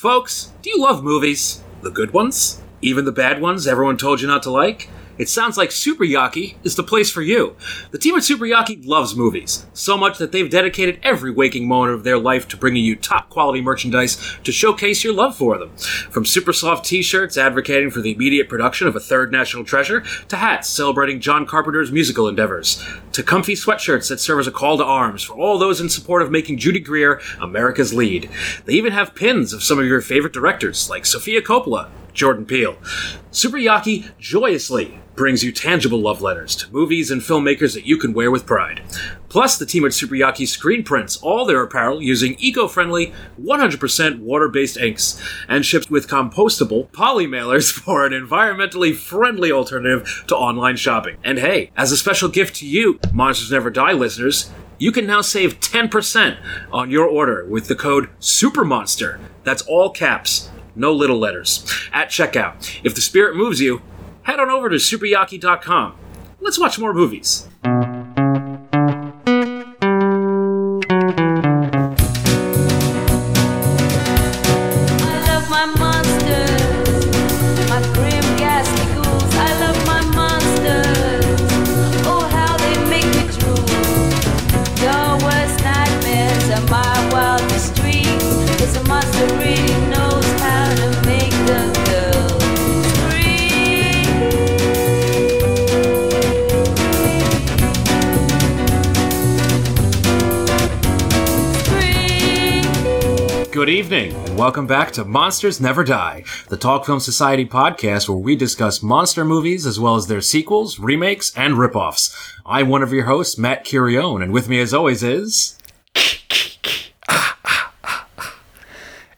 Folks, do you love movies? The good ones? Even the bad ones everyone told you not to like? It sounds like Super Yaki is the place for you. The team at Super Yaki loves movies, so much that they've dedicated every waking moment of their life to bringing you top quality merchandise to showcase your love for them. From super soft t shirts advocating for the immediate production of a third national treasure, to hats celebrating John Carpenter's musical endeavors, to comfy sweatshirts that serve as a call to arms for all those in support of making Judy Greer America's lead. They even have pins of some of your favorite directors, like Sofia Coppola, Jordan Peele. Super Yaki joyously brings you tangible love letters to movies and filmmakers that you can wear with pride. Plus, the team at Super Yaki screen prints all their apparel using eco-friendly, 100% water-based inks and ships with compostable poly mailers for an environmentally friendly alternative to online shopping. And hey, as a special gift to you, Monsters Never Die listeners, you can now save 10% on your order with the code SUPERMONSTER. That's all caps no little letters, at checkout. If the spirit moves you, head on over to superyaki.com. Let's watch more movies. Evening, and welcome back to Monsters Never Die, the Talk Film Society podcast where we discuss monster movies as well as their sequels, remakes, and ripoffs. I'm one of your hosts, Matt Curione, and with me as always is.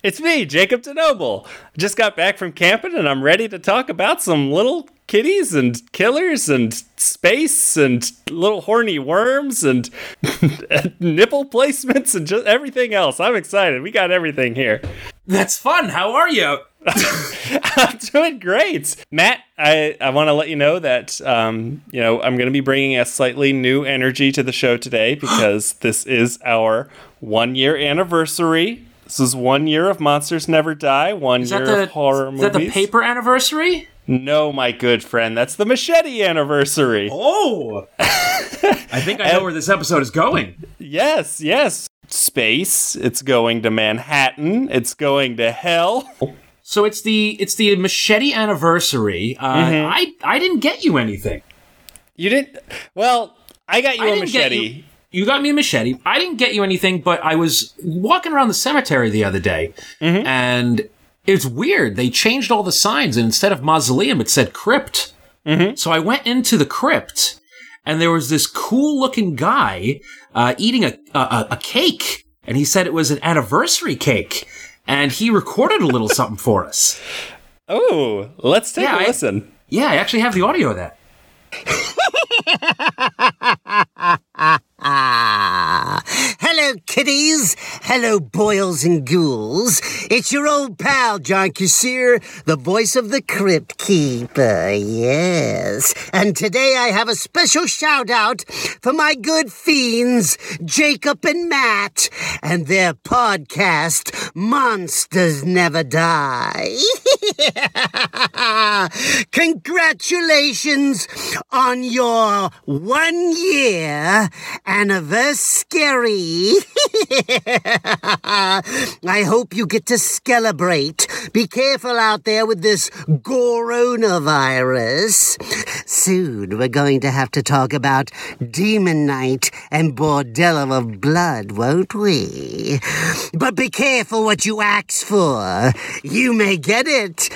It's me, Jacob DeNoble. Just got back from camping and I'm ready to talk about some little kitties and killers and space and little horny worms and nipple placements and just everything else. I'm excited. We got everything here. That's fun. How are you? I'm doing great. Matt, I, I want to let you know that, um, you know, I'm going to be bringing a slightly new energy to the show today because this is our one year anniversary. This is one year of Monsters Never Die, one Is year the of horror is movies. that the paper anniversary? No, my good friend, that's the machete anniversary. Oh, I think I know where this episode is going. Yes, yes. Space, it's going to Manhattan, it's going to hell. So it's the it's the machete anniversary. Uh, I I didn't get you anything. You didn't. Well, I got you I a machete. you- You got me a machete. I didn't get you anything, but I was walking around the cemetery the other day, and it's weird. They changed all the signs, and instead of mausoleum, it said crypt. So I went into the crypt, and there was this cool looking guy uh, eating a, a a cake, and he said it was an anniversary cake, and he recorded a little something for us. Oh, let's take Yeah, a I- listen. Yeah, I actually have the audio of that. Ah, hello, kiddies. Hello, boils and ghouls. It's your old pal, John Kassir, the voice of the Crypt Keeper. Yes. And today I have a special shout out for my good fiends, Jacob and Matt, and their podcast, Monsters Never Die. Congratulations on your one year anniversary. I hope you get to celebrate. Be careful out there with this coronavirus. Soon we're going to have to talk about Demon Knight and Bordello of Blood, won't we? But be careful what you ask for. You may get it.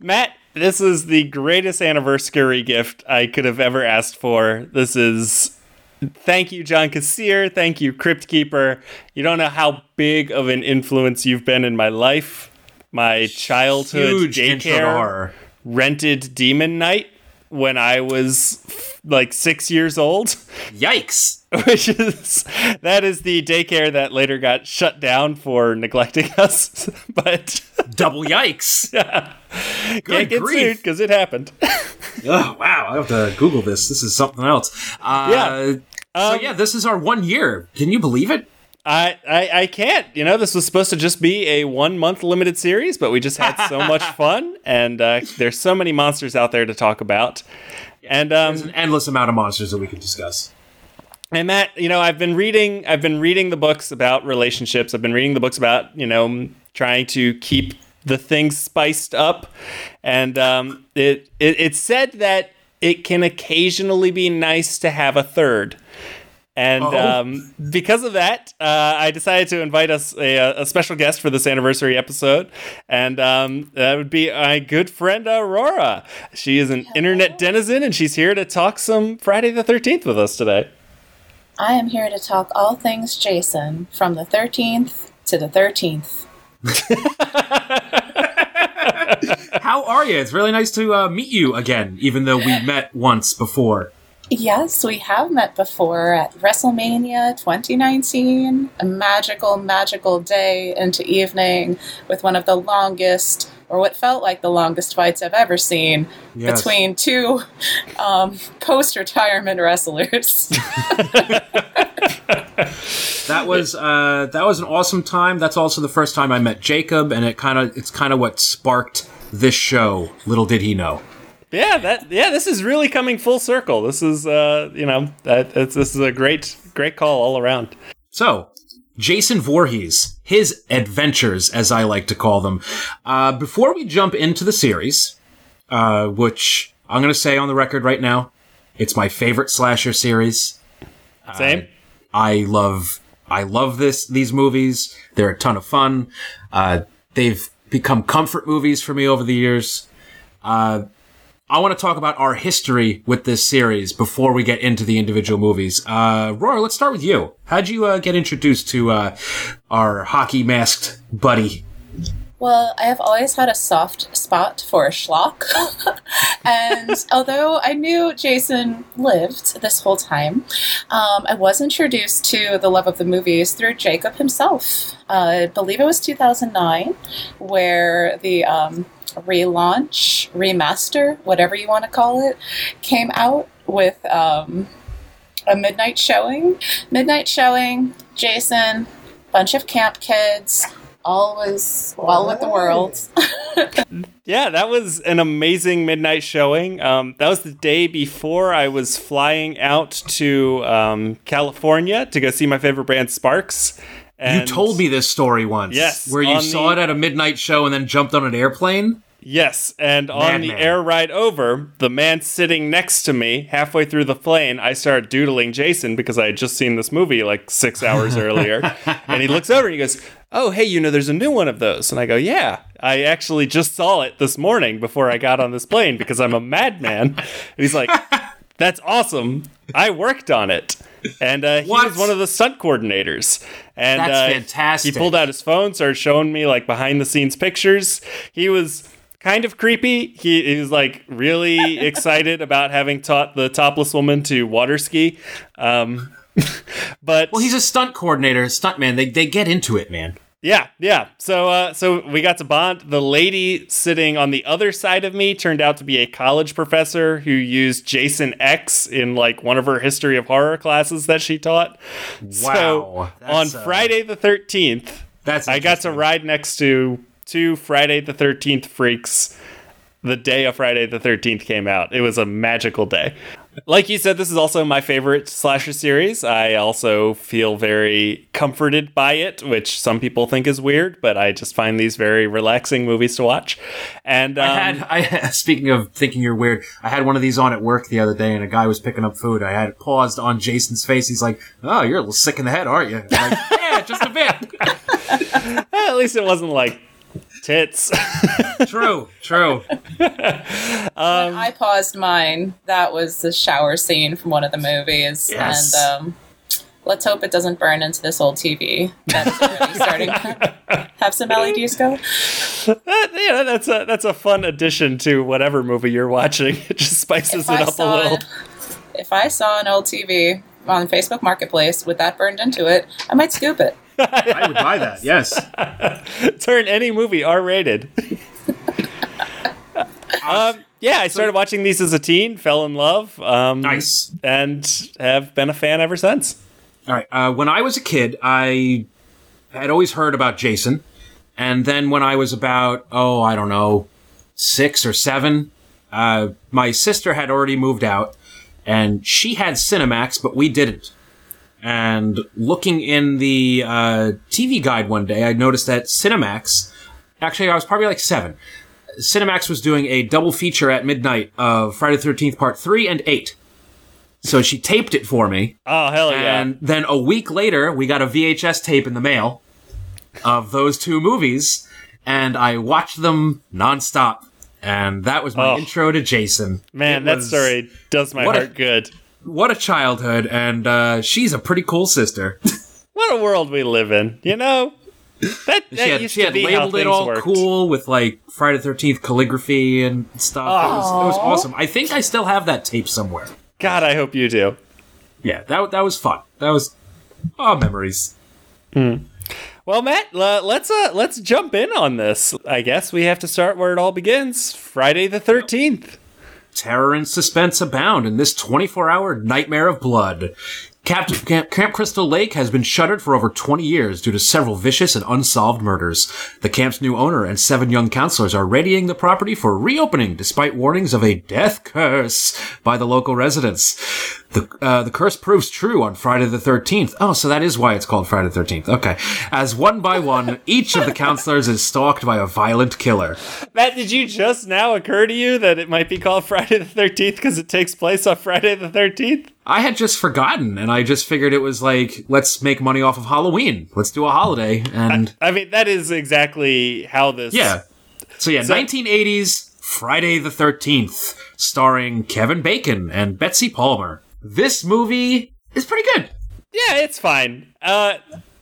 Matt, this is the greatest anniversary gift I could have ever asked for. This is. Thank you, John Kassir. Thank you, Crypt Keeper. You don't know how big of an influence you've been in my life. My childhood Huge daycare rented Demon Knight when I was like six years old. Yikes! which is that is the daycare that later got shut down for neglecting us. but Double yikes! can't get grief. sued because it happened. oh wow! I have to Google this. This is something else. Uh, Yeah. so yeah, this is our one year. Can you believe it? I, I I can't. You know, this was supposed to just be a one month limited series, but we just had so much fun, and uh, there's so many monsters out there to talk about. And um, There's an endless amount of monsters that we could discuss. and Matt, you know, I've been reading I've been reading the books about relationships. I've been reading the books about, you know, trying to keep the things spiced up. And um, it, it it said that it can occasionally be nice to have a third. And Oh. um, because of that, uh, I decided to invite us a, a special guest for this anniversary episode, and um, that would be my good friend Aurora. She is an internet denizen, and she's here to talk some Friday the Thirteenth with us today. I am here to talk all things Jason from the 13th to the 13th. How are you? It's really nice to uh, meet you again, even though we met once before. Yes, we have met before at WrestleMania 2019. A magical, magical day into evening with one of the longest, or what felt like the longest fights I've ever seen Yes. between two um, post retirement wrestlers. That was uh, that was an awesome time. That's also the first time I met Jacob, and it kind of it's kind of what sparked this show. Little did he know. Yeah, that yeah, this is really coming full circle. This is uh, you know, that it's, this is a great great call all around. So, Jason Voorhees, his adventures, as I like to call them. Uh, before we jump into the series, uh, which I'm going to say on the record right now, it's my favorite slasher series. Same. I love I love this these movies. They're a ton of fun. Uh, they've become comfort movies for me over the years. Uh, I want to talk about our history with this series before we get into the individual movies. Uh, Roar, let's start with you. How'd you uh, get introduced to uh, our hockey masked buddy? Well, I have always had a soft spot for a schlock. and although I knew Jason lived this whole time, um, I was introduced to the love of the movies through Jacob himself. Uh, I believe it was 2009, where the um, relaunch, remaster, whatever you want to call it, came out with um, a midnight showing. Midnight showing, Jason, bunch of camp kids, all was well with the world. Yeah, that was an amazing midnight showing. Um, that was the day before I was flying out to um, California to go see my favorite band, Sparks. You told me this story once. Yes, Where you saw the- it at a midnight show and then jumped on an airplane. Yes, and on the Madman. air ride over, the man sitting next to me, halfway through the plane, I started doodling Jason because I had just seen this movie like six hours earlier. And he looks over and he goes, Oh, hey, you know, there's a new one of those. And I go, Yeah, I actually just saw it this morning before I got on this plane because I'm a madman. And he's like, That's awesome. I worked on it. And uh, he What? was one of the stunt coordinators. And That's uh, fantastic. He pulled out his phone, started showing me like behind the scenes pictures. He was kind of creepy. He, he was like really excited about having taught the topless woman to water ski. Um, but Well, he's a stunt coordinator, a stunt man. They, they get into it, man. yeah, yeah. So uh, so we got to bond. The lady sitting on the other side of me turned out to be a college professor who used Jason X in like one of her history of horror classes that she taught. Wow. So on uh, Friday the 13th, That's I got to ride next to two Friday the 13th freaks the day of Friday the 13th came out. It was a magical day. Like you said, this is also my favorite slasher series. I also feel very comforted by it, which some people think is weird, but I just find these very relaxing movies to watch. And um, I had, I had, speaking of thinking you're weird, I had one of these on at work the other day, and a guy was picking up food. I had paused on Jason's face. He's like, "Oh, you're a little sick in the head, aren't you?" Like, yeah, just a bit. at least it wasn't like tits. true, true. Um, I paused mine. That was the shower scene from one of the movies. Yes. And um, let's hope it doesn't burn into this old TV that's already starting to have some LEDs go. That- you know, that's a that's a fun addition to whatever movie you're watching. It just spices If it I, up a saw, little. if I saw an old TV on Facebook Marketplace with that burned into it, I might scoop it. I would buy that. Yes. Turn any movie R rated. um, yeah, I started watching these as a teen, fell in love, um, Nice. and have been a fan ever since. All right. Uh, when I was a kid, I had always heard about Jason, and then when I was about oh, I don't know, six or seven, uh, my sister had already moved out, and she had Cinemax, but we didn't. And looking in the uh, TV guide one day, I noticed that Cinemax. Actually, I was probably like seven. Cinemax was doing a double feature at midnight of Friday the Thirteenth Part Three and Eight. So she taped it for me, Oh hell yeah! and then a week later, we got a VHS tape in the mail of those two movies, and I watched them nonstop. And that was my Oh. intro to Jason. Man, It that was- story does my what a- heart good. What a childhood, and uh, she's a pretty cool sister. What a world we live in, you know. That, that she had, she had be labeled it all worked. cool with like Friday the Thirteenth calligraphy and stuff. It was, it was awesome. I think I still have that tape somewhere. God, I hope you do. Yeah, that that was fun. That was oh memories. Well, Matt, uh, let's uh, let's jump in on this. I guess we have to start where it all begins. Friday the Thirteenth. Terror and suspense abound in this 24 hour nightmare of blood. Camp, Camp, Camp Crystal Lake has been shuttered for over 20 years due to several vicious and unsolved murders. The camp's new owner and seven young counselors are readying the property for reopening despite warnings of a death curse by the local residents. The, uh, the curse proves true on Friday the 13th. Oh, so that is why it's called Friday the 13th. Okay. As one by one, each of the counselors is stalked by a violent killer. Matt, did you just now occur to you that it might be called Friday the Thirteenth because it takes place on Friday the Thirteenth? I had just forgotten, and I just figured it was like, let's make money off of Halloween. Let's do a holiday. And I mean, that is exactly how this. yeah. So, yeah, So- 1980s Friday the 13th, starring Kevin Bacon and Betsy Palmer. This movie is pretty good. yeah, it's fine. Uh,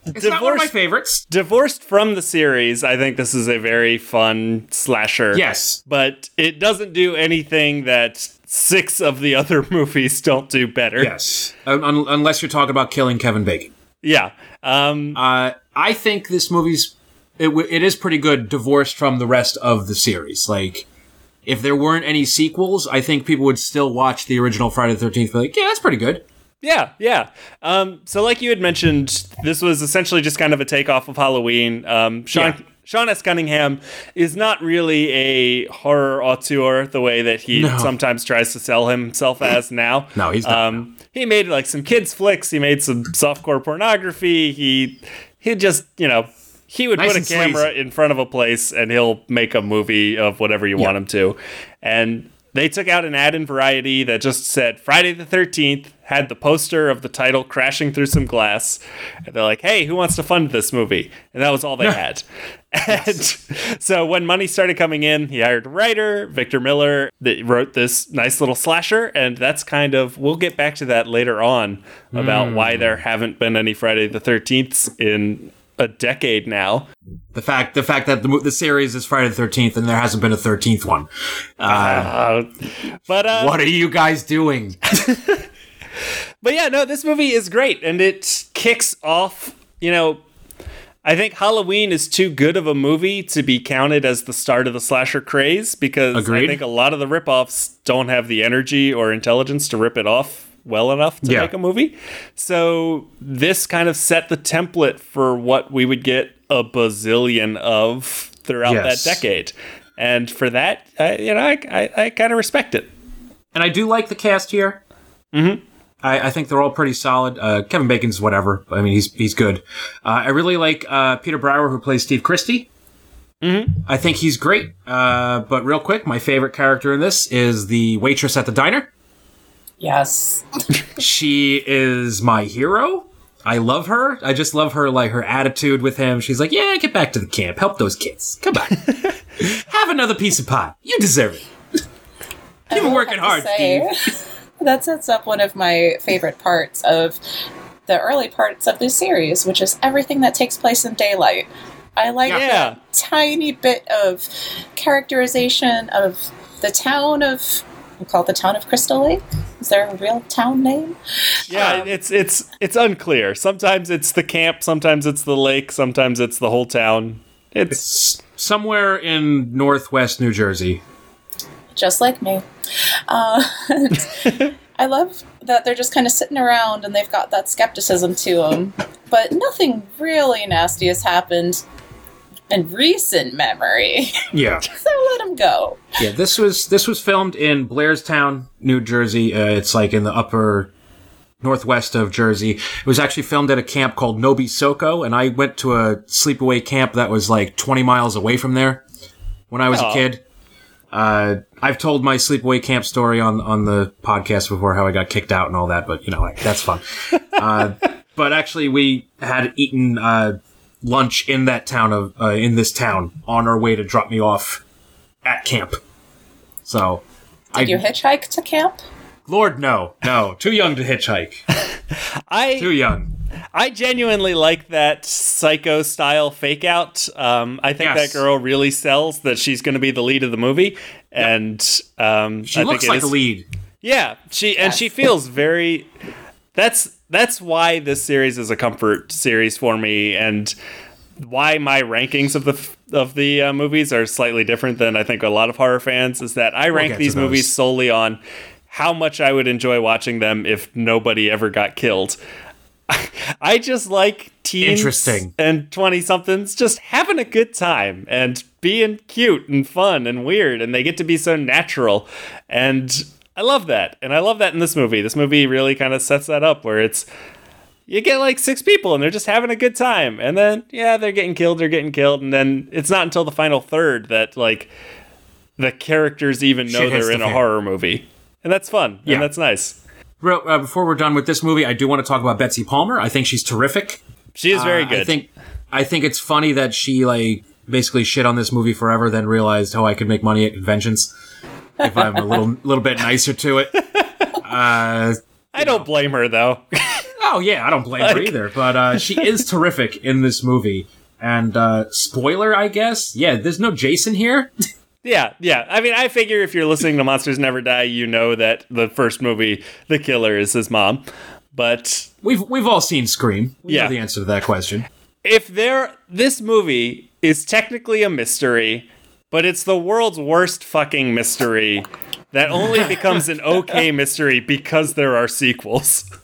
It's not one of my divorced, favorites. divorced from the series, I think this is a very fun slasher. Yes. but it doesn't do anything that six of the other movies don't do better. Yes. Un- un- unless you're talking about killing Kevin Bacon. Yeah. Um, Uh, I think this movie's it, w- it is pretty good, divorced from the rest of the series. Like, if there weren't any sequels, I think people would still watch the original Friday the Thirteenth. Be like, yeah, that's pretty good. yeah, yeah. Um, so, like you had mentioned, this was essentially just kind of a takeoff of Halloween. Um, Sean, Yeah. Sean S. Cunningham is not really a horror auteur the way that he No. sometimes tries to sell himself as now. No, he's not. Um, he made like some kids flicks. He made some softcore pornography. He he just you know he would Nice put a camera sleazy. in front of a place and he'll make a movie of whatever you want him to. And they took out an ad in Variety that just said Friday the 13th, had the poster of the title crashing through some glass. And they're like, hey, who wants to fund this movie? And that was all they had. And so when money started coming in, he hired a writer, Victor Miller, that wrote this nice little slasher. And that's kind of, we'll get back to that later on about why mm. there haven't been any Friday the 13th in a decade now. The fact the fact that the, the series is Friday the Thirteenth and there hasn't been a thirteenth one. Uh, Uh, but uh, what are you guys doing? But yeah, no, this movie is great, and it kicks off. You know, I think Halloween is too good of a movie to be counted as the start of the slasher craze because Agreed. I think a lot of the ripoffs don't have the energy or intelligence to rip it off well enough to Yeah. make a movie. So this kind of set the template for what we would get a bazillion of throughout Yes. that decade. And for that, I, you know, I, I, I kind of respect it. And I do like the cast here. Mm-hmm. I, I think they're all pretty solid. Uh, Kevin Bacon's whatever. I mean, he's he's good. Uh, I really like uh, Peter Brouwer, who plays Steve Christy. Mm-hmm. I think he's great. Uh, but real quick, my favorite character in this is the waitress at the diner. Yes. She is my hero. I love her. I just love her, like her attitude with him. She's like, "Yeah, get back to the camp. Help those kids. Come on, have another piece of pie. You deserve it. You've been working hard, say, Steve." that sets up one of my favorite parts of the early parts of this series, which is everything that takes place in daylight. I like Yeah. that tiny bit of characterization of the town of we call it the town of Crystal Lake. Is there a real town name? Yeah, Um, it's it's it's unclear. Sometimes it's the camp, sometimes it's the lake, sometimes it's the whole town. It's S- somewhere in northwest New Jersey. just like me. Uh, I love that they're just kind of sitting around and they've got that skepticism to them, but nothing really nasty has happened in recent memory. Yeah. so let them go. Yeah, this was this was filmed in Blairstown, New Jersey. Uh, it's like in the upper northwest of Jersey. It was actually filmed at a camp called No-Be-Bo-Sco, and I went to a sleepaway camp that was like 20 miles away from there when I was a kid. Uh, I've told my sleepaway camp story on on the podcast before, how I got kicked out and all that, but you know, like, that's fun. uh, but actually, we had eaten uh, lunch in that town of uh, in this town on our way to drop me off at camp. So, Did you hitchhike to camp? Lord, no, no, too young to hitchhike. I Too young. I genuinely like that psycho style fake out. Um, I think Yes. that girl really sells that she's going to be the lead of the movie, and um, She I looks think like is- a lead. Yeah, she and she feels very. That's that's why this series is a comfort series for me, and why my rankings of the of the uh, movies are slightly different than I think a lot of horror fans. Is that I rank to these movies solely on how much I would enjoy watching them if nobody ever got killed. I just like teens Interesting. and 20 somethings just having a good time and being cute and fun and weird and they get to be so natural and I love that. And I love that in this movie. This movie really kind of sets that up where it's you get like six people and they're just having a good time and then yeah, they're getting killed, they're getting killed and then it's not until the final third that like the characters even know Shit they're in the a fan. horror movie. And that's fun. Yeah. And that's nice. Real, uh, before we're done with this movie, I do want to talk about Betsy Palmer. I think she's terrific. She is very Uh, good. I think I think it's funny that she like basically shit on this movie forever, then realized, oh, I could make money at conventions if I'm a little little bit nicer to it. Uh, I don't blame her though. oh yeah, I don't blame her either. But uh, she is terrific in this movie. And uh, spoiler, I guess. Yeah, there's no Jason here. Yeah, yeah. I mean, I figure if you're listening to Monsters Never Die, you know that the first movie, the killer is his mom. But We've we've all seen Scream. We Yeah. know the answer to that question. if there, this movie is technically a mystery, but it's the world's worst fucking mystery that only becomes an okay mystery because there are sequels.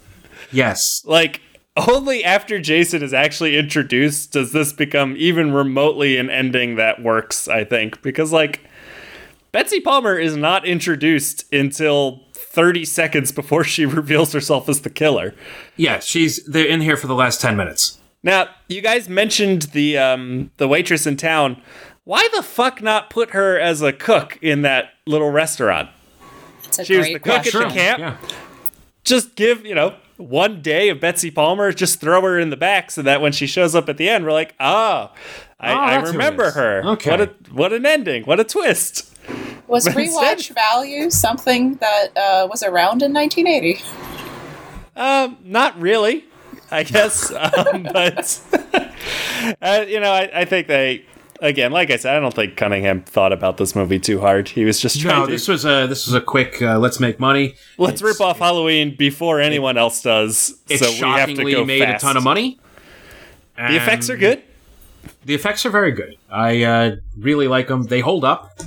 Yes. Like, only after Jason is actually introduced does this become even remotely an ending that works, I think. Because, like, Betsy Palmer is not introduced until 30 seconds before she reveals herself as the killer. Yeah, she's they're in here for the last ten minutes. Now, you guys mentioned the um, the waitress in town. Why the fuck not put her as a cook in that little restaurant? A She was the cook at the camp. Yeah. just give you know one day of Betsy Palmer, just throw her in the back so that when she shows up at the end, we're like, ah, I, Oh, I that's who it remember her. Okay. what a what an ending! What a twist! Was But instead- rewatch value something that uh, was around in 1980? Um, not really, I guess, um, but uh, you know, I, I think they. Again, like I said, I don't think Cunningham thought about this movie too hard. He was just trying No, to this was a this was a quick. Uh, let's make money. let's rip off Halloween before anyone else does. It so we have to shockingly made fast. a ton of money. The effects are good. The effects are very good. I uh, really like them. They hold up.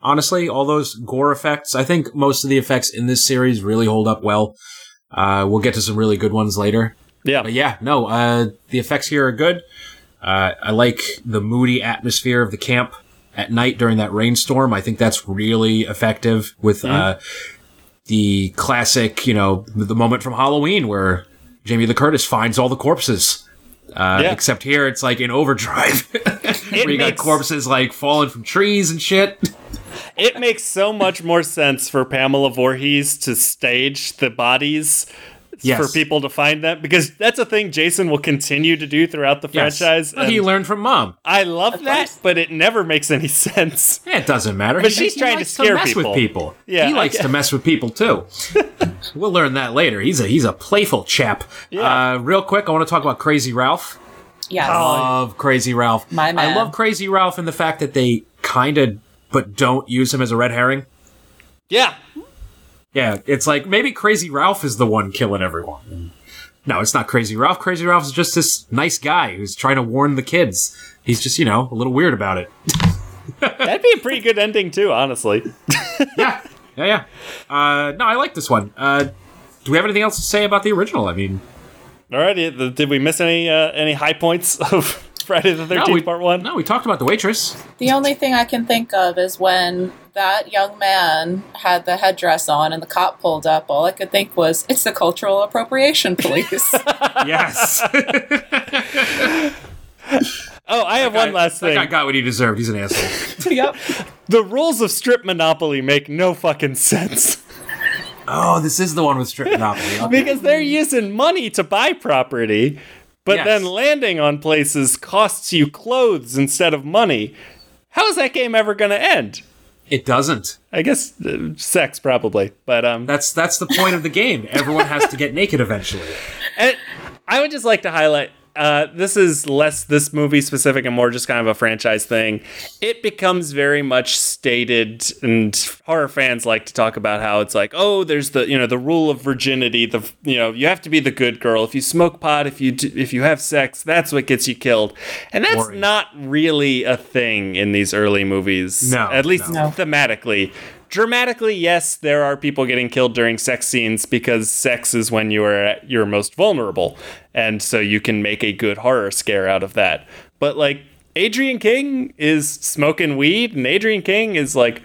Honestly, all those gore effects. I think most of the effects in this series really hold up well. Uh, we'll get to some really good ones later. Yeah, But yeah, no, uh, the effects here are good. Uh, I like the moody atmosphere of the camp at night during that rainstorm. I think that's really effective with uh, the classic, you know, the moment from Halloween where Jamie Lee Curtis finds all the corpses. Uh, Yeah. Except here, it's like in overdrive, where you got corpses like falling from trees and shit. it makes so much more sense for Pamela Voorhees to stage the bodies Yes. for people to find them because that's a thing Jason will continue to do throughout the Yes. franchise. Well, he learned from mom. I love that, course. but it never makes any sense. Yeah, it doesn't matter. But He- she's he trying to likes scare mess people. with people. Yeah, he likes to mess with people too. we'll learn that later. He's a he's a playful chap. Yeah. Uh, real quick, I want to talk about Crazy Ralph. Yes. I love Crazy Ralph. My man. I love Crazy Ralph and the fact that they kind of but don't use him as a red herring. Yeah, Yeah, it's like maybe Crazy Ralph is the one killing everyone. No, it's not Crazy Ralph. Crazy Ralph is just this nice guy who's trying to warn the kids. He's just, you know, a little weird about it. That'd be a pretty good ending too, honestly. yeah, yeah, yeah. Uh, no, I like this one. Uh, do we have anything else to say about the original? I mean, Alrighty, th- did we miss any uh, any high points of Friday the Thirteenth no, we, Part One? No, we talked about the waitress. The only thing I can think of is when that young man had the headdress on and the cop pulled up. All I could think was, it's the cultural appropriation police. Yes, Oh, I have one last thing. I got what he deserved. He's an asshole. yep. The rules of strip monopoly make no fucking sense oh, this is the one with strip monopoly. Because they're using money to buy property, but Yes. then landing on places costs you clothes instead of money. How is that game ever going to end? It doesn't. I guess uh, sex probably, but um, That's that's the point of the game. Everyone has to get naked eventually. And I would just like to highlight uh, this is less this movie specific and more just kind of a franchise thing. It becomes very much stated, and horror fans like to talk about how it's like, oh, there's the you know the rule of virginity. The you know you have to be the good girl. If you smoke pot, if you do, if you have sex, that's what gets you killed. And that's Boring. not really a thing in these early movies. No, at least no. thematically. Dramatically, yes, there are people getting killed during sex scenes because sex is when you are at your most vulnerable. And so you can make a good horror scare out of that. But like Adrienne King is smoking weed and Adrienne King is like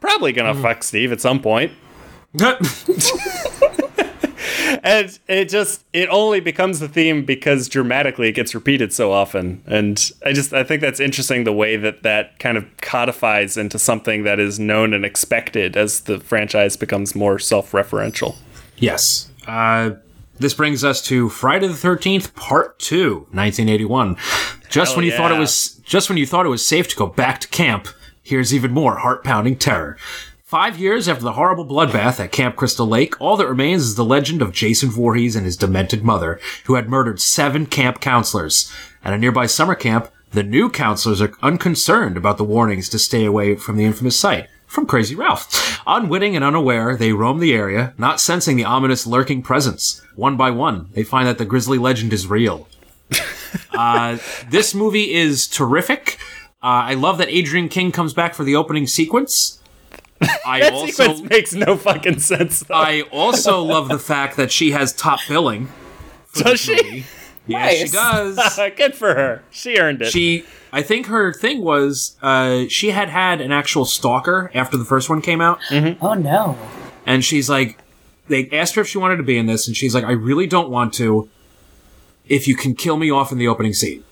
probably going to mm. fuck Steve at some point. And it just it only becomes the theme because dramatically it gets repeated so often. And I just I think that's interesting the way that that kind of codifies into something that is known and expected as the franchise becomes more self-referential. yes. Uh, this brings us to Friday the Thirteenth Part Two, 1981. Just Hell when you thought it was just when you thought it was safe to go back to camp, here's even more heart-pounding terror. Five years after the horrible bloodbath at Camp Crystal Lake, all that remains is the legend of Jason Voorhees and his demented mother, who had murdered seven camp counselors. At a nearby summer camp, the new counselors are unconcerned about the warnings to stay away from the infamous site. From Crazy Ralph. Unwitting and unaware, they roam the area, not sensing the ominous lurking presence. One by one, they find that the grisly legend is real. uh, this movie is terrific. Uh, I love that Adrienne King comes back for the opening sequence. I That also sequence makes no fucking sense. Though. I also love the fact that she has top billing. Does she? movie. Yeah, she does. Good for her. She earned it. She, I think her thing was, uh, she had had an actual stalker after the first one came out, Oh no. and she's like, they asked her if she wanted to be in this, and she's like, I really don't want to. If you can kill me off in the opening scene,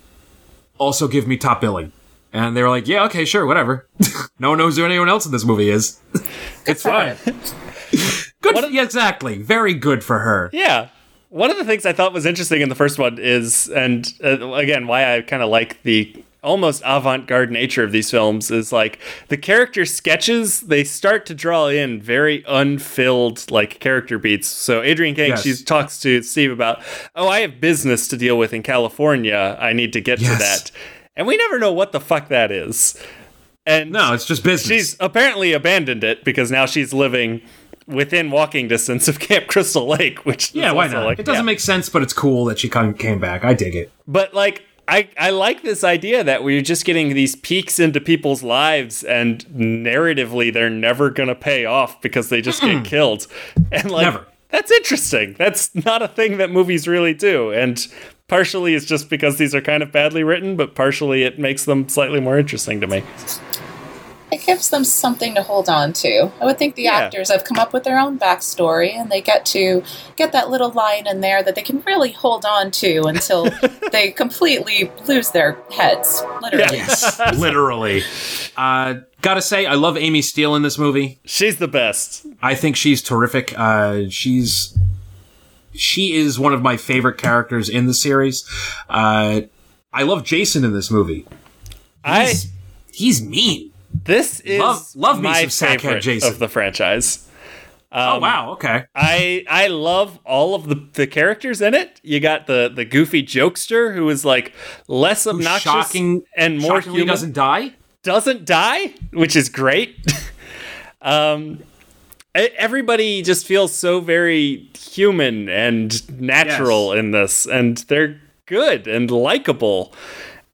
also give me top billing. And they were like, yeah, okay, sure, whatever. no one knows who anyone else in this movie is. it's fine. Good. yeah, exactly. Very good for her. Yeah. One of the things I thought was interesting in the first one is, and uh, again, why I kind of like the almost avant-garde nature of these films is like the character sketches they start to draw in very unfilled like character beats so adrienne king Yes. she talks to steve about oh i have business to deal with in california i need to get to that and we never know what the fuck that is and No, it's just business. she's apparently abandoned it because now she's living within walking distance of Camp Crystal Lake, which yeah, why not? Like, it doesn't yeah. make sense, but it's cool that she come, came back. I dig it. But like, I I like this idea that we're just getting these peeks into people's lives, and narratively, they're never gonna pay off because they just get killed, and like. Never. That's interesting. That's not a thing that movies really do. And partially it's just because these are kind of badly written, but partially it makes them slightly more interesting to me. It gives them something to hold on to. I would think the Yeah. actors have come up with their own backstory and they get to get that little line in there that they can really hold on to until they completely lose their heads. Literally. Literally. Uh, gotta say, I love Amy Steel in this movie. She's the best. I think she's terrific. Uh, she's she is one of my favorite characters in the series. Uh, I love Jason in this movie. I He's, he's mean. This is Love- love me my some sackhead favorite Jason. of the franchise. oh wow, okay. I I love all of the, the characters in it. You got the the goofy jokester who is like less obnoxious Shocking and more shockingly human. doesn't die. doesn't die, which is great. um, everybody just feels so very human and natural in this, and they're good and likable.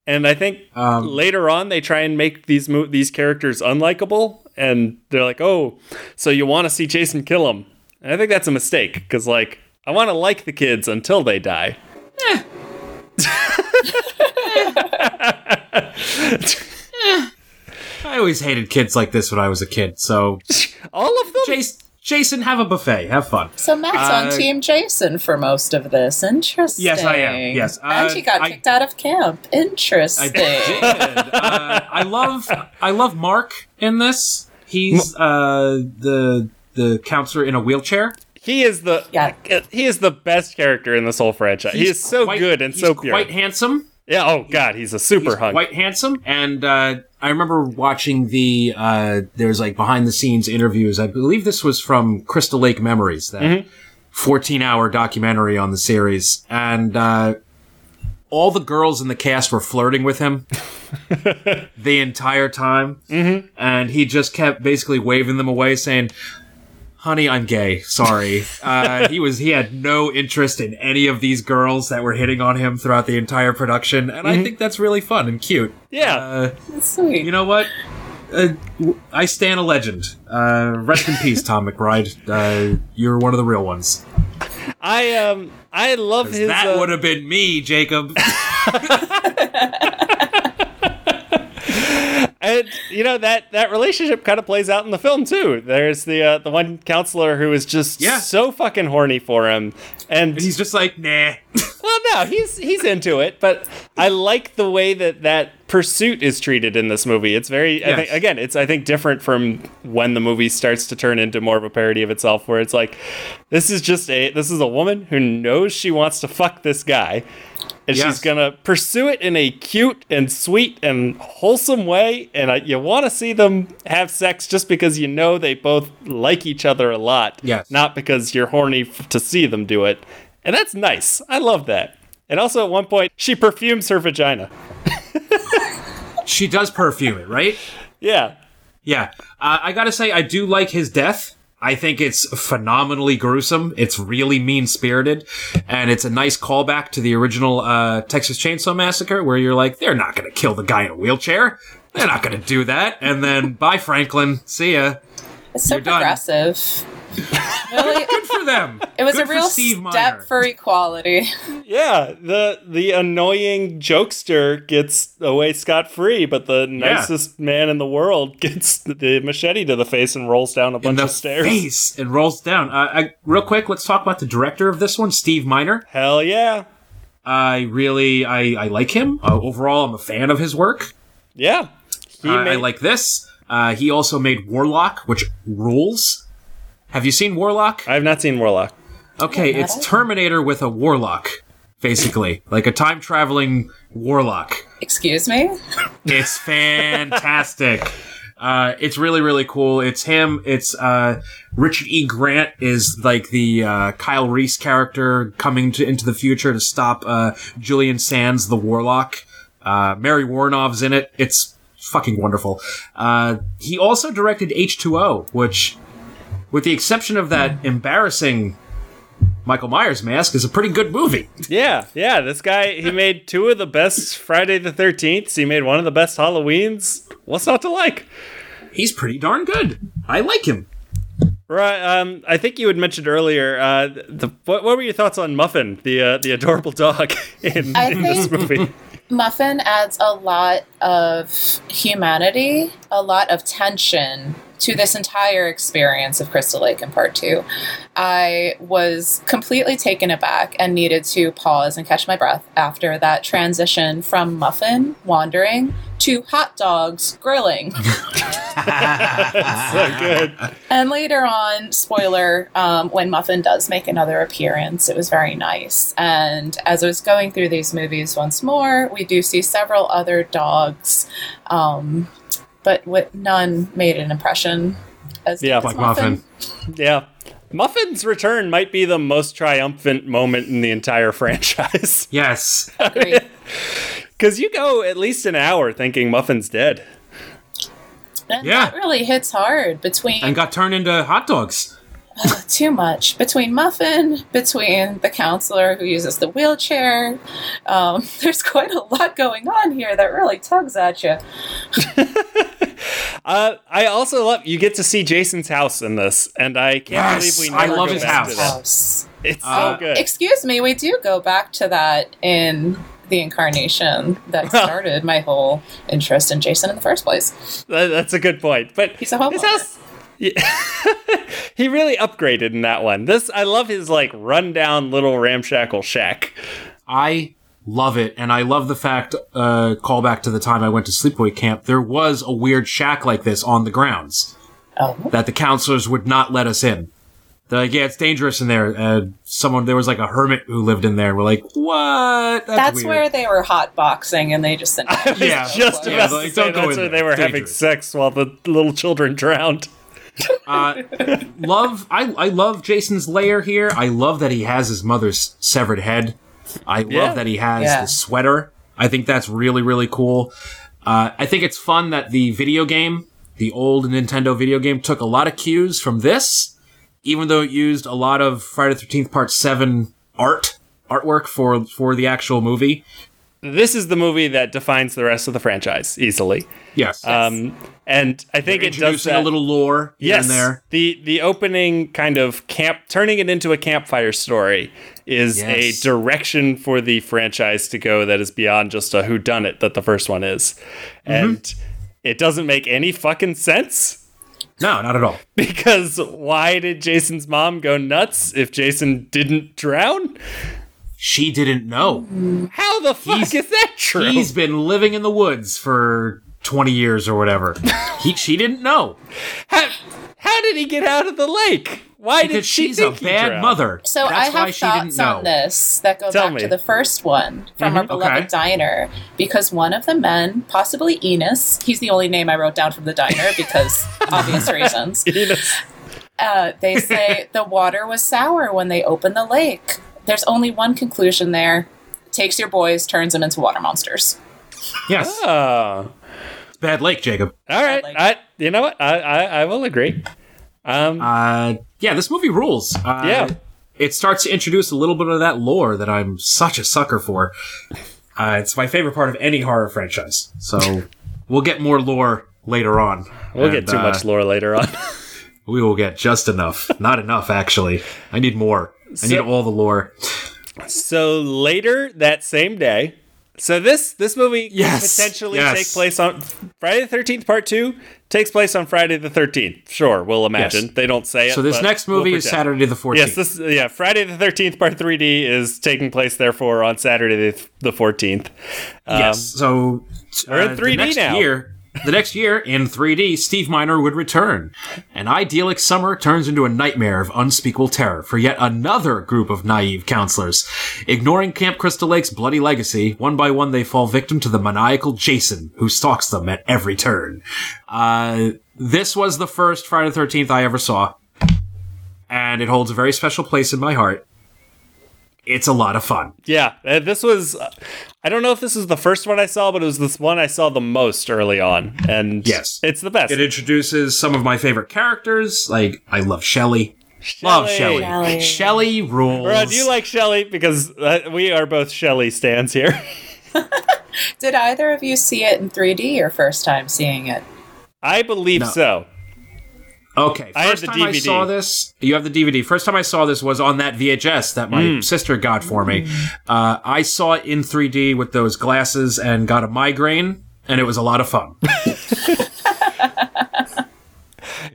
And I think Um, later on they try and make these mo- these characters unlikable, and they're like, "Oh, so you want to see Jason kill him?" And I think that's a mistake because, like, I want to like the kids until they die. I always hated kids like this when I was a kid. So, All of them. Jason, Jason, have a buffet. Have fun. So Matt's Uh, on Team Jason for most of this. Interesting. Yes, I am. Yes. and Uh, he got I- kicked out of camp. Interesting. I did. uh, I love I love Mark in this. He's uh, the the counselor in a wheelchair. He is the Yeah. he is the best character in this whole franchise. he He's is so quite- good and he's so pure. Quite handsome. yeah. Oh God, he's a super He's hunk. quite handsome. And uh, I remember watching the uh, there's like behind the scenes interviews. I believe this was from Crystal Lake Memories, that 14 hour documentary on the series, and uh, all the girls in the cast were flirting with him. the entire time, mm-hmm. and he just kept basically waving them away, saying, "Honey, I'm gay. Sorry." uh, he was he had no interest in any of these girls that were hitting on him throughout the entire production, and I think that's really fun and cute. yeah. Uh, Sweet. you know what? Uh, w- I stand a legend. Uh, rest in peace, Tom McBride. Uh, you're one of the real ones. I um I love his. that uh, would have been me, Jacob. and you know that that relationship kind of plays out in the film too. There's the uh, the one counselor who is just Yeah. so fucking horny for him, and He's just like, nah. well, no, he's he's into it. But I like the way that that pursuit is treated in this movie. It's very, I Yes. think, again, it's I think different from when the movie starts to turn into more of a parody of itself, where it's like, this is just a this is a woman who knows she wants to fuck this guy. And Yes. she's gonna pursue it in a cute and sweet and wholesome way, and uh, you want to see them have sex just because you know they both like each other a lot, Yes. not because you're horny f- to see them do it. And that's nice. I love that. And also, at one point, she perfumes her vagina. She does perfume it, right? Yeah, Yeah. Uh, I gotta say, I do like his death. I think it's phenomenally gruesome. It's really mean spirited. And it's a nice callback to the original uh, Texas Chainsaw Massacre, where you're like, they're not gonna kill the guy in a wheelchair. They're not gonna do that. And then, bye, Franklin. See ya. It's so You're done. really, Good for them. it was Good a real Steve step Miner. for equality. yeah. The the annoying jokester gets away scot free, but the nicest man in the world gets the machete to the face and rolls down a in bunch the of stairs. face and rolls down. Uh, I, real quick, let's talk about the director of this one, Steve Miner. Hell yeah, I really, I, I like him. Uh, overall, I'm a fan of his work. yeah. He Uh, I like this. Uh, he also made Warlock, which rules. Have you seen Warlock? I have not seen Warlock. Okay, it's Terminator with a warlock, basically, like a time traveling warlock. Excuse me? It's fantastic. Uh, it's really, really cool. It's him. It's uh, Richard E. Grant is like the uh, Kyle Reese character coming to, into the future to stop uh, Julian Sands, the Warlock. Uh, Mary Woronov's in it. It's fucking wonderful. Uh, he also directed H2O, which, with the exception of that embarrassing Michael Myers mask, is a pretty good movie. Yeah, yeah. This guy, he made two of the best Friday the 13th. He made one of the best Halloweens. What's not to like? He's pretty darn good. I like him. Right. Um, I think you had mentioned earlier. Uh, the what, what were your thoughts on Muffin, the uh, the adorable dog in, I in this movie? Muffin adds a lot of humanity, a lot of tension to this entire experience of Crystal Lake in part two. I was completely taken aback and needed to pause and catch my breath after that transition from Muffin wandering to hot dogs grilling. so good. And later on, spoiler, um, when Muffin does make another appearance, it was very nice. And as I was going through these movies once more, we do see several other dogs, um, but with none made an impression as Yeah, as Like Muffin. Yeah. Muffin's return might be the most triumphant moment in the entire franchise. Yes. Because you go at least an hour thinking Muffin's dead. And Yeah. that really hits hard between And got turned into hot dogs. too much between Muffin, between the counselor who uses the wheelchair. Um, there's quite a lot going on here that really tugs at you. Uh, I also love you get to see Jason's house in this, and I can't Yes, believe we I never love go his back to house. that. House. It's so Uh, good. Excuse me, we do go back to that in the incarnation that started my whole interest in Jason in the first place. That- That's a good point. But He's a homeowner. his house. Yeah. he really upgraded in that one. This I love his like rundown little ramshackle shack. I love it, and I love the fact, uh, call back to the time I went to sleepaway camp, there was a weird shack like this on the grounds Oh, that the counselors would not let us in. They're like, yeah, it's dangerous in there. Uh, someone, there was like a hermit who lived in there. We're like, what? that's weird." where they were hot boxing and they just sent I was Yeah. just Yeah, about to like, say that's where there. they were It's having dangerous. sex while the little children drowned. Uh, love, I, I love Jason's lair here. I love that he has his mother's severed head. I Yeah. love that he has Yeah. the sweater. I think that's really, really cool. Uh, I think it's fun that the video game, the old Nintendo video game, took a lot of cues from this, even though it used a lot of Friday the 13th Part 7 art, artwork for, for the actual movie. This is the movie that defines the rest of the franchise easily. Yes. Um, and I think it does Introducing that. a little lore here yes, and there. the the opening kind of camp, turning it into a campfire story, is Yes. a direction for the franchise to go that is beyond just a who done it that the first one is, Mm-hmm. and it doesn't make any fucking sense No, not at all. because why did Jason's mom go nuts if Jason didn't drown? She didn't know. How the fuck He's- is that true? He's been living in the woods for 20 years or whatever. he, she didn't know. How, how did he get out of the lake? Why did she she's a think he bad drowned? mother. So That's I have thoughts on this that go Tell back me. to the first one from our beloved Okay. diner because one of the men, possibly Enos, he's the only name I wrote down from the diner because obvious reasons. Enos. Uh, they say the water was sour when they opened the lake. There's only one conclusion there: takes your boys, turns them into water monsters. Yes. Oh. Bad lake, Jacob. All right, like- I you know what I I, I will agree. Um, Uh, yeah, this movie rules. Uh, Yeah. It starts to introduce a little bit of that lore that I'm such a sucker for. Uh, it's my favorite part of any horror franchise. So we'll get more lore later on. we'll get too uh, much lore later on. We will get just enough. Not enough, actually. I need more. I need all the lore. so later that same day, so this this movie could Yes, potentially yes. take place on Friday the Thirteenth Part Two takes place on Friday the Thirteenth. Sure, we'll imagine Yes. they don't say it. So this but next we'll movie is. Saturday the 14th. Yes, this yeah Friday the Thirteenth Part Three D is taking place therefore on Saturday the- the Fourteenth. Yes. So uh, we're in 3D now. Year, the next year in 3D, Steve Miner would return. An idyllic summer turns into a nightmare of unspeakable terror for yet another group of naive counselors. Ignoring Camp Crystal Lake's bloody legacy, one by one they fall victim to the maniacal Jason, who stalks them at every turn. Uh, this was the first Friday the 13th I ever saw, and it holds a very special place in my heart. It's a lot of fun. Yeah, uh, this was. I don't know if this is the first one I saw, but it was this one I saw the most early on, and Yes. it's the best. It introduces some of my favorite characters. Like I love Shelly. Love Shelly. Shelly. Shelley rules. Bro, do you like Shelly? Because uh, we are both Shelly stands here. Did either of you see it in 3D your first time seeing it? I believe No. so. Okay, I had first the time I saw this, you have the DVD. First time I saw this was on that VHS that my Hmm. sister got for me. Uh, I saw it in 3D with those glasses and got a migraine, and it was a lot of fun.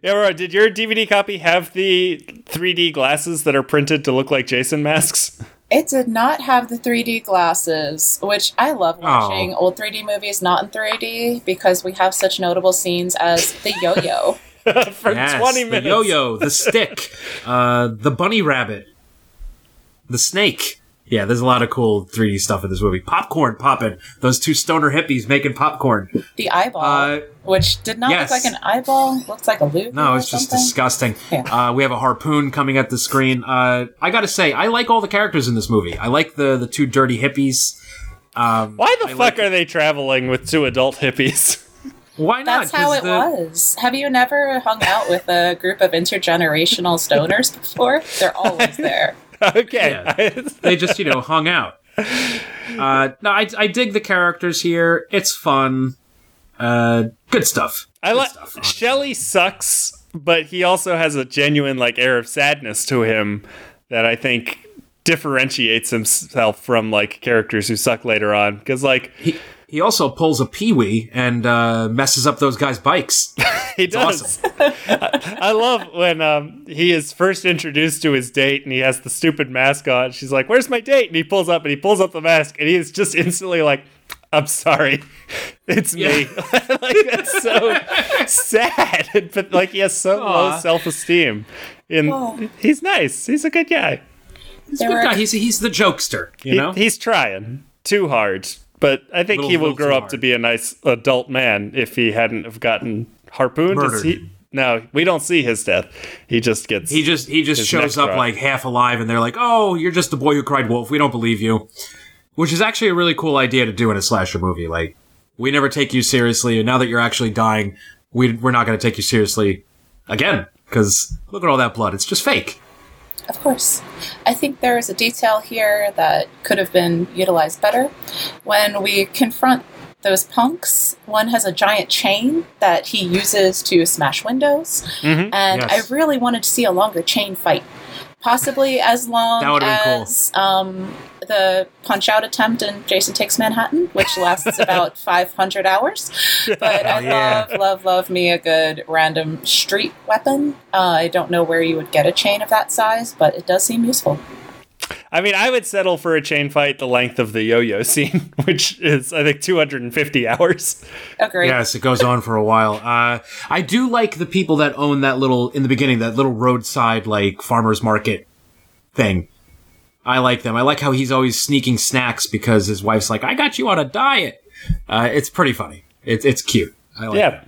Yeah, bro, did your DVD copy have the 3D glasses that are printed to look like Jason masks? It did not have the 3D glasses, which I love watching Oh. old 3D movies not in 3D because we have such notable scenes as the yo-yo. For Yes, 20 the minutes. yo-yo, the stick, uh, the bunny rabbit, the snake. Yeah, there's a lot of cool 3D stuff in this movie. Popcorn popping. Those two stoner hippies making popcorn. The eyeball, Uh, which did not yes. look like an eyeball, looks like a loop. No, or it's just something. disgusting. Yeah. Uh, we have a harpoon coming at the screen. Uh, I gotta say, I like all the characters in this movie. I like the the two dirty hippies. Um, Why the I fuck like- are they traveling with two adult hippies? Why not? That's how it the- was. Have you never hung out with a group of intergenerational stoners before? They're always there. okay. They just, you know, hung out. Uh, no, I, I dig the characters here. It's fun. Uh, good stuff. I like stuff. Shelly sucks, but he also has a genuine like air of sadness to him that I think differentiates himself from like characters who suck later on. Because like He, he also pulls a peewee and uh, messes up those guys' bikes. he does. I, I love when um, he is first introduced to his date and he has the stupid mask on. She's like, "Where's my date?" And he pulls up and he pulls up the mask and he is just instantly like. I'm sorry, it's me. like that's so sad, but like he has so low self-esteem, and Oh. he's nice. He's a good guy. He's a good guy. He's, he's the jokester, you He- know? he's trying too hard, but I think Little- he will grow up to be a nice adult man if he hadn't have gotten harpooned. He- no, we don't see his death. He just gets. He just he just shows up like half alive, and they're like, "Oh, you're just the boy who cried wolf. We don't believe you," which is actually a really cool idea to do in a slasher movie. Like, we never take you seriously, and now that you're actually dying, we we're not going to take you seriously again because look at all that blood. It's just fake. Of course. I think there is a detail here that could have been utilized better. When we confront those punks, one has a giant chain that he uses to smash windows. Mm-hmm. And Yes. I really wanted to see a longer chain fight. Possibly as long That would've cool. as um, the punch out attempt in Jason Takes Manhattan, which lasts about 500 hours. But I yeah. love, love, love me a good random street weapon. Uh, I don't know where you would get a chain of that size, but it does seem useful. I mean, I would settle for a chain fight the length of the yo-yo scene, which is I think 250 hours. Agree. Yes, it goes on for a while. Uh, I do like the people that own that little in the beginning, that little roadside like farmers market thing. I like them. I like how he's always sneaking snacks because his wife's like, "I got you on a diet." Uh, it's pretty funny. It's it's cute. I like Yeah,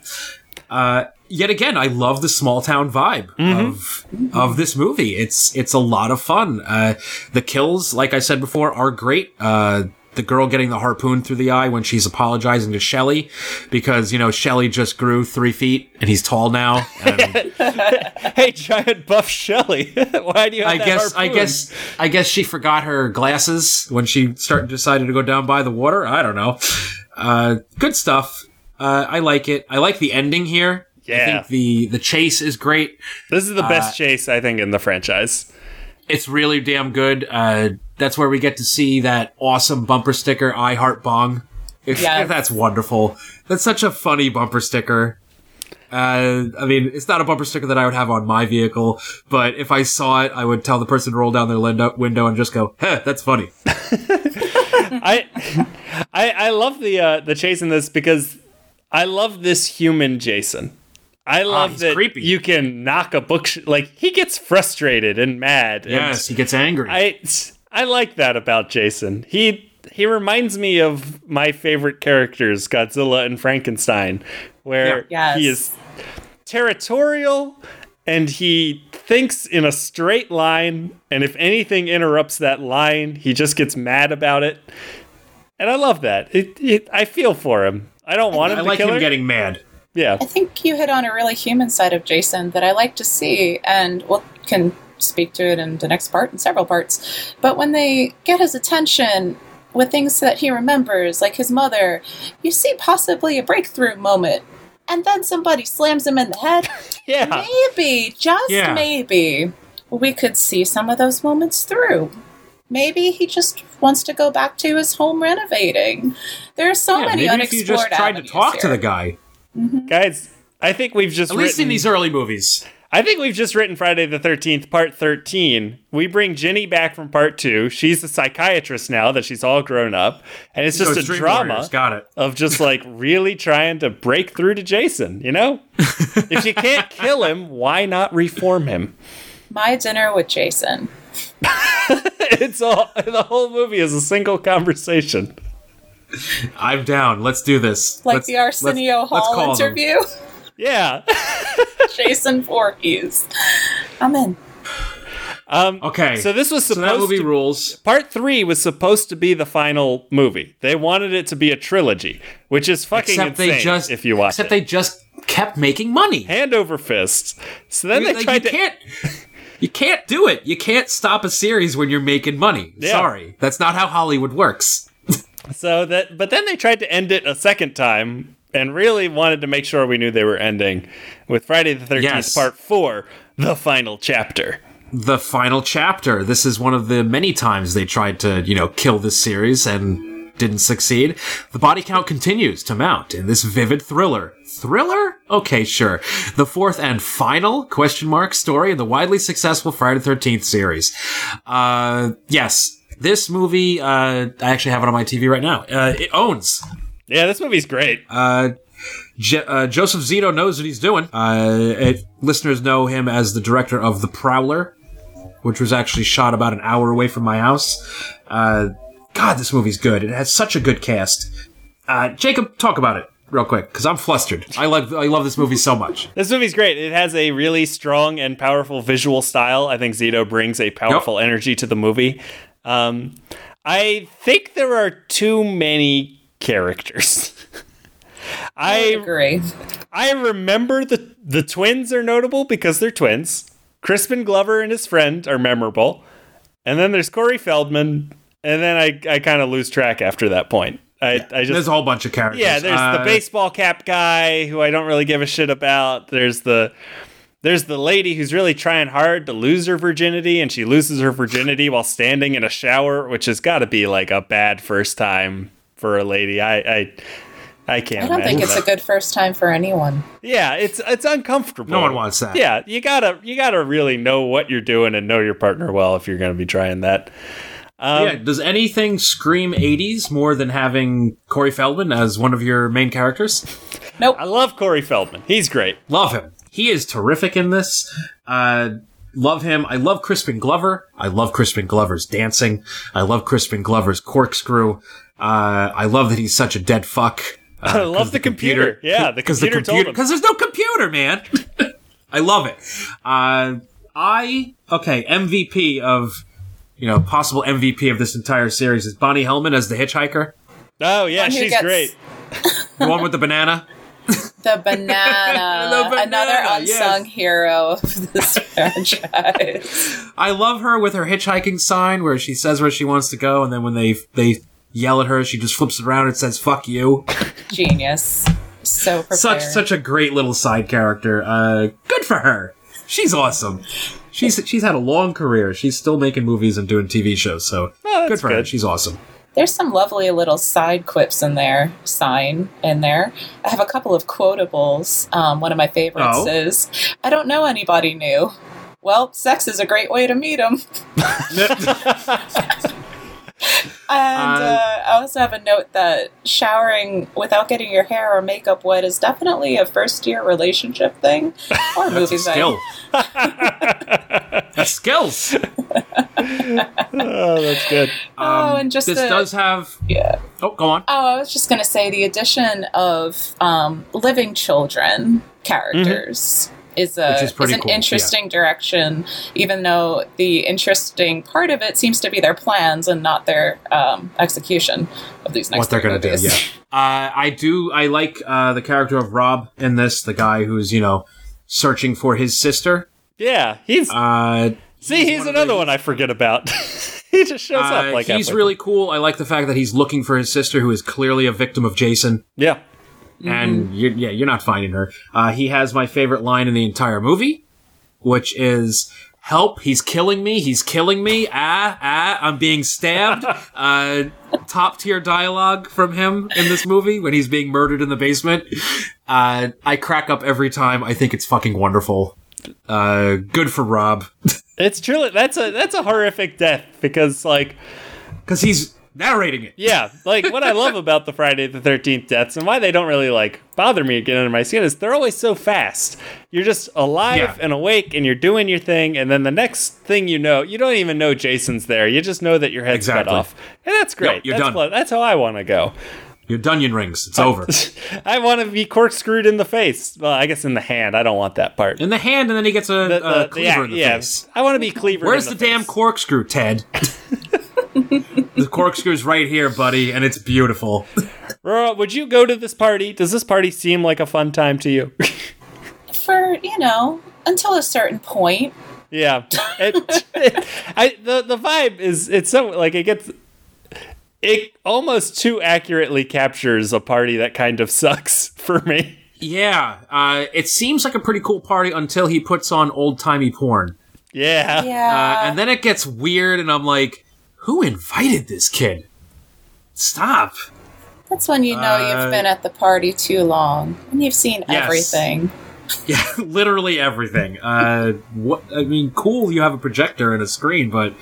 yet again, I love the small town vibe of of this movie. It's it's a lot of fun. Uh, the kills, like I said before, are great. Uh, the girl getting the harpoon through the eye when she's apologizing to Shelly because you know Shelly just grew three feet and he's tall now. And hey, giant buff Shelly, why do you? Have I that guess I guess I guess she forgot her glasses when she started decided to go down by the water. I don't know. Uh, good stuff. Uh, I like it. I like the ending here. I think the the chase is great. this is the uh, best chase I think in the franchise. It's really damn good. Uh, that's where we get to see that awesome bumper sticker, I Heart Bong. It's, Yes. That's wonderful. That's such a funny bumper sticker. Uh, I mean, it's not a bumper sticker that I would have on my vehicle, but if I saw it, I would tell the person to roll down their lindo- window and just go, "Heh, that's funny." I, I I love the uh, the chase in this because I love this human Jason. I love Ah, that creepy. you can knock a book sh- like he gets frustrated and mad. and Yes, he gets angry. I I like that about Jason. He he reminds me of my favorite characters, Godzilla and Frankenstein, where Yeah. he is territorial and he thinks in a straight line and if anything interrupts that line, he just gets mad about it. And I love that. It, it I feel for him. I don't want him I to like kill him her. getting mad. Yeah. I think you hit on a really human side of Jason that I like to see, and we'll can speak to it in the next part and several parts. But when they get his attention with things that he remembers, like his mother, you see possibly a breakthrough moment. And then somebody slams him in the head. Yeah. Maybe, just Yeah. maybe, we could see some of those moments through. Maybe he just wants to go back to his home renovating. There are so Yeah, many maybe if you unexplored just tried to talk to the guy, Mm-hmm. Guys, I think we've just at least written in these early movies. I think we've just written Friday the 13th, part 13. We bring Ginny back from part two. She's a psychiatrist now that she's all grown up. And it's just So a drama Got it. of just like really trying to break through to Jason, you know? if you can't kill him, why not reform him? My dinner with Jason. It's all, the whole movie is a single conversation. I'm down. Let's do this. Like Let's- the Arsenio let's- let's Hall them. interview. Yeah. Jason Voorhees. I'm in. Um, okay. So this was so that movie to- rules. Part three was supposed to be the final movie. They wanted it to be a trilogy, which is fucking Except insane they just if you watch except it. they just kept making money. Hand over fist. So then You- they tried you to. can't you can't do it. You can't stop a series when you're making money. Yeah. Sorry. That's not how Hollywood works. So that, but then they tried to end it a second time and really wanted to make sure we knew they were ending with Friday the Thirteenth Yes. Part Four, the final chapter. the final chapter. This is one of the many times they tried to, you know, kill this series and didn't succeed. The body count continues to mount in this vivid thriller. Thriller? Okay, sure. The fourth and final question mark story in the widely successful Friday the 13th series. Uh, yes. This movie, uh, I actually have it on my TV right now. Uh, it owns Yeah, this movie's great. uh, Je- uh, Joseph Zito knows what he's doing. Uh, it, listeners know him as the director of The Prowler, which was actually shot about an hour away from my house. Uh, God, this movie's good. It has such a good cast. Uh, Jacob, talk about it real quick because I'm flustered. I love I love this movie so much. This movie's great. It has a really strong and powerful visual style. I think Zito brings a powerful energy to the movie. Um, I think there are too many characters. I I agree. I remember the the twins are notable because they're twins. Crispin Glover and his friend are memorable, and then there's Corey Feldman, and then I I kind of lose track after that point. I I There's a whole bunch of characters. yeah. There's the Uh, baseball cap guy who I don't really give a shit about. There's the there's the lady who's really trying hard to lose her virginity, and she loses her virginity while standing in a shower, which has got to be like a bad first time for a lady. I I. I can't. I don't think it's that. a good first time for anyone. Yeah, it's it's uncomfortable. No one wants that. Yeah, you gotta you gotta really know what you're doing and know your partner well if you're gonna be trying that. Um, yeah, does anything scream 80s more than having Corey Feldman as one of your main characters? Nope. I love Corey Feldman. He's great. Love him. He is terrific in this. Uh, love him. I love Crispin Glover. I love Crispin Glover's dancing. I love Crispin Glover's corkscrew. Uh, I love that he's such a dead fuck. Uh, I love the computer. Yeah, the because the computer told him. because there's no computer, man. I love it. Uh, I okay MVP of you know possible MVP of this entire series is Bonnie Hellman as the hitchhiker, Oh yeah, One she's gets- great. the one with the banana. The banana, The banana, another unsung yes. hero of this franchise. I love her with her hitchhiking sign where she says where she wants to go, and then when they they yell at her, she just flips it around and says "fuck you." Genius. So prepared. Such such a great little side character. Uh, good for her. She's awesome. She's she's had a long career. She's still making movies and doing TV shows. So Oh, good for her. She's awesome. There's some lovely little side quips in there, sign in there. I have a couple of quotables. Um, one of my favorites Oh. is I don't know anybody new. Well, sex is a great way to meet them. And Uh, uh, I also have a note that showering without getting your hair or makeup wet is definitely a first year relationship thing or a movie thing. Skill. Skills. Oh, that's good. Oh, and just this the, does have. yeah. Oh, go on. Oh, I was just going to say the addition of um, living children characters is a Which is an cool, yeah. interesting direction. Even though the interesting part of it seems to be their plans and not their um, execution of these next what they're gonna do. Yeah. Uh, I do. I like uh, the character of Rob in this. The guy who's you know searching for his sister. Yeah, he's Uh, see, he's, one another the- one I forget about. he just shows uh, up like he's halfway- really cool. I like the fact that he's looking for his sister, who is clearly a victim of Jason. yeah. and you yeah, you're not finding her. Uh, he has my favorite line in the entire movie, which is "Help! He's killing me! He's killing me! Ah ah! I'm being stabbed!" uh, top tier dialogue from him in this movie when he's being murdered in the basement. Uh, I crack up every time. I think it's fucking wonderful. Uh, good for Rob It's truly that's a that's a horrific death because like because he's narrating it. yeah, like what I love about the Friday the Thirteenth deaths and why they don't really like bother me get under my skin is they're always so fast. You're just alive Yeah. and awake and you're doing your thing, and then the next thing you know, you don't even know Jason's there. You just know that your head's Exactly. cut off, and that's great. you're that's done. that's how I want to go. Your Dunyan rings. It's over. I want to be corkscrewed in the face. Well, I guess in the hand. I don't want that part. In the hand, and then he gets a, The- a the- cleaver yeah, in the yeah. face. I want to be cleaver. Where's in the, the, damn corkscrew, Ted? the corkscrew's right here, buddy, and it's beautiful. Rora, would you go to this party? Does this party seem like a fun time to you? For, you know, until a certain point. yeah. It, it- I the the vibe is it's so like it gets it almost too accurately captures a party that kind of sucks for me. Yeah, uh, it seems like a pretty cool party until he puts on old timey porn. Yeah. Yeah. Uh, and then it gets weird, and I'm like, who invited this kid? Stop. That's when you know Uh, you've been at the party too long and you've seen Yes. everything. Yeah, literally everything. Uh, what? I mean, cool. You have a projector and a screen, but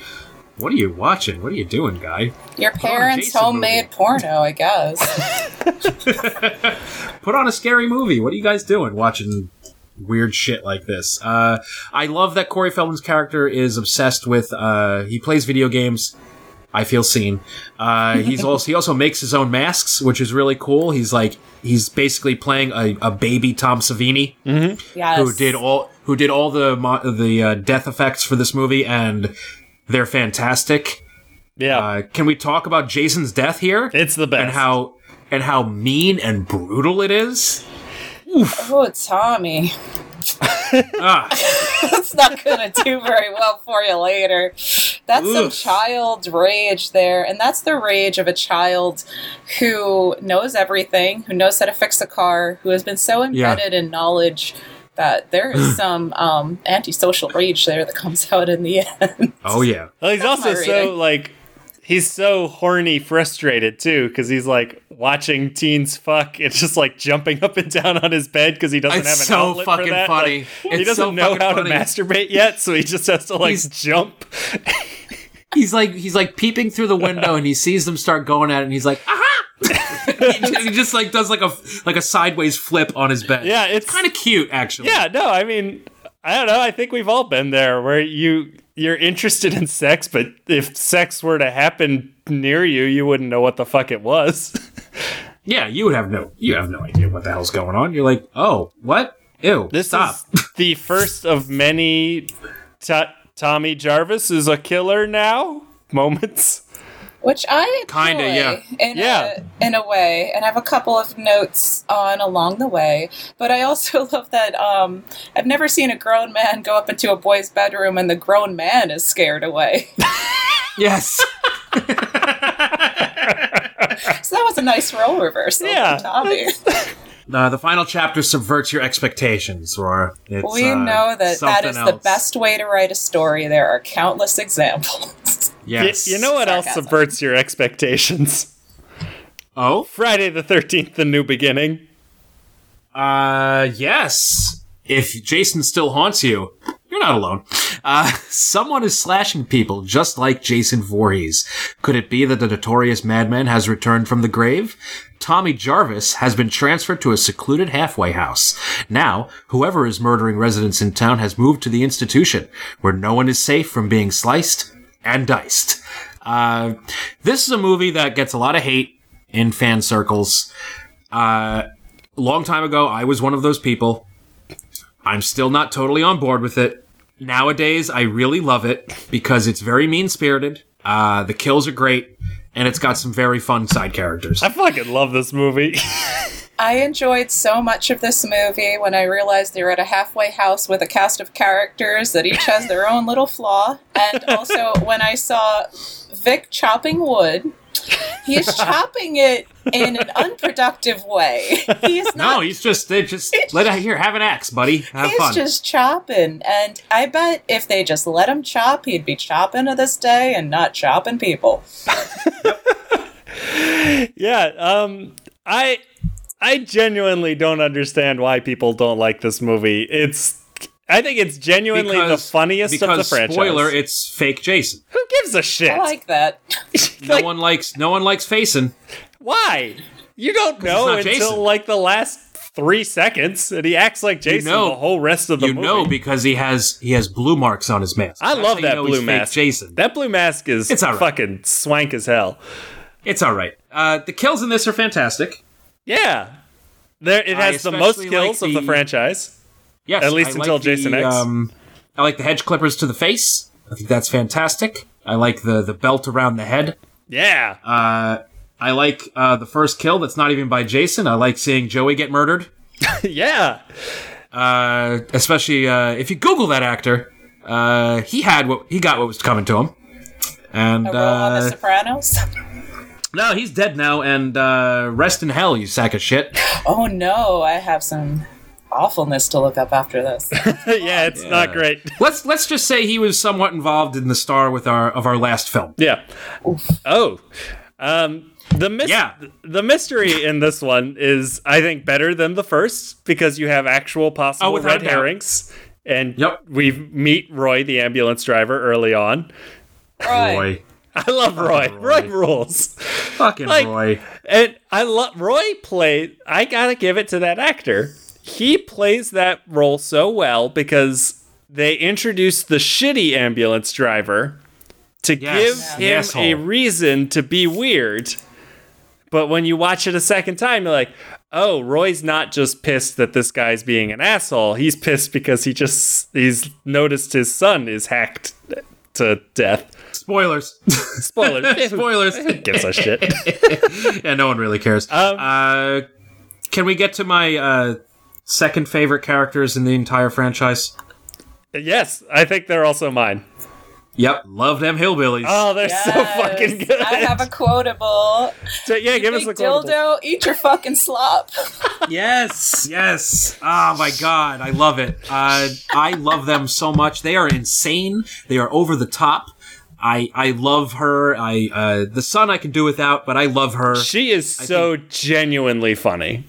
what are you watching? What are you doing, guy? Your parents' homemade movie. porno, I guess. Put on a scary movie. What are you guys doing? Watching weird shit like this. Uh, I love that Corey Feldman's character is obsessed with. Uh, he plays video games. I feel seen. Uh, he's also he also makes his own masks, which is really cool. He's like he's basically playing a, a baby Tom Savini. yes. who did all who did all the mo- the uh, death effects for this movie, and they're fantastic. Yeah. Uh, can we talk about Jason's death here it's the best. and how and how mean and brutal it is? Oh, Tommy. Ah, That's not going to do very well for you later. That's some Oof. child rage there. And that's the rage of a child who knows everything, who knows how to fix a car, who has been so embedded in knowledge that there is some um, antisocial rage there that comes out in the end. oh yeah, Well, he's That's also so like he's so horny frustrated too because he's like watching teens fuck it's just like jumping up and down on his bed because he doesn't It's have an so outlet fucking for that. funny. Like, he doesn't so know how funny. to masturbate yet so he just has to like He's- jump he's like he's like peeping through the window, and he sees them start going at it, and he's like, aha! he, just, he just like does like a like a sideways flip on his bed. yeah it's kind of cute actually. yeah no i mean i don't know i think we've all been there where you you're interested in sex but if sex were to happen near you you wouldn't know what the fuck it was yeah. You would have no you have no idea what the hell's going on. You're like, oh, what? Ew. This stop. is the first of many Ta Tommy Jarvis is a killer now moments. Which I Kinda, yeah. in Yeah. a, in a way, and I have a couple of notes on along the way. But I also love that um, I've never seen a grown man go up into a boy's bedroom and the grown man is scared away. yes. so that was a nice role reversal Yeah. from Tommy. Uh, the final chapter subverts your expectations, Roar. It's, we uh, know that that is something is the best way to write a story. There are countless examples. Y- Yes. you know what else subverts your expectations? Oh. Friday the 13th, The New Beginning. Uh, yes. If Jason still haunts you, you're not alone. Uh, someone is slashing people just like Jason Voorhees. Could it be that the notorious madman has returned from the grave? Tommy Jarvis has been transferred to a secluded halfway house. Now, whoever is murdering residents in town has moved to the institution, where no one is safe from being sliced and diced. Uh, this is a movie that gets a lot of hate in fan circles. Uh, a long time ago, I was one of those people. I'm still not totally on board with it. Nowadays, I really love it because it's very mean spirited. Uh, the kills are great, and it's got some very fun side characters. I fucking love this movie. I enjoyed so much of this movie when I realized they were at a halfway house with a cast of characters that each has their own little flaw. And also when I saw Vic chopping wood, he's chopping it in an unproductive way. He's not No, he's just they just let it here. Have an axe, buddy. Have He's fun. just chopping, and I bet if they just let him chop, he'd be chopping to this day and not chopping people. yeah, um I I genuinely don't understand why people don't like this movie. It's I think it's genuinely the funniest of the because, franchise. Spoiler: It's fake Jason. Who gives a shit? I like that. No Like- one likes. No one likes facing. Why? You don't know until Jason. like the last three seconds, and he acts like Jason know- the whole rest of the You movie. You know because he has he has blue marks on his mask. I That's love how you that know blue he's fake mask. Jason. That blue mask is It's all right. fucking swank as hell. It's all right. Uh, the kills in this are fantastic. Yeah. There, it I has the most kills like of the the- franchise. Yes, At least I until like the, Jason X. Um, I like the hedge clippers to the face. I think that's fantastic. I like the the belt around the head. Yeah. Uh, I like uh, the first kill that's not even by Jason. I like seeing Joey get murdered. yeah. Uh, especially uh, if you Google that actor, uh, he had what he got what was coming to him. And A role on The uh, Sopranos. no, he's dead now. And uh, rest in hell, you sack of shit. oh no, I have some awfulness to look up after this. yeah, it's not great. let's let's just say he was somewhat involved in the star with our of our last film. Yeah. Oh. Um the mis- Yeah. the mystery in this one is I think better than the first because you have actual possible Oh, red herrings and Yep. we meet Roy the ambulance driver early on. Right. Roy, I love Roy. Roy. Roy rules. fucking Like- Roy. And I love Roy play. I gotta give it to that actor. He plays that role so well because they introduced the shitty ambulance driver to Yes, give the him asshole. a reason to be weird. But when you watch it a second time, you're like, oh, Roy's not just pissed that this guy's being an asshole. He's pissed because he just he's noticed his son is hacked to death. Spoilers. Spoilers. Spoilers. Who gives a shit? yeah, no one really cares. Um, uh, can we get to my uh, second favorite characters in the entire franchise? yes, I think they're also mine. Yep, love them hillbillies. Oh, they're so fucking good. I have a quotable. So, yeah, give us a quotable. dildo, eat your fucking slop. yes, yes. Oh my god, I love it. Uh, I love them so much. They are insane. They are over the top. I I love her. I uh, the son I can do without, but I love her. She is so genuinely funny.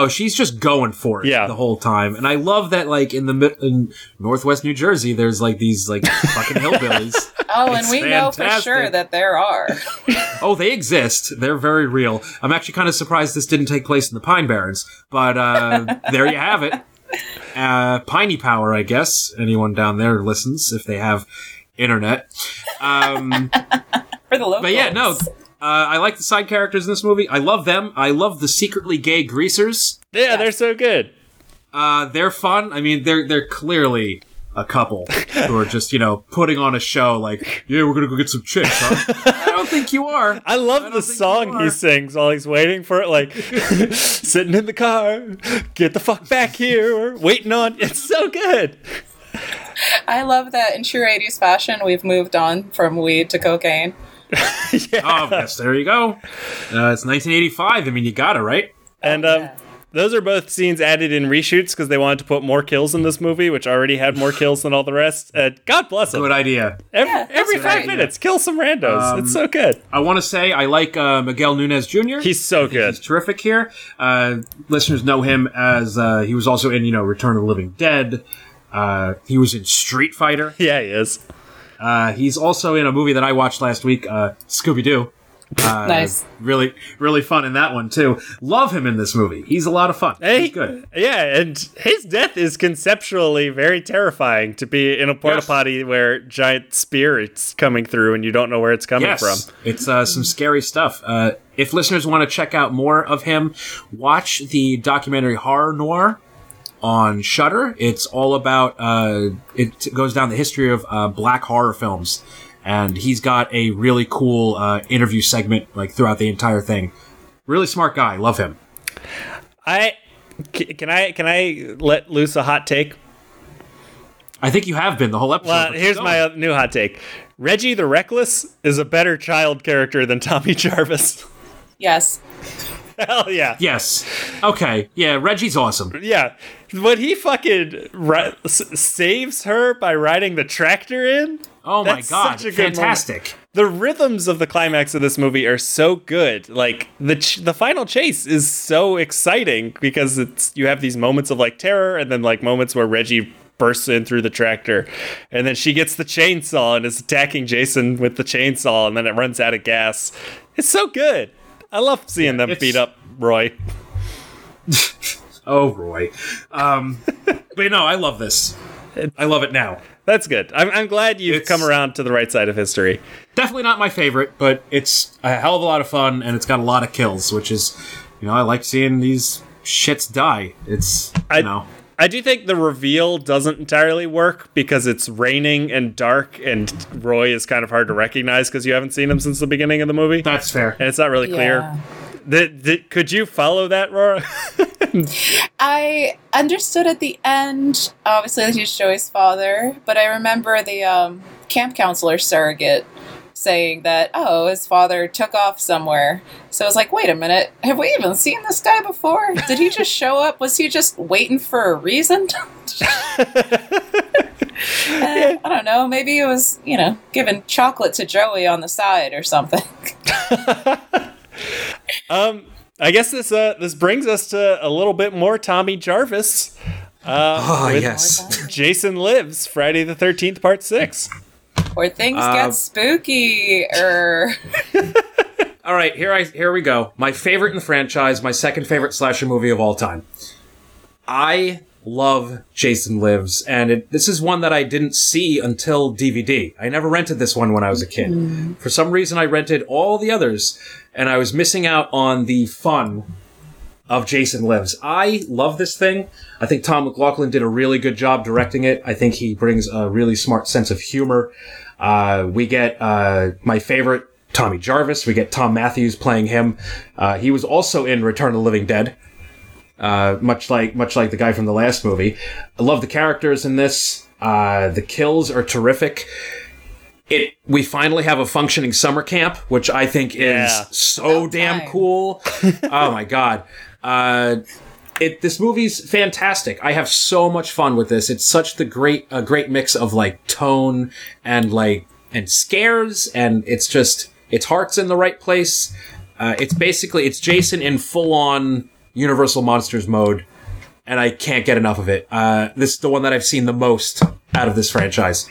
Oh, she's just going for it Yeah. the whole time, and I love that. Like in the mid- in Northwest New Jersey, there's like these like fucking hillbillies. Oh, and It's we know for sure that there are. Oh, they exist. They're very real. I'm actually kind of surprised this didn't take place in the Pine Barrens, but uh, there you have it. Uh, Piney Power, I guess. Anyone down there listens if they have internet. Um, For the locals. but yeah, no. Uh, I like the side characters in this movie. I love them. I love the secretly gay greasers. Yeah, they're so good. Uh, they're fun. I mean, they're they're clearly a couple who are just you know putting on a show. Like, yeah, we're gonna go get some chicks, huh? I don't think you are. I love don't the song he sings while he's waiting for it, like sitting in the car, get the fuck back here, we're waiting on. It's so good. I love that in true 80s fashion, we've moved on from weed to cocaine. Oh, yes, there you go. Uh, it's 1985. I mean, you got it, right? And um, those are both scenes added in reshoots because they wanted to put more kills in this movie, which already had more kills than all the rest. Uh, God bless them. Good idea. Every, Yeah, every good five idea. minutes, kill some randos. Um, it's so good. I want to say I like uh, Miguel Nunez Jr. He's so good. He's terrific here. Uh, listeners know him as uh, he was also in, you know, Return of the Living Dead. Uh, he was in Street Fighter. Yeah, he is. Uh, he's also in a movie that I watched last week, uh, Scooby Doo. Uh, Nice. Really, really fun in that one too. Love him in this movie. He's a lot of fun. Hey, He's good. Yeah, and his death is conceptually very terrifying to be in a porta Yes. potty where giant spirits coming through and you don't know where it's coming Yes, from. it's uh, some scary stuff. Uh, if listeners want to check out more of him, watch the documentary Horror Noir on Shudder. It's all about. Uh, it goes down the history of uh, black horror films, and he's got a really cool uh, interview segment like throughout the entire thing. Really smart guy. Love him. I can I can I let loose a hot take? I think you have been the whole episode. Well, here's my uh, new hot take. Reggie the Reckless is a better child character than Tommy Jarvis. Yes. Hell yeah. Yes. Okay. Yeah. Reggie's awesome. Yeah. When he fucking ri- s- saves her by riding the tractor in, Oh my god. such a good moment. Fantastic. the rhythms of the climax of this movie are so good. Like the ch- the final chase is so exciting because it's you have these moments of like terror and then like moments where Reggie bursts in through the tractor and then she gets the chainsaw and is attacking Jason with the chainsaw and then it runs out of gas. It's so good. I love seeing them beat up Roy. Oh, Roy. Um, but no, I love this. I love it now. That's good. I'm, I'm glad you've It's- come around to the right side of history. Definitely not my favorite, but it's a hell of a lot of fun, and it's got a lot of kills, which is, you know, I like seeing these shits die. It's, you I- know, I do think the reveal doesn't entirely work because it's raining and dark, and Roy is kind of hard to recognize because you haven't seen him since the beginning of the movie, that's fair. and it's not really clear. Yeah. Did, did, could you follow that, Rora? I understood at the end, obviously, that he's Joey's father, but I remember the um, camp counselor surrogate saying that, oh, his father took off somewhere. So I was like, wait a minute, have we even seen this guy before? Did he just show up? Was he just waiting for a reason? Eh, I don't know. Maybe he was, you know, giving chocolate to Joey on the side or something. um, I guess this uh, this brings us to a little bit more Tommy Jarvis. Uh, Oh, yes. Jason Lives, Friday the 13th, Part 6. Where things Uh, get spooky or All right, here I here we go. My favorite in the franchise, my second favorite slasher movie of all time. I love Jason Lives, and it, this is one that I didn't see until DVD. I never rented this one when I was a kid. For some reason, I rented all the others, and I was missing out on the fun of Jason Lives. I love this thing. I think Tom McLoughlin did a really good job directing it. I think he brings a really smart sense of humor. Uh, we get uh, my favorite Tommy Jarvis. We get Thom Mathews playing him. Uh, he was also in Return of the Living Dead. Uh, much like much like the guy from the last movie. I love the characters in this. Uh, the kills are terrific. It we finally have a functioning summer camp, which I think is so About damn time. cool. oh my god. Uh, it this movie's fantastic. I have so much fun with this. It's such the great a great mix of like tone and like and scares and it's just its heart's in the right place. Uh, it's basically it's Jason in full on Universal Monsters mode, and I can't get enough of it. Uh, this is the one that I've seen the most out of this franchise.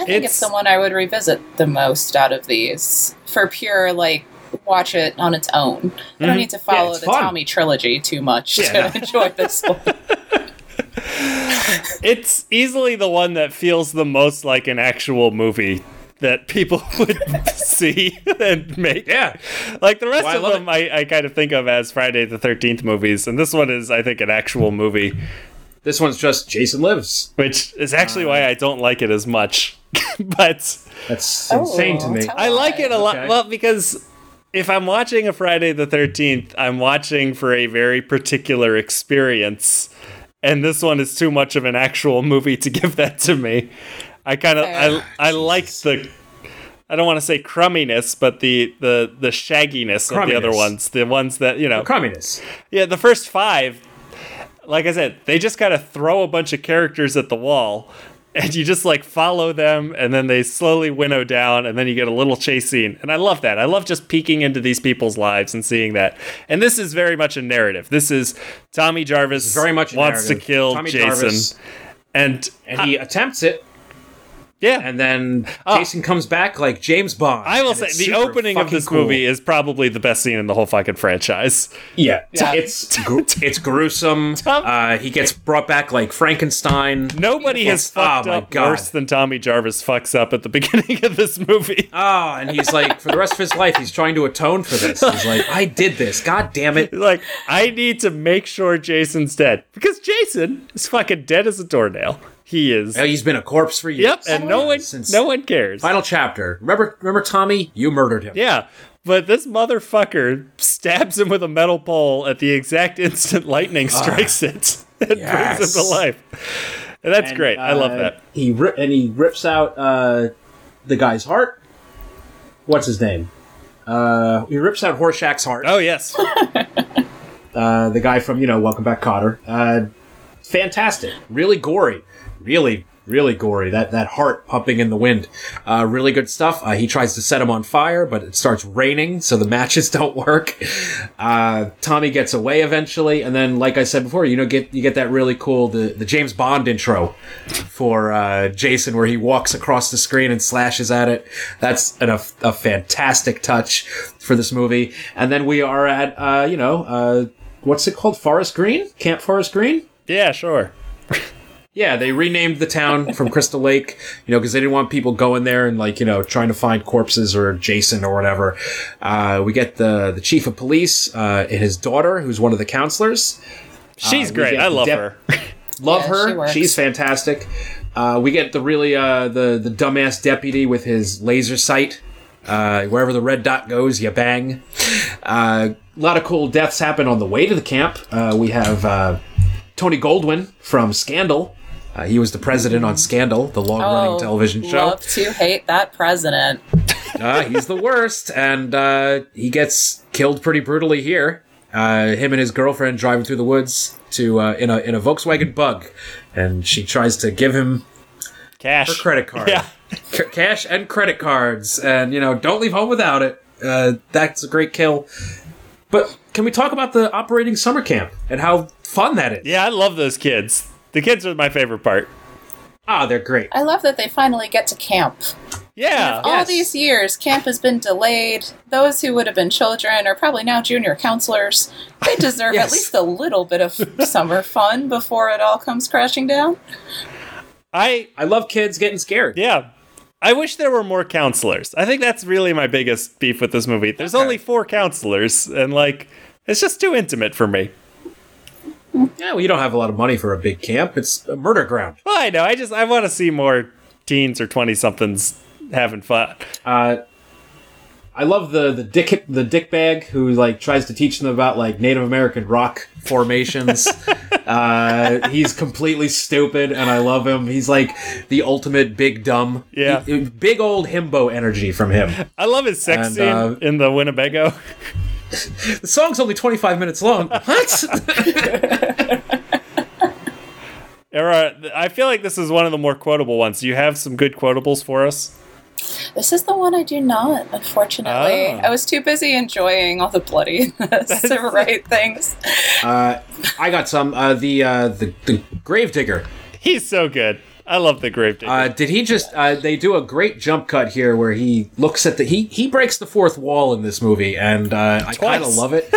I think It's- it's, the one I would revisit the most out of these for pure like watch it on its own. I don't mm-hmm. need to follow it's the fun. Tommy trilogy too much Yeah. to enjoy this one. It's easily the one that feels the most like an actual movie that people would see and make. Yeah. Like the rest Well, of love them, I, I kind of think of as Friday the 13th movies. And this one is, I think, an actual movie, This one's just Jason Lives. which is actually why uh. I don't like it as much. but That's insane to Oh, me. I like it a lot. Okay. Well, because if I'm watching a Friday the 13th, I'm watching for a very particular experience. And this one is too much of an actual movie to give that to me. I kind of I I like the I don't want to say crumminess, but the the the shagginess of the other ones, the ones that you know. Communists. Yeah, the first five, like I said, they just kind of throw a bunch of characters at the wall, and you just like follow them, and then they slowly winnow down, and then you get a little chase scene. And I love that. I love just peeking into these people's lives and seeing that. And this is very much a narrative. This is Tommy Jarvis Very much wants narrative. to kill Tommy Jason, Jarvis, and and he attempts it, yeah. and then Jason comes back like James Bond. I will say the opening of this cool. movie is probably the best scene in the whole fucking franchise. Yeah, Yeah. it's it's gruesome. Uh, he gets brought back like Frankenstein. Nobody has fucked Oh up worse than Tommy Jarvis fucks up at the beginning of this movie. Oh, and he's like, for the rest of his life, he's trying to atone for this. He's like, I did this. God damn it. like, I need to make sure Jason's dead because Jason is fucking dead as a doornail. He is. Oh, He's been a corpse for years. Yep, and no one, Since no one cares. Final chapter. Remember, remember Tommy? You murdered him. Yeah, but this motherfucker stabs him with a metal pole at the exact instant lightning strikes it and brings him to life. And that's And, great. I love uh, that. He ri- and he rips out uh, the guy's heart. What's his name? Uh, he rips out Horshack's heart. Oh yes, Uh, the guy from you know Welcome Back, Kotter. Uh, fantastic. Really gory. Really, really gory. That that heart pumping in the wind. Uh, really good stuff. Uh, he tries to set him on fire, but it starts raining, so the matches don't work. Uh, Tommy gets away eventually, and then, like I said before, you know, get you get that really cool the the James Bond intro for uh, Jason, where he walks across the screen and slashes at it. That's an, a, a fantastic touch for this movie. And then we are at uh, you know uh, what's it called? Forest Green, Camp Forest Green. yeah, sure. Yeah, they renamed the town from Crystal Lake, you know, because they didn't want people going there and like you know trying to find corpses or Jason or whatever. Uh, we get the the chief of police uh, and his daughter, who's one of the counselors. She's we great. I love Dep- her. Love Yeah, her. works. She's fantastic. Uh, we get the really uh, the the dumbass deputy with his laser sight. Uh, wherever the red dot goes, you bang. Uh, a lot of cool deaths happen on the way to the camp. Uh, we have uh, Tony Goldwyn from Scandal. Uh, he was the president on Scandal, the long-running Oh, television show. Love to hate that president. Uh, he's the worst, and uh, he gets killed pretty brutally here. Uh, him and his girlfriend driving through the woods to uh, in a in a Volkswagen Bug, and she tries to give him Cash. her credit card, Yeah. C- cash and credit cards, and you know don't leave home without it. Uh, that's a great kill. But can we talk about the operating summer camp and how fun that is? Yeah, I love those kids. The kids are my favorite part. Ah, they're great. I love that they finally get to camp. Yeah. All these years, camp has been delayed. Those who would have been children are probably now junior counselors. They deserve Yes. at least a little bit of summer fun before it all comes crashing down. I I love kids getting scared. yeah. I wish there were more counselors. I think that's really my biggest beef with this movie. There's Okay. only four counselors, and like, it's just too intimate for me. Yeah, well, you don't have a lot of money for a big camp. It's a murder ground. Well, I know. I just I want to see more teens or twenty somethings having fun. Uh, I love the the dick the dick bag who like tries to teach them about like Native American rock formations. uh, he's completely stupid, and I love him. He's like the ultimate big dumb. Yeah. He- big old himbo energy from him. I love his sex And, scene uh, in the Winnebago. The song's only twenty five minutes long. What? Era, I feel like this is one of the more quotable ones. Do you have some good quotables for us? This is the one I do not, unfortunately. Ah. I was too busy enjoying all the bloodiness to write things. uh, I got some. Uh, the uh, the the gravedigger. He's so good. I love the grave digger. Uh, did he just? Uh, they do a great jump cut here where he looks at the he he breaks the fourth wall in this movie, and uh, I kind of love it.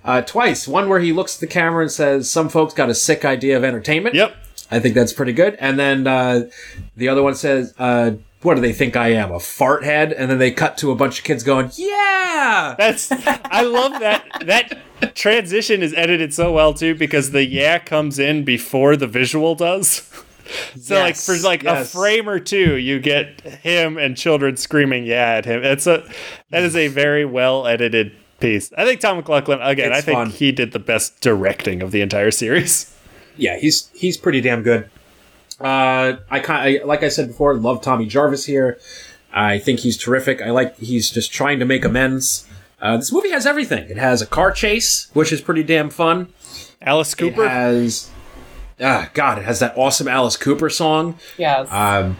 uh, twice. One where he looks at the camera and says, "Some folks got a sick idea of entertainment." yep. I think that's pretty good. And then uh, the other one says, uh, "What do they think I am? A fart head?" And then they cut to a bunch of kids going, "Yeah." That's I love that that transition is edited so well too because the yeah comes in before the visual does. So like for like yes. a frame or two, you get him and children screaming yeah at him. It's a that is a very well edited piece. I think Tom McLoughlin again. It's I think fun. he did the best directing of the entire series. yeah, he's he's pretty damn good. Uh, I kind like I said before, love Tommy Jarvis here. I think he's terrific. I like he's just trying to make amends. Uh, this movie has everything. It has a car chase, which is pretty damn fun. Alice It Cooper. has, ah, God, it has that awesome Alice Cooper song. Yes. Um,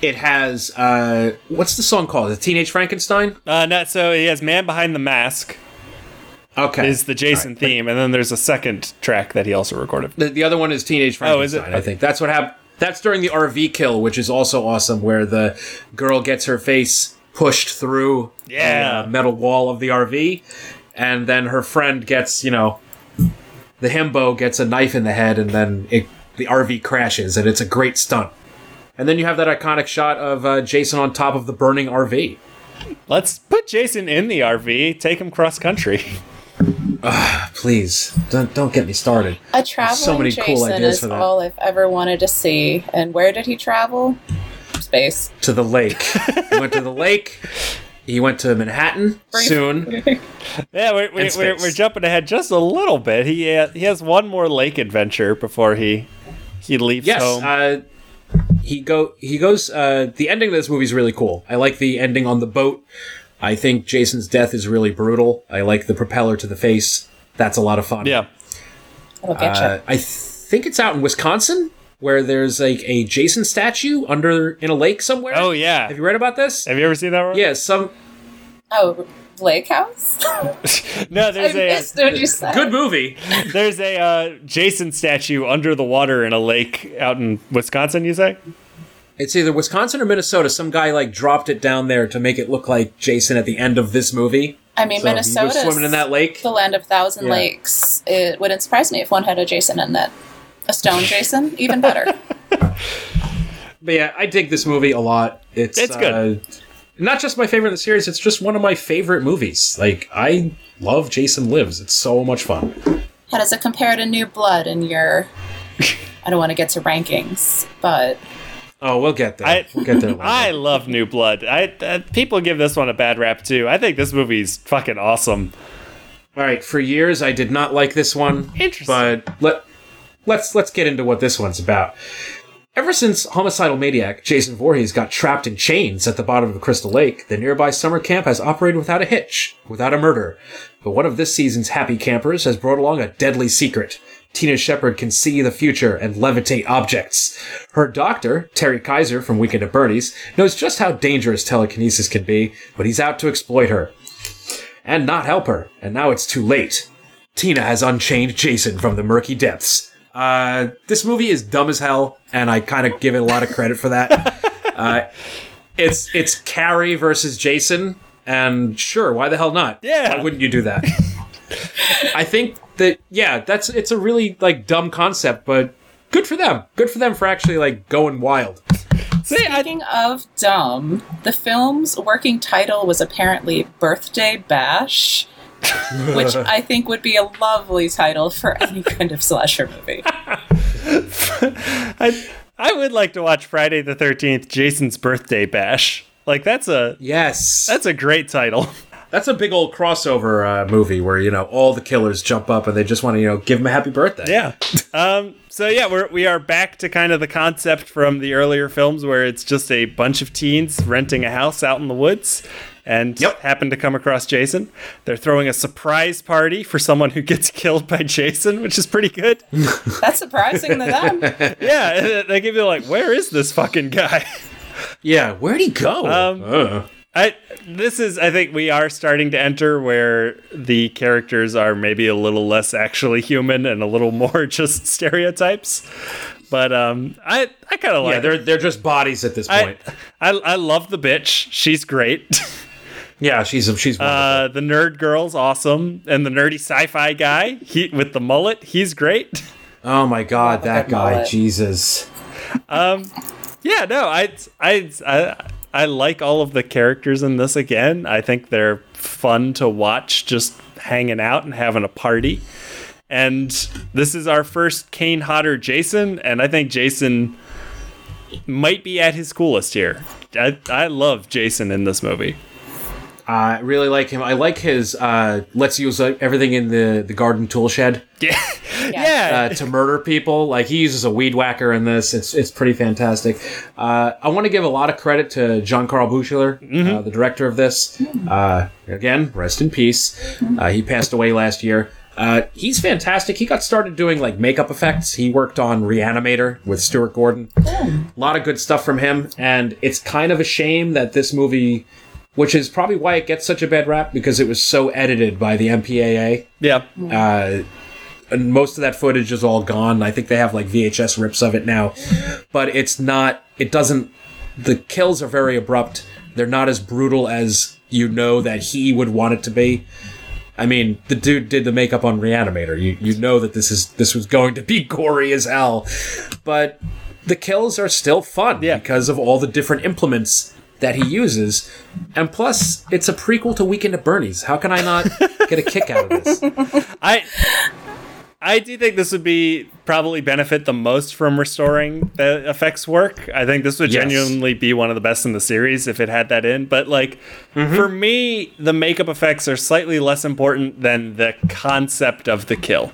it has uh, what's the song called? The Teenage Frankenstein. Uh, no, so he has Man Behind the Mask Okay, is the Jason All right, but theme, and then there's a second track that he also recorded. The, the other one is Teenage Frankenstein. Oh, is it? Frankenstein. I think that's what happened. That's during the RV kill, which is also awesome, where the girl gets her face pushed through Yeah. the uh, metal wall of the RV, and then her friend gets, you know, the himbo gets a knife in the head, and then it, the RV crashes, and it's a great stunt. And then you have that iconic shot of uh, Jason on top of the burning RV. Let's put Jason in the RV, take him cross country. Please don't don't get me started. A traveling so many Jason cool ideas is for that. all I've ever wanted to see. And where did he travel? Space. to the lake. he went to the lake. He went to Manhattan soon. Yeah, we're, we're, we're, we're jumping ahead just a little bit. He uh, he has one more lake adventure before he he leaves Yes, home. uh, he go he goes. Uh, the ending of this movie is really cool. I like the ending on the boat. I think Jason's death is really brutal. I like the propeller to the face. That's a lot of fun. yeah, It'll get Uh, you. I think it's out in Wisconsin where there's like a Jason statue under in a lake somewhere. Oh, yeah. Have you read about this? have you ever seen that one? Yeah, some Oh, Lake House? No, there's a missed what you said. good movie. there's a uh, Jason statue under the water in a lake out in Wisconsin. You say? It's either Wisconsin or Minnesota. Some guy like dropped it down there to make it look like Jason at the end of this movie. I mean, So Minnesota swimming in that lake. the land of thousand Yeah. lakes. It wouldn't surprise me if one had a Jason in that. A stone Jason, even better. But yeah, I dig this movie a lot. It's It's good. Uh, not just my favorite in the series; it's just one of my favorite movies. Like I love Jason Lives. It's so much fun. How does it compare to New Blood in your? I don't want to get to rankings, but Oh, we'll get there. I, we'll get there. Later. I love New Blood. I uh, people give this one a bad rap too. I think this movie's fucking awesome. All right, for years I did not like this one. Interesting. But let let's let's get into what this one's about. Ever since homicidal maniac Jason Voorhees got trapped in chains at the bottom of Crystal Lake, the nearby summer camp has operated without a hitch, without a murder. But one of this season's happy campers has brought along a deadly secret. Tina Shepard can see the future and levitate objects. Her doctor, Terry Kaiser from Weekend at Bernie's, knows just how dangerous telekinesis can be, but he's out to exploit her and not help her. And now it's too late. Tina has unchained Jason from the murky depths. Uh, this movie is dumb as hell, and I kind of give it a lot of credit for that. uh, it's it's Carrie versus Jason, and sure, why the hell not? Yeah. why wouldn't you do that? I think that yeah, that's it's a really like dumb concept, but good for them. Good for them for actually like going wild. Speaking of dumb, the film's working title was apparently Birthday Bash, which I think would be a lovely title for any kind of slasher movie. I I would like to watch Friday the Thirteenth, Jason's Birthday Bash. Like that's a Yes, that's a great title. That's a big old crossover uh, movie where you know all the killers jump up and they just want to you know give him a happy birthday. Yeah. Um, so yeah, we're we are back to kind of the concept from the earlier films where it's just a bunch of teens renting a house out in the woods and Yep. happen to come across Jason. They're throwing a surprise party for someone who gets killed by Jason, which is pretty good. That's surprising to them. yeah, they give you like, where is this fucking guy? yeah. Where'd he go? Um, Uh. I this is I think we are starting to enter where the characters are maybe a little less actually human and a little more just stereotypes. But um I I kind of like yeah, they're they're just bodies at this I, point. I I love the bitch. She's great. Yeah, she's she's wonderful. Uh, the nerd girl's awesome, and the nerdy sci-fi guy, he with the mullet, he's great. oh my god, Love a that guy, mullet. Jesus. Yeah, no, I I I I like all of the characters in this again. I think they're fun to watch, just hanging out and having a party. And this is our first Kane Hodder Jason, and I think Jason might be at his coolest here. I, I love Jason in this movie. I really like him. I like his uh, let's use uh, everything in the the garden tool shed Yeah, yeah. uh, to murder people. Like he uses a weed whacker in this. It's it's pretty fantastic. Uh, I want to give a lot of credit to John Carl Buechler, uh, the director of this. Uh, again, rest in peace. Uh, he passed away last year. Uh, he's fantastic. He got started doing like makeup effects. He worked on Reanimator with Stuart Gordon. A lot of good stuff from him, and it's kind of a shame that this movie, which is probably why it gets such a bad rap, because it was so edited by the MPAA yeah. uh, and most of that footage is all gone. I think they have like VHS rips of it now, but it's not. It doesn't. The kills are very abrupt. They're not as brutal as you know that he would want it to be. I mean, the dude did the makeup on Reanimator. You you know that this is this was going to be gory as hell, but the kills are still fun Yeah. because of all the different implements that he uses, and plus it's a prequel to Weekend at Bernie's. How can I not get a kick out of this? I I do think this would be probably benefit the most from restoring the effects work. I think this would Yes. genuinely be one of the best in the series if it had that in. But like mm-hmm. for me, the makeup effects are slightly less important than the concept of the kill.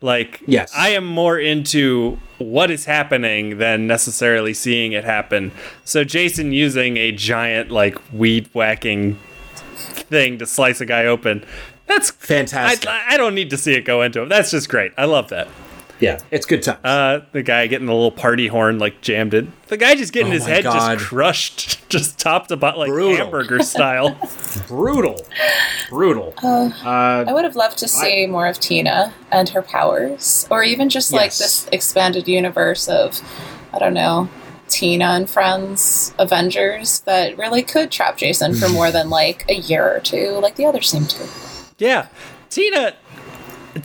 Like Yes. I am more into what is happening than necessarily seeing it happen. So Jason using a giant like weed whacking thing to slice a guy open. That's Fantastic. I, I don't need to see it go into him. That's just great. I love that. Yeah, it's good time. Uh, the guy getting the little party horn like jammed in. The guy just getting Oh his head God. just crushed, just top to bottom like Brutal. hamburger style. brutal, brutal. Uh, I would have loved to see more of Tina and her powers, or even just like Yes. this expanded universe of, I don't know, Tina and friends, Avengers that really could trap Jason for more than like a year or two, like the others seem to. yeah, Tina.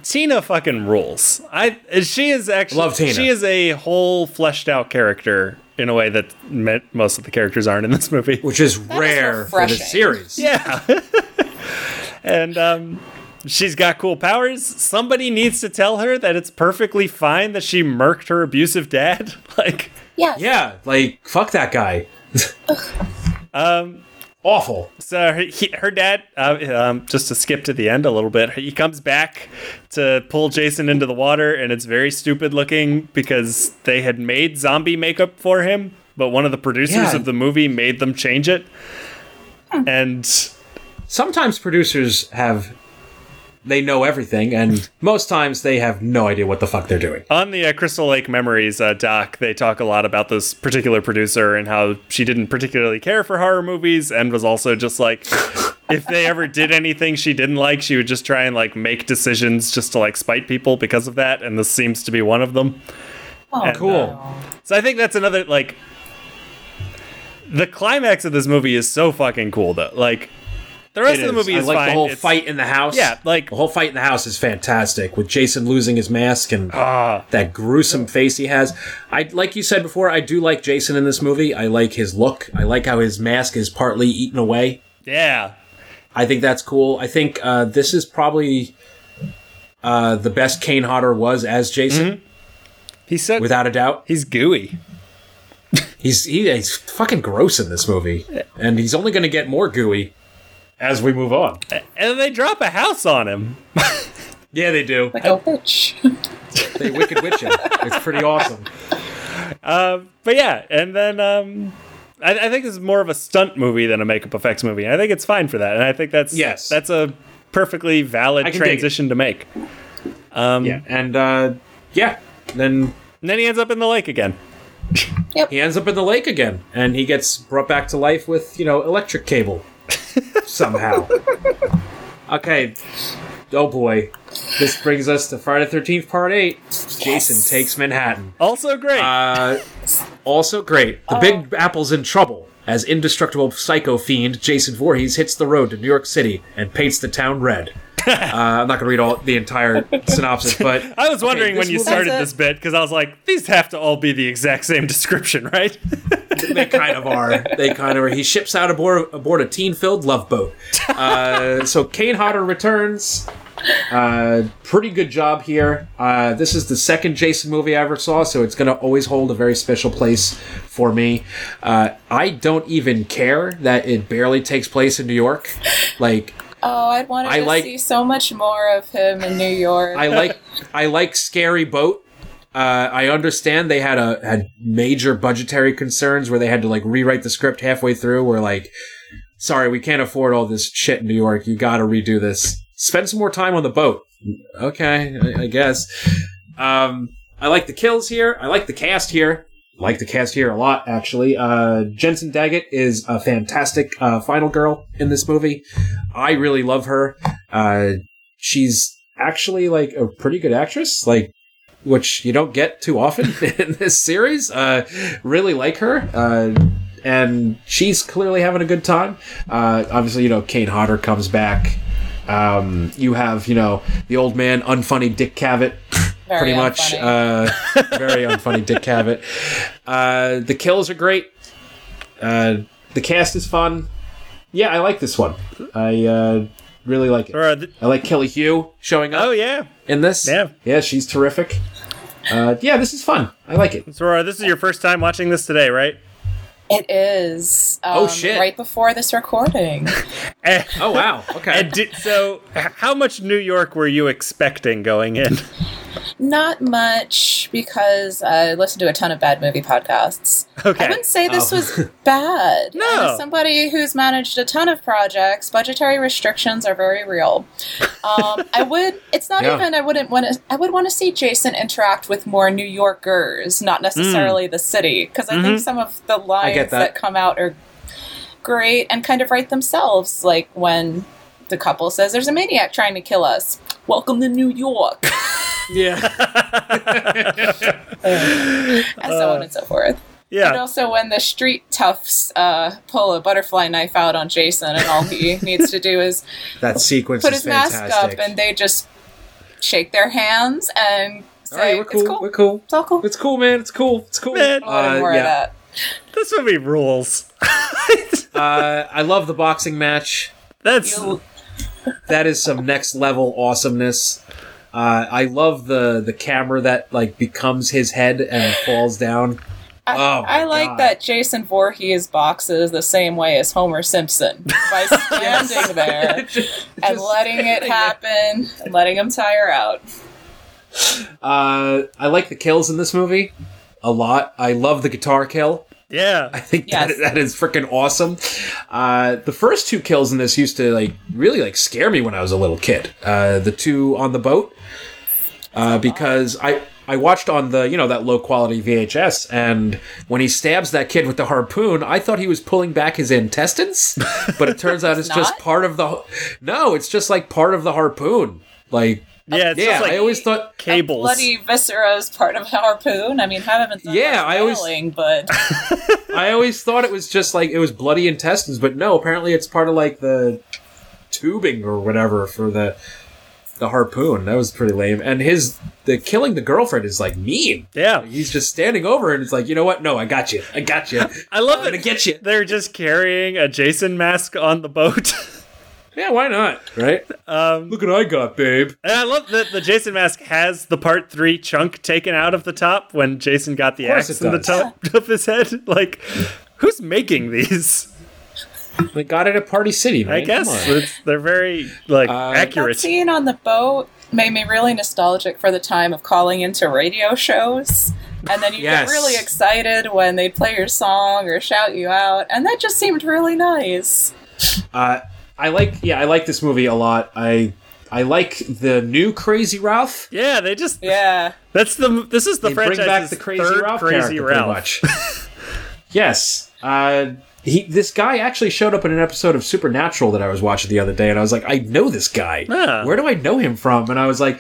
Tina fucking rules. I she is actually Love Tina. She is a whole fleshed out character in a way that me- most of the characters aren't in this movie. which is rare for the series. Yeah. and um, she's got cool powers. Somebody needs to tell her that it's perfectly fine that she murked her abusive dad. Like, Yes. Yeah, like fuck that guy. um, Awful. so her, he, her dad, uh, um, just to skip to the end a little bit, he comes back to pull Jason into the water, and it's very stupid looking because they had made zombie makeup for him, but one of the producers Yeah. of the movie made them change it. And Sometimes producers have they know everything, and most times they have no idea what the fuck they're doing. On the uh, Crystal Lake Memories uh, doc, they talk a lot about this particular producer and how she didn't particularly care for horror movies and was also just like, if they ever did anything she didn't like, she would just try and like make decisions just to like spite people because of that. And this seems to be one of them. Oh, And, Cool. uh, so I think that's another like. The climax of this movie is so fucking cool, though. Like, the rest It of the is. movie I is like fine. the whole It's- fight in the house. Yeah, like- the whole fight in the house is fantastic with Jason losing his mask and Ah. that gruesome face he has. I like you said before. I do like Jason in this movie. I like his look. I like how his mask is partly eaten away. Yeah. I think that's cool. I think uh, this is probably uh, the best Kane Hodder was as Jason, He said without a doubt. he's gooey. He's he, he's fucking gross in this movie, and he's only going to get more gooey as we move on. And they drop a house on him. Yeah, they do. Like a witch. They wicked witch him. It's pretty awesome. but yeah, and then um, I, I think this is more of a stunt movie than a makeup effects movie. And I think it's fine for that, and I think that's Yes. that's a perfectly valid I can dig it. transition to make. Um, Yeah, and uh, yeah, then And then he ends up in the lake again. Yep. he ends up in the lake again, and he gets brought back to life with you know electric cable somehow. okay, oh boy, this brings us to Friday Thirteenth Part Eight. Jason takes Manhattan. Also great. Uh, also great. The Big Apple's in trouble. As indestructible psycho fiend Jason Voorhees hits the road to New York City and paints the town red. Uh, I'm not going to read all the entire synopsis, but I was wondering this when you started That's this bit because I was like, these have to all be the exact same description, right? they kind of are. They kind of are. He ships out aboard aboard a teen-filled love boat. Uh, so Kane Hodder returns. Uh, pretty good job here. Uh, this is the second Jason movie I ever saw, so it's going to always hold a very special place for me. Uh, I don't even care that it barely takes place in New York. Like Oh, I'd wanted to like- see so much more of him in New York. I like I like Scary Boat. Uh, I understand they had a had major budgetary concerns where they had to like rewrite the script halfway through. Where like, sorry, we can't afford all this shit in New York. You got to redo this. Spend some more time on the boat. Okay, I, I guess. Um, I like the kills here. I like the cast here. Like the cast here a lot, actually. Uh, Jensen Daggett is a fantastic uh, final girl in this movie. I really love her. Uh, she's actually like a pretty good actress, like which you don't get too often in this series. Uh, really like her. Uh, and she's clearly having a good time. Uh, obviously, you know, Kane Hodder comes back. Um, you have, you know, the old man, unfunny Dick Cavett, Very pretty much. unfunny. Uh, very unfunny Dick Cavett. Uh, the kills are great. Uh, the cast is fun. Yeah, I like this one. I uh, really like it. Uh, th- I like Kelly Hu showing up oh yeah, in this. Yeah. yeah, she's terrific. Uh, yeah, this is fun. I like it. So Rora, this is your first time watching this today, right? It is. Um, Oh, shit. Right before this recording. And, Oh wow. Okay. and did, so, how much New York were you expecting going in? Not much because I listen to a ton of bad movie podcasts. Okay. I wouldn't say this Oh. was bad. No. As somebody who's managed a ton of projects, budgetary restrictions are very real. Um, I would. It's not Yeah. even. I wouldn't want to. I would want to see Jason interact with more New Yorkers, not necessarily the city, because I think some of the lines that. that come out are great and kind of write themselves. Like when the couple says, "There's a maniac trying to kill us." Welcome to New York, yeah. and so on and so forth. Yeah. And also when the street toughs uh, pull a butterfly knife out on Jason, and all he needs to do is That sequence put is his mask up, and they just shake their hands and say, All right, we're cool. It's cool. We're cool. It's all cool. It's cool, man. It's cool. It's cool. Man. I wanted Uh, more yeah. of that. This movie rules. Uh, I love the boxing match. That's You- That is some next level awesomeness. Uh, I love the the camera that like becomes his head and falls down. I, Oh, I like God. that Jason Voorhees boxes the same way as Homer Simpson by standing there Just- and just letting it happen and letting him tire out. Uh, I like the kills in this movie a lot. I love the guitar kill. Yeah. I think Yes. that, that is freaking awesome. Uh, the first two kills in this used to like really like scare me when I was a little kid. Uh, the two on the boat, uh, because I I watched on the you know that low quality VHS, and when he stabs that kid with the harpoon, I thought he was pulling back his intestines, but it turns out it's just part of the. No, it's just like part of the harpoon. Like Yeah, it's yeah, just like I always thought cables. Bloody viscera is part of harpoon. I mean, haven't done Yeah, I always- whaling, but I always thought it was just like it was bloody intestines, but no, apparently it's part of like the tubing or whatever for the the harpoon. That was pretty lame. And his the killing the girlfriend is like mean. Yeah. He's just standing over and it's like, you know what? No, I got you. I got you. I love it. I'm gonna get you. they're just carrying a Jason mask on the boat. Yeah, why not? Right? Um, Look what I got, babe. and I love that the Jason mask has the part three chunk taken out of the top when Jason got the axe it in the top of his head. Like, who's making these? They got it at Party City, man. I guess it's, they're very like Uh, that accurate. scene on the boat made me really nostalgic for the time of calling into radio shows. And then you Yes. get really excited when they'd play your song or shout you out, and that just seemed really nice. Uh, I like yeah, I like this movie a lot. I I like the new Crazy Ralph. Yeah, they just Yeah. that's the this is the they bring back the Crazy third Ralph Crazy character, Ralph. pretty much. yes. Uh, he, this guy actually showed up in an episode of Supernatural that I was watching the other day, and I was like, I know this guy. Ah. Where do I know him from? And I was like,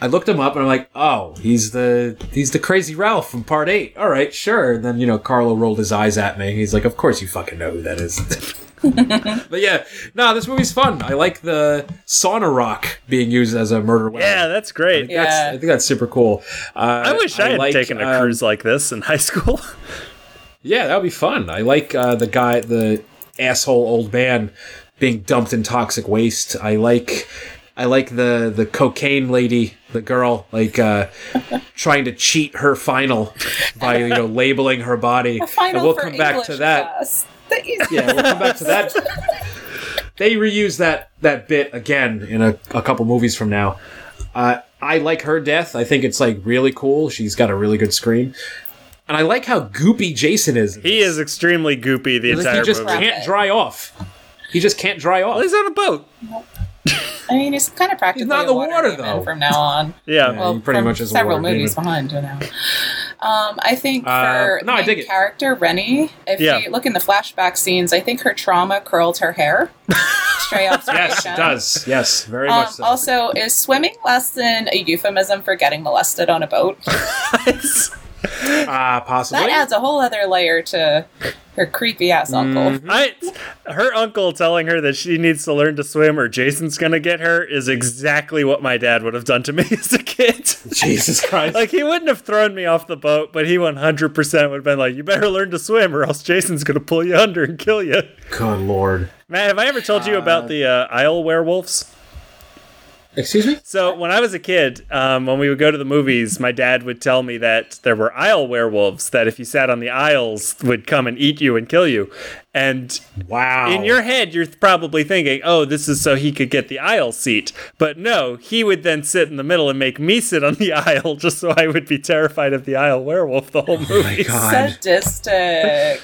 I looked him up, and I'm like, oh, he's the he's the Crazy Ralph from Part Eight. All right, sure. And then you know, Carlo rolled his eyes at me. He's like, of course you fucking know who that is. but yeah, no, this movie's fun. I like the sauna rock being used as a murder weapon. Yeah, that's great. Yeah. That's, I think that's super cool. Uh, I wish I, had like, taken a um, cruise like this in high school. Yeah, that would be fun. I like uh, the guy, the asshole old man, being dumped in toxic waste. I like, I like the the cocaine lady, the girl, like uh, trying to cheat her final by you know labeling her body. Final and we'll for come back to that. class. The easy- Yeah, we'll come back to that. They reuse that that bit again in a, a couple movies from now. Uh, I like her death. I think it's like really cool. She's got a really good scream, and I like how goopy Jason is. he is extremely goopy the Like, entire he just movie. can't dry off. He just can't dry off. Well, he's on a boat. I mean, he's kind of practically not in the water, water, though. from now on. Yeah. Yeah. Well, he pretty from much is several water movies demon. behind you now. Um, I think Uh, for no, I main dig it. character Rennie, if Yeah. you look in the flashback scenes, I think her trauma curled her hair. Stray observation. Yes, it does. Yes, very Um, much so. Also, is swimming less than a euphemism for getting molested on a boat? Ah, possibly. That adds a whole other layer to her creepy ass uncle. Mm-hmm. I, her uncle telling her that she needs to learn to swim or Jason's gonna get her is exactly what my dad would have done to me as a kid. Jesus Christ. like he wouldn't have thrown me off the boat, but he 100% would have been like, "You better learn to swim, or else Jason's gonna pull you under and kill you." Good lord. Matt, have I ever told you about the uh, aisle werewolves? Excuse me? So when I was a kid, um, when we would go to the movies, my dad would tell me that there were aisle werewolves that if you sat on the aisles would come and eat you and kill you. And Wow. in your head, you're probably thinking, "Oh, this is so he could get the aisle seat." But no, he would then sit in the middle and make me sit on the aisle just so I would be terrified of the aisle werewolf the whole movie. God. Sadistic.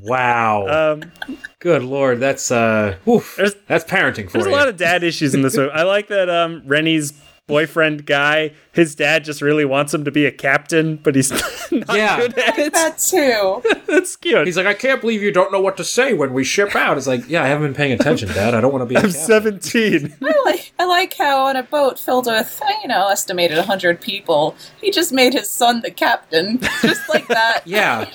Wow. Um, Good lord. That's uh oof, There's- that's parenting for There's a lot of dad issues in this movie. I like that um, Rennie's boyfriend guy, his dad just really wants him to be a captain, but he's not Yeah. good at it. that too. That's cute. He's like, I can't believe you don't know what to say when we ship out. It's like, yeah, I haven't been paying attention, Dad. I don't want to be I'm captain. 17. I like, I like how on a boat filled with, you know, estimated 100 people, he just made his son the captain. Just like that. Yeah.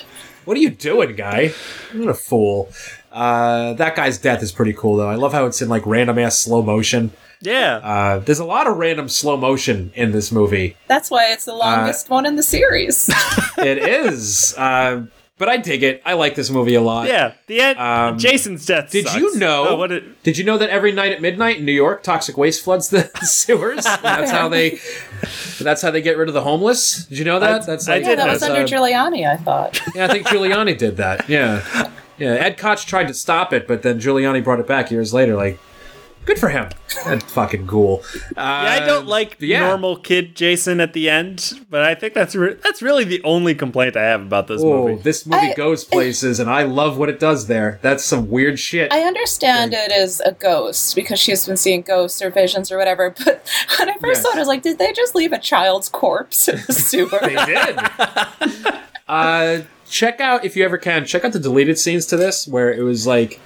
What are you doing, guy? What a fool. Uh, that guy's death is pretty cool, though. I love how it's in like random ass slow motion. Yeah. Uh, there's a lot of random slow motion in this movie. That's why it's the longest one in the series. It is, uh, but I dig it. I like this movie a lot. yeah. The end. Um, Jason's death. Did sucks. you know? Oh, what it, Did you know that every night at midnight in New York, toxic waste floods the sewers? That's how they. That's how they get rid of the homeless. Did you know that? I- that's I like, did yeah, that was under uh, Giuliani, I thought. Yeah, I think Giuliani did that. Yeah, yeah. Ed Koch tried to stop it, but then Giuliani brought it back years later. Like, good for him. That fucking ghoul. Uh, Yeah, I don't like yeah. normal kid Jason at the end, but I think that's re- that's really the only complaint I have about this Oh, movie. this movie I- goes places, and I love what it does there. That's some weird shit. I understand it as a ghost because she's been seeing ghosts or visions or whatever, but when I first Yes. saw it, I was like, did they just leave a child's corpse in the sewer? They did. uh, check out if you ever can. Check out the deleted scenes to this, where it was like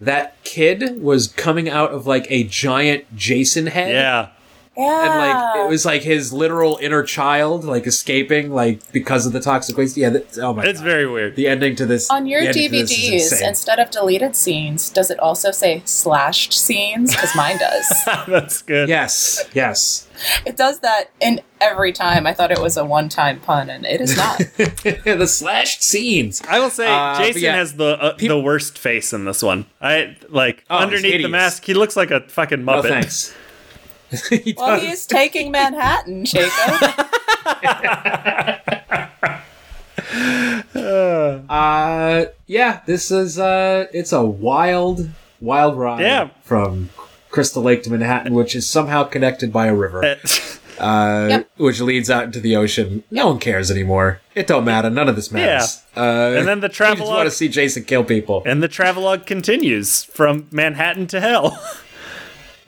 that kid was coming out of like a giant Jason head. yeah. Yeah. And like it was like his literal inner child, like escaping, like because of the toxic waste. Yeah, that, oh my It's god, very weird. the ending to this On your the ending to this is DVDs, instead of deleted scenes, does it also say slashed scenes? Because mine does. that's good. yes, yes, it does that in every time. I thought it was a one time pun, and it is not. the slashed scenes. I will say Uh, Jason yeah. has the uh, the worst face in this one. I like Oh, underneath the mask, he looks like a fucking No muppet. thanks. he well, does. he is taking Manhattan, Jacob. Uh, yeah, this is uh, it's a wild, wild ride. Yeah. from Crystal Lake to Manhattan, which is somehow connected by a river, uh, Yep. which leads out into the ocean. No one cares anymore. It don't matter. None of this matters. Uh, and then the you just want to see Jason kill people. and the travelogue continues from Manhattan to hell.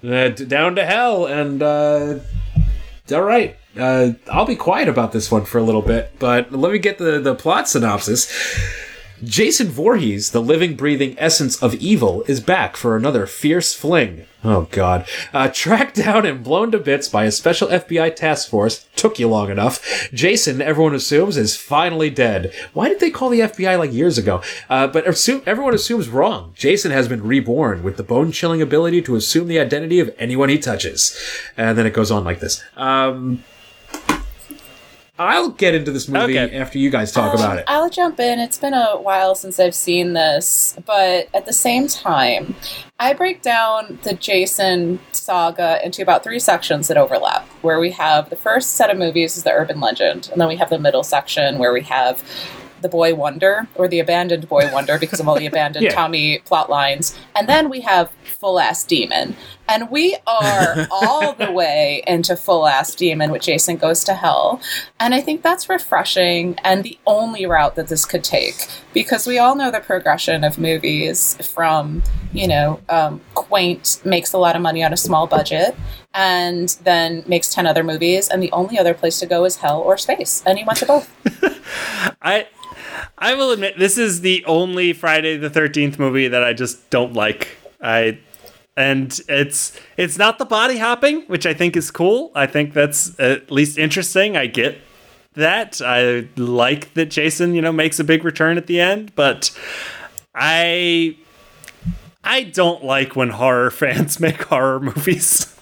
Uh, down to hell, and uh, all right. Uh, I'll be quiet about this one for a little bit, but let me get the, the plot synopsis. Jason Voorhees, the living, breathing essence of evil, is back for another fierce fling. Oh, God. Uh, tracked down and blown to bits by a special FBI task force, took you long enough. Jason, everyone assumes, is finally dead. Why did they call the FBI like years ago? Uh, but assume, everyone assumes wrong. Jason has been reborn with the bone chilling ability to assume the identity of anyone he touches. And then it goes on like this. Um, I'll get into this movie Okay. after you guys talk Um, about it. I'll jump in. It's been a while since I've seen this, but at the same time, I break down the Jason saga into about three sections that overlap. Where we have the first set of movies is the urban legend, and then we have the middle section where we have the boy wonder or the abandoned boy wonder because of all the abandoned Yeah. Tommy plot lines, and then we have full ass demon, and we are all the way into full ass demon with Jason goes to hell, and I think that's refreshing and the only route that this could take. Because we all know the progression of movies from you know um, quaint makes a lot of money on a small budget and then makes 10 other movies and the only other place to go is hell or space. And he went to both. I I will admit this is the only Friday the 13th movie that I just don't like. I and it's it's not the body hopping, which I think is cool. I think that's at least interesting. I get that. I like that Jason, you know, makes a big return at the end, but I I don't like when horror fans make horror movies.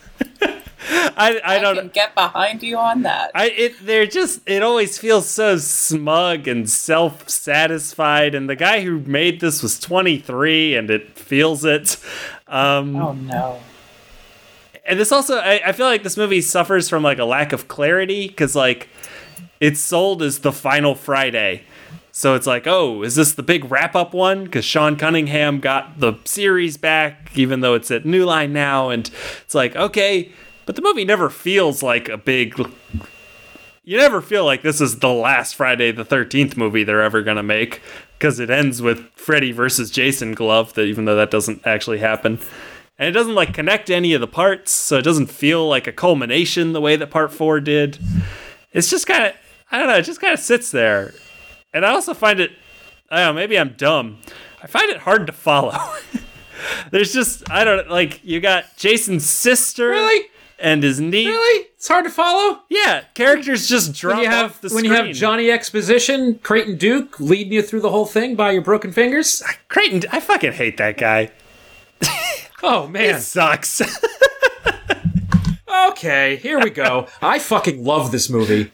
I, I i don't can get behind you on that I it they're just it always feels so smug and self satisfied and the guy who made this was 23 and it feels it. Um oh no and this also I, I feel like this movie suffers from like a lack of clarity because like it's sold as the final Friday. So it's like, oh, is this the big wrap up one? Because Sean Cunningham got the series back, even though it's at New Line now. And it's like, okay, but the movie never feels like a big. You never feel like this is the last Friday the 13th movie they're ever going to make because it ends with Freddy versus Jason glove, that even though that doesn't actually happen. And it doesn't like connect any of the parts, so it doesn't feel like a culmination the way that part four did. It's just kind of, I don't know, it just kind of sits there. And I also find it, I don't know, maybe I'm dumb. I find it hard to follow. There's just, I don't like, you got Jason's sister Really? And his niece. Really? It's hard to follow. Yeah, characters just drop When you have off the when screen. you have Johnny Exposition, Creighton Duke leading you through the whole thing by your broken fingers. Creighton, I fucking hate that guy. Oh man. It sucks. Okay, here we go. I fucking love this movie.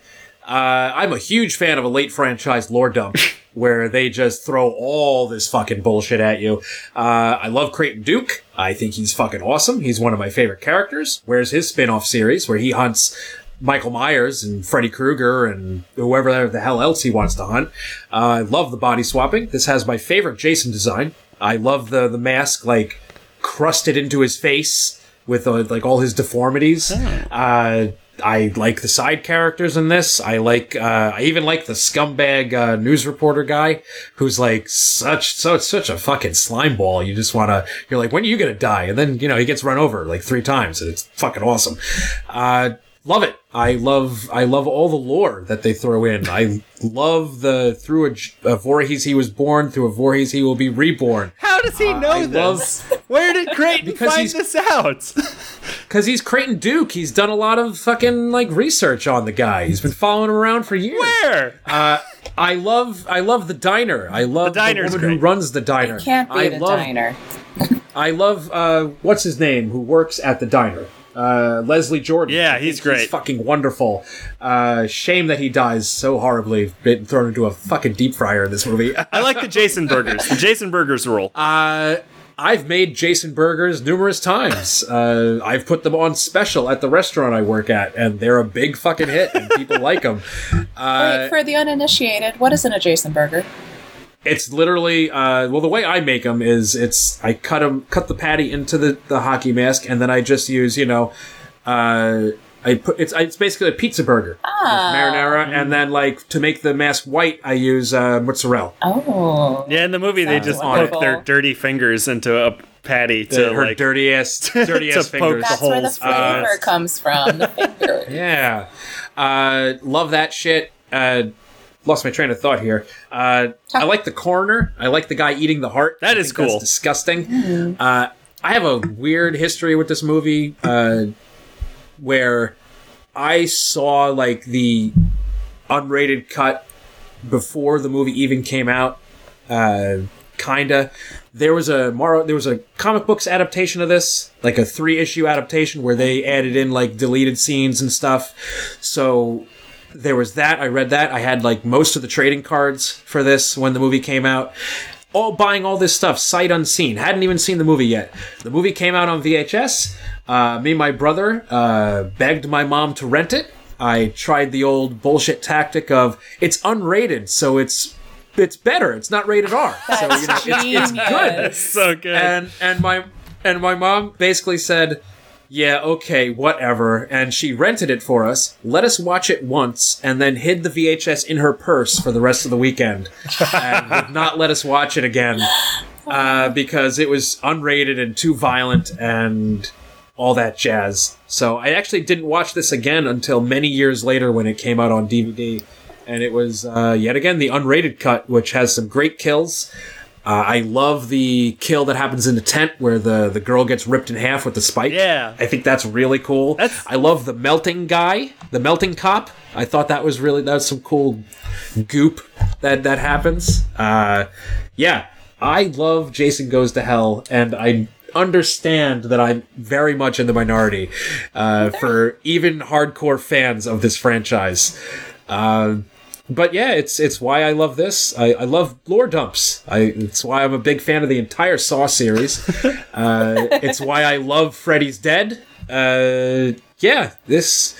Uh, I'm a huge fan of a late franchise lore dump where they just throw all this fucking bullshit at you. Uh, I love Creighton Duke. I think he's fucking awesome. He's one of my favorite characters. Where's his spin-off series where he hunts Michael Myers and Freddy Krueger and whoever the hell else he wants to hunt. Uh, I love the body swapping. This has my favorite Jason design. I love the the mask like crusted into his face with uh, like all his deformities. Uh, I like the side characters in this. I like. Uh, I even like the scumbag uh, news reporter guy who's like such so it's such a fucking slime ball. You just want to. You're like, when are you gonna die? And then you know he gets run over like three times, and it's fucking awesome. Uh, love it. I love. I love all the lore that they throw in. I love the through a, a Voorhees he was born, through a Voorhees he will be reborn. How does he know I this? love- Where did Creighton Because find this out? Because he's Creighton Duke. He's done a lot of fucking like research on the guy. He's been following him around for years. Where? Uh, I love I love the diner. I love The diner's woman who runs the diner. Can't be I the love, diner. I love uh, what's his name who works at the diner. Uh, Leslie Jordan. Yeah, he's think great. fucking wonderful. Uh, shame that he dies so horribly, been thrown into a fucking deep fryer in this movie. I like the Jason burgers. The Jason burgers rule. Uh, I've made Jason burgers numerous times. Uh, I've put them on special at the restaurant I work at, and they're a big fucking hit, and people like them. Uh, Wait, for the uninitiated, what is a Jason burger? It's literally uh, well, the way I make them is it's I cut them, cut the patty into the, the hockey mask, and then I just use you know, uh, I put it's it's basically a pizza burger with marinara, and then like to make the mask white, I use uh, mozzarella. Oh. Yeah, in the movie they just wonderful. poke their dirty fingers into a patty to her like dirty ass, dirty ass poke fingers. the That's where the flavor Uh, comes from, the finger. Yeah. Uh, love that shit. Uh, lost my train of thought here. Uh, I like the coroner. I like the guy eating the heart. That I that's cool. disgusting. Uh, I have a weird history with this movie uh, where I saw like the unrated cut before the movie even came out. Uh, kinda. There was a Mar- there was a comic books adaptation of this, like a three issue adaptation where they added in like deleted scenes and stuff. So there was that. I read that. I had like most of the trading cards for this when the movie came out. All buying all this stuff sight unseen. Hadn't even seen the movie yet. The movie came out on VHS. Uh, me and my brother uh, begged my mom to rent it. I tried the old bullshit tactic of it's unrated, so it's it's better. It's not rated R. so you know, it's, it's good Genius. so good. and and my and my mom basically said yeah okay whatever. And she rented it for us. Let us watch it once and then hid the vhs in her purse for the rest of the weekend. And would not let us watch it again uh, because it was unrated and too violent and all that jazz. So i actually didn't watch this again until many years later when it came out on dvd and it was uh, yet again the unrated cut which has some great kills uh, I love the kill that happens in the tent where the, the girl gets ripped in half with the spike. Yeah. I think that's really cool. That's- I love the melting guy, the melting cop. I thought that was really that was some cool goop that that happens. Uh, yeah, I love Jason Goes to Hell, and I understand that I'm very much in the minority uh, for even hardcore fans of this franchise. Um but yeah, it's it's why I love this. I, I love lore dumps. I it's why I'm a big fan of the entire Saw series. uh, it's why I love Freddy's Dead. Uh, yeah, this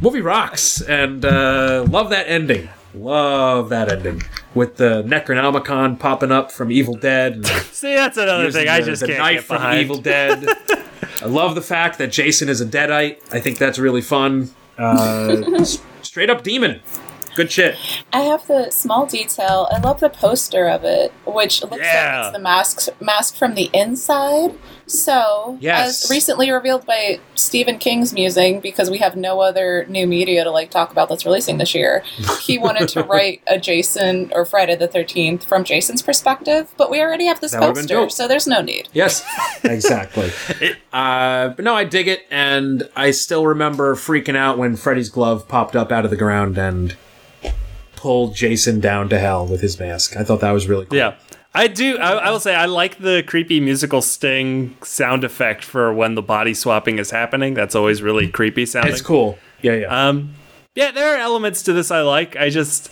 movie rocks, and uh, love that ending. Love that ending with the Necronomicon popping up from Evil Dead. See, that's another thing I just the can't knife get from behind. Evil Dead. I love the fact that Jason is a deadite. I think that's really fun. Uh, straight up demon. Good shit. I have the small detail. I love the poster of it, which looks Yeah. like it's the mask mask from the inside. So, Yes. as recently revealed by Stephen King's musing, because we have no other new media to like talk about that's releasing this year, he wanted to write a Jason or Friday the Thirteenth from Jason's perspective, but we already have this That poster, so there's no need. Yes, exactly. uh, but no, I dig it, and I still remember freaking out when Freddy's glove popped up out of the ground and pulled Jason down to hell with his mask. I thought that was really cool. Yeah. I do. I, I will say I like the creepy musical sting sound effect for when the body swapping is happening. That's always really creepy sounding. It's cool. Yeah, yeah. Um, yeah, there are elements to this I like. I just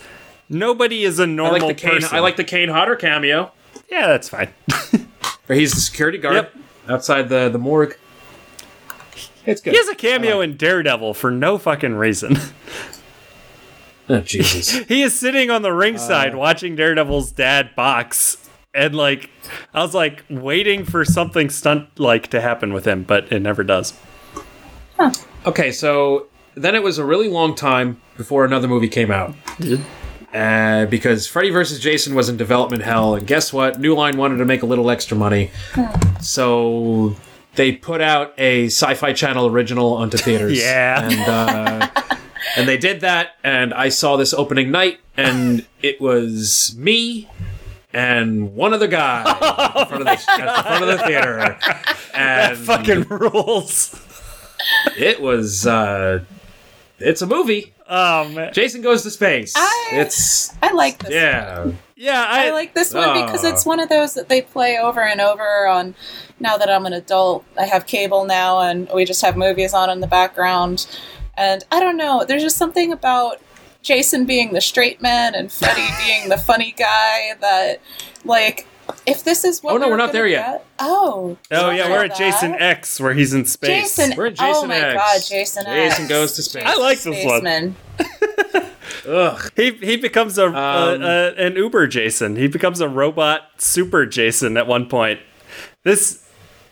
nobody is a I normal like the Kane. person. I like the Kane Hodder cameo, Yeah, that's fine. where he's the security guard Yep. outside the the morgue. It's good. he has a cameo in Daredevil for no fucking reason. Oh, Jesus. he is sitting on the ringside Uh. watching Daredevil's dad box. And like, I was like waiting for something stunt like to happen with him, but it never does. okay, so then it was a really long time before another movie came out. Uh, because Freddy vs. Jason was in development hell, and guess what? New Line wanted to make a little extra money, so they put out a Sci-Fi Channel original onto theaters. Yeah. and uh, and they did that, and I saw this opening night, and it was me and one other guy in front of the, at the front of the theater, and Fucking rules. it was uh, it's a movie. Oh man. Jason goes to space. I- it's I like this. yeah. Yeah, I, I like this one because Ah. it's one of those that they play over and over on. Now that I'm an adult, I have cable now, and we just have movies on in the background. And I don't know, there's just something about Jason being the straight man and Freddy being the funny guy that, like, if this is what Oh, no, we we're were not there gonna yet. get- Oh, Oh yeah, we're at about Jason. X where he's in space. Jason, We're at oh my X. god, Jason X. Jason goes to space. I like this one. Spaceman. Ugh. He he becomes a, Um, a, a an Uber Jason. He becomes a robot super Jason at one point. This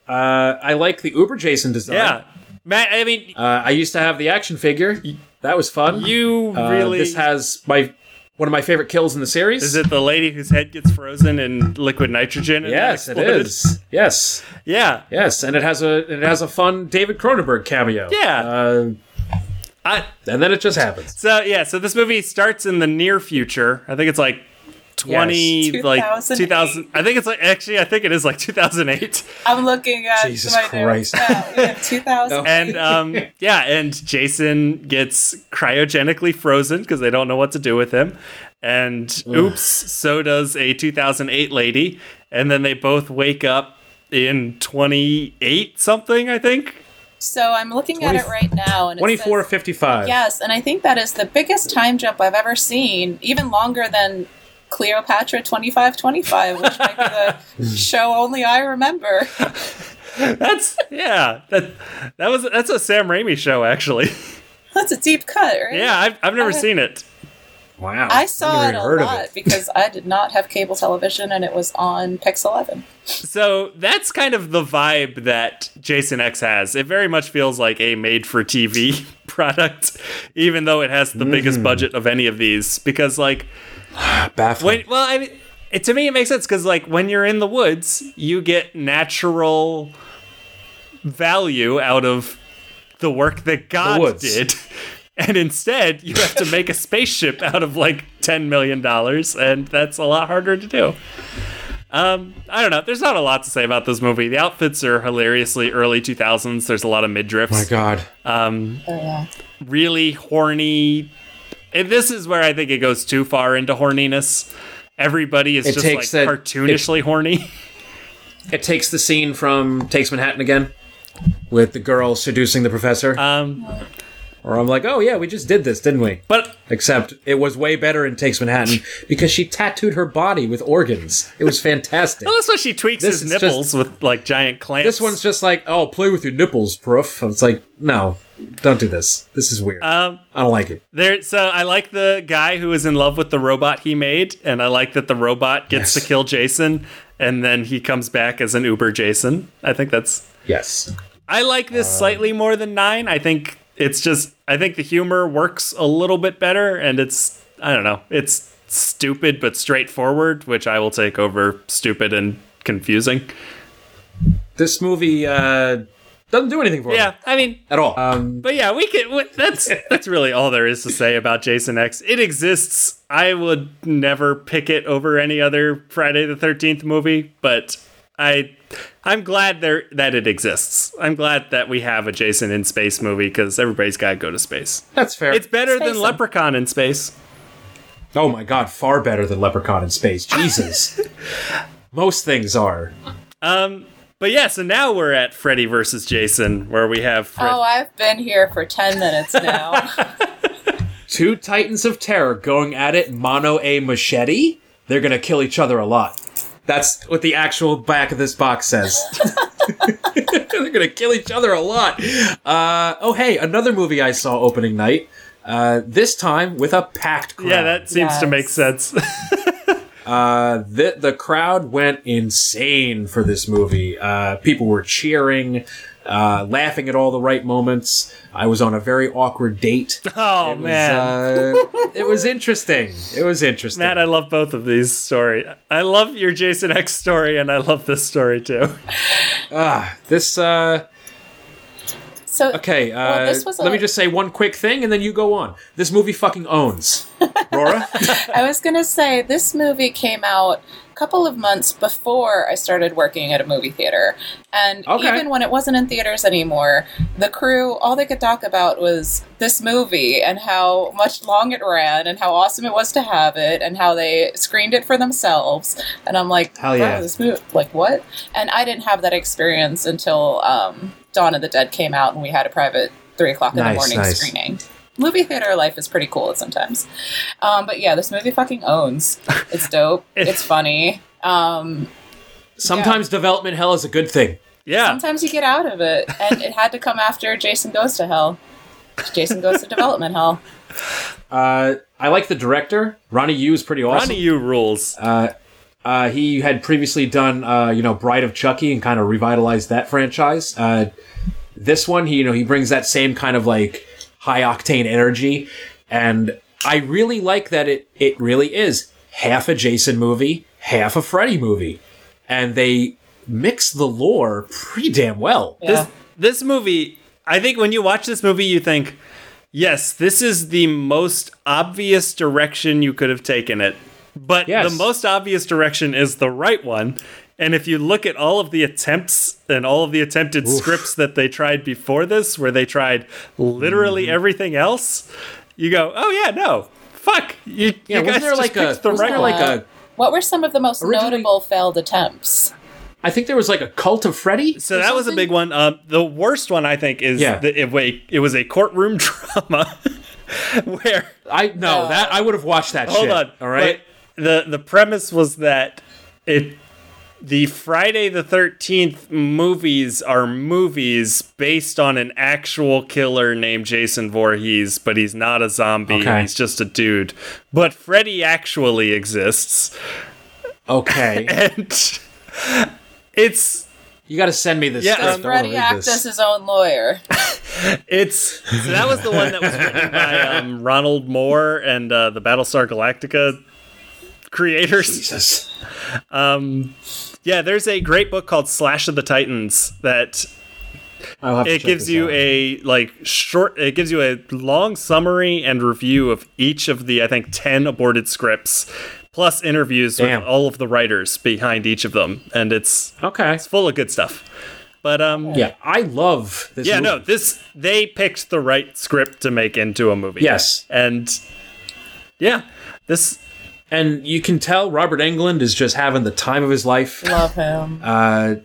Uh, I like the Uber Jason design. yeah, Matt. I mean, Uh, I used to have the action figure. That was fun. you Uh, really. This has my one of my favorite kills in the series. is it the lady whose head gets frozen in liquid nitrogen? And Yes, then it exploded? is. Yes, Yeah, yes, and it has a it has a fun David Cronenberg cameo. Yeah. uh, I, and then it just happens. so yeah, so this movie starts in the near future. I think it's like. 20 Yes. like 2000 I think it's like actually I think it is like 2008 I'm looking at Jesus my Christ. notes now. We have 2000. and um, yeah, and Jason gets cryogenically frozen because they don't know what to do with him. And oops, so does a 2008 lady. And then they both wake up in 28 something, I think. So I'm looking at it right now, and it Twenty four says- fifty five. Yes, and I think that is the biggest time jump I've ever seen, even longer than Cleopatra 2525, which might be the show only I remember. That's yeah, that that was that's a Sam Raimi show actually. That's a deep cut, right? yeah, I've, I've never Okay. seen it. Wow. I saw it a heard of lot it. because I did not have cable television, and it was on Pix 11. So that's kind of the vibe that Jason X has. It very much feels like a made for TV product, even though it has the biggest mm-hmm. budget of any of these. Because, like, Baffling. when, well, I mean, it, to me, it makes sense because, like, when you're in the woods, you get natural value out of the work that God did. And instead, you have to make a spaceship out of like $10 million, and that's a lot harder to do. Um, I don't know. There's not a lot to say about this movie. The outfits are hilariously early 2000s. There's a lot of midriffs. My God. Um, Oh, yeah. really horny. And this is where I think it goes too far into horniness. Everybody is It just like that- cartoonishly horny. It takes the scene from Takes Manhattan again, with the girl seducing the professor. Um, Or I'm like, oh yeah, we just did this, didn't we? but Except it was way better in Takes Manhattan because she tattooed her body with organs. It was fantastic. well, that's why she tweaks This his is nipples with like giant clamps. this one's just like, oh, play with your nipples, proof. It's like, no, don't do this. This is weird. Um, I don't like it. there. So I like the guy who is in love with the robot he made, and I like that the robot gets Yes. to kill Jason, and then he comes back as an Uber Jason. I think that's Yes. I like this slightly more than nine. I think it's just I think the humor works a little bit better, and it's I don't know, it's stupid but straightforward, which I will take over stupid and confusing. This movie uh, doesn't do anything for Yeah, me I mean, at all. Um, but yeah, we can. w- That's that's really all there is to say about Jason X. It exists. I would never pick it over any other Friday the Thirteenth movie, but I I'm glad there that it exists. I'm glad that we have a Jason in space movie because everybody's got to go to space. that's fair. It's better than Space 'em. Leprechaun in space. oh my god, far better than Leprechaun in Space. Jesus. Most things are. Um, but yeah, so now we're at Freddy versus Jason, where we have Fred- Oh, I've been here for 10 minutes now. Two titans of terror going at it mono a machete. They're gonna kill each other a lot. That's what the actual back of this box says. They're gonna kill each other a lot. Uh, oh, hey, another movie I saw opening night. Uh, this time with a packed crowd. yeah, that seems to make sense. Uh, the the crowd went insane for this movie. Uh, people were cheering, uh, laughing at all the right moments. I was on a very awkward date. oh It was, man, uh, it was interesting. It was interesting. Matt, I love both of these story. I love your Jason X story, and I love this story too. Ah, this. Uh, So, okay, uh, Well, this was let a- me just say one quick thing, and then you go on. This movie fucking owns. Rora, I was going to say this movie came out couple of months before I started working at a movie theater. And Okay. even when it wasn't in theaters anymore, the crew, all they could talk about was this movie and how much long it ran and how awesome it was to have it and how they screened it for themselves. And I'm like, Hell yeah. This movie, like what? And I didn't have that experience until um, Dawn of the Dead came out and we had a private three o'clock in the morning nice. screening. Movie theater life is pretty cool sometimes. Um, but yeah, this movie fucking owns. It's dope. it's funny. Um, sometimes development hell is a good thing. Yeah, sometimes you get out of it, and it had to come after Jason Goes to Hell. Jason Goes to Development Hell. Uh, I like the director. Ronnie Yu is pretty awesome. Ronnie Yu rules. Uh, he had previously done, uh, you know, Bride of Chucky and kind of revitalized that franchise. Uh, this one, he, you know, he brings that same kind of like high octane energy, and I really like that it it really is half a Jason movie, half a Freddy movie, and they mix the lore pretty damn well. Yeah. This this movie, I think when you watch this movie, you think, yes, this is the most obvious direction you could have taken it. But Yes. the most obvious direction is the right one. And if you look at all of the attempts and all of the attempted scripts that they tried before this, where they tried literally Mm-hmm. everything else, you go, oh yeah, no, fuck, you, yeah, you guys there just like a picked the right there one. a What were some of the most notable failed attempts? I think there was like a cult of Freddy. So or that was a big one. Um, the worst one I think is Yeah. the, it, wait, it was a courtroom drama where I no No. that I would have watched that. hold shit, on, all right. but the the premise was that it the Friday the Thirteenth movies are movies based on an actual killer named Jason Voorhees, but he's not a zombie. Okay. He's just a dude. But Freddy actually exists, Okay, and it's you got to send me this. Yeah, script. um, I wanna Freddy read act this. as his own lawyer. It's so that was the one that was written by um, Ronald Moore and uh, the Battlestar Galactica creators. Jesus. Yeah, there's a great book called Slash of the Titans that I'll have it check gives you out. a like short. It gives you a long summary and review of each of the I think ten aborted scripts, plus interviews Damn. with all of the writers behind each of them, and it's okay. it's full of good stuff. But um, Yeah, I love this. yeah, movie. no, this they picked the right script to make into a movie. Yes. and yeah, this and you can tell Robert Englund is just having the time of his life. Love him. Uh,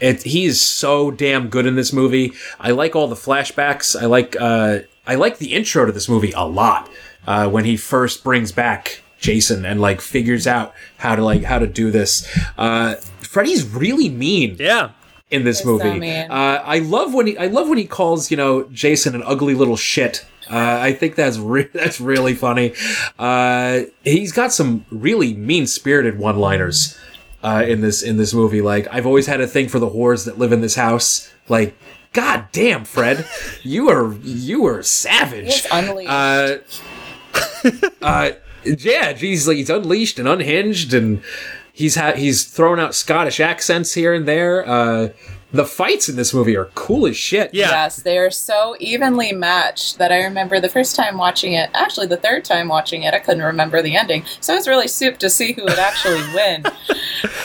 it, he is so damn good in this movie. I like all the flashbacks. I like uh, I like the intro to this movie a lot. Uh, when he first brings back Jason and like figures out how to like how to do this. Uh, Freddy's really mean. yeah. in this He's movie. mean. uh, I love when he I love when he calls you know Jason an ugly little shit. Uh, I think that's re- that's really funny. Uh, he's got some really mean spirited one liners uh, in this in this movie. Like I've always had a thing for the whores that live in this house. Like God damn, Fred, you are you are savage. Uh, uh, yeah, geez, like he's unleashed and unhinged, and he's ha- he's throwing out Scottish accents here and there. The fights in this movie are cool as shit. Yeah. Yes, they are so evenly matched that I remember the first time watching it, actually the third time watching it, I couldn't remember the ending. So it was really soup to see who would actually win.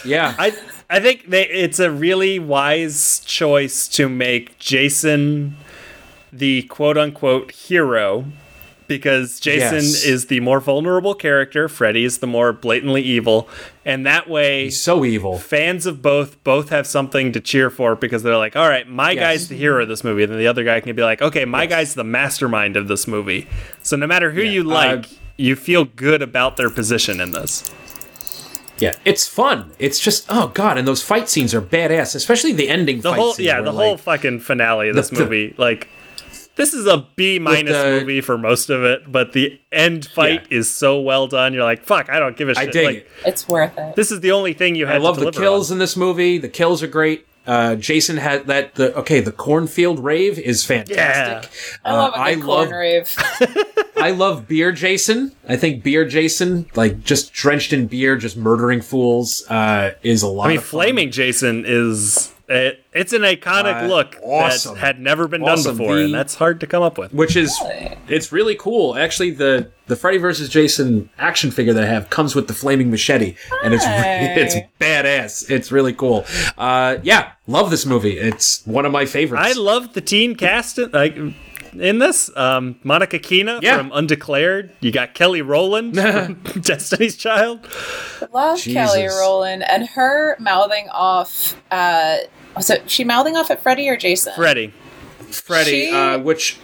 yeah. I I think they, it's a really wise choice to make Jason the quote unquote hero because Jason Yes. is the more vulnerable character, Freddy is the more blatantly evil, and that way He's so evil. fans of both both have something to cheer for because they're like, all right, my Yes. guy's the hero of this movie, and then the other guy can be like, okay, my guy's the mastermind of this movie. So no matter who you Uh, like, you feel good about their position in this. Yeah, it's fun. It's just oh god, and those fight scenes are badass, especially the ending. The whole yeah, the whole fucking finale of this the- movie, like. This is a B minus the- movie for most of it, but the end fight Yeah. is so well done. You're like, fuck, I don't give a shit. dig like, it. It's worth it. This is the only thing you have. I love to the kills on. in this movie. The kills are great. Uh, Jason had that. The okay, the cornfield rave is fantastic. Yeah. I love a Uh, good I corn love rave. I love beer Jason. I think beer Jason, like just drenched in beer, just murdering fools, uh, is a lot. I mean, of fun. Flaming Jason is it, it's an iconic Uh, look awesome. that had never been Awesome. done before, The- and that's hard to come up with. which is it's really cool. Actually, the the Freddy vs. Jason action figure that I have comes with the flaming machete, and it's it's badass. It's really cool. Uh, yeah, love this movie. It's one of my favorites. I love the teen cast in- like in this. Um, Monica Keena Yeah. from Undeclared. You got Kelly Rowland from Destiny's Child. Love Kelly Jesus. Rowland and her mouthing off. Uh, was it she mouthing off at Freddy or Jason? Freddie. Freddy, she- uh, which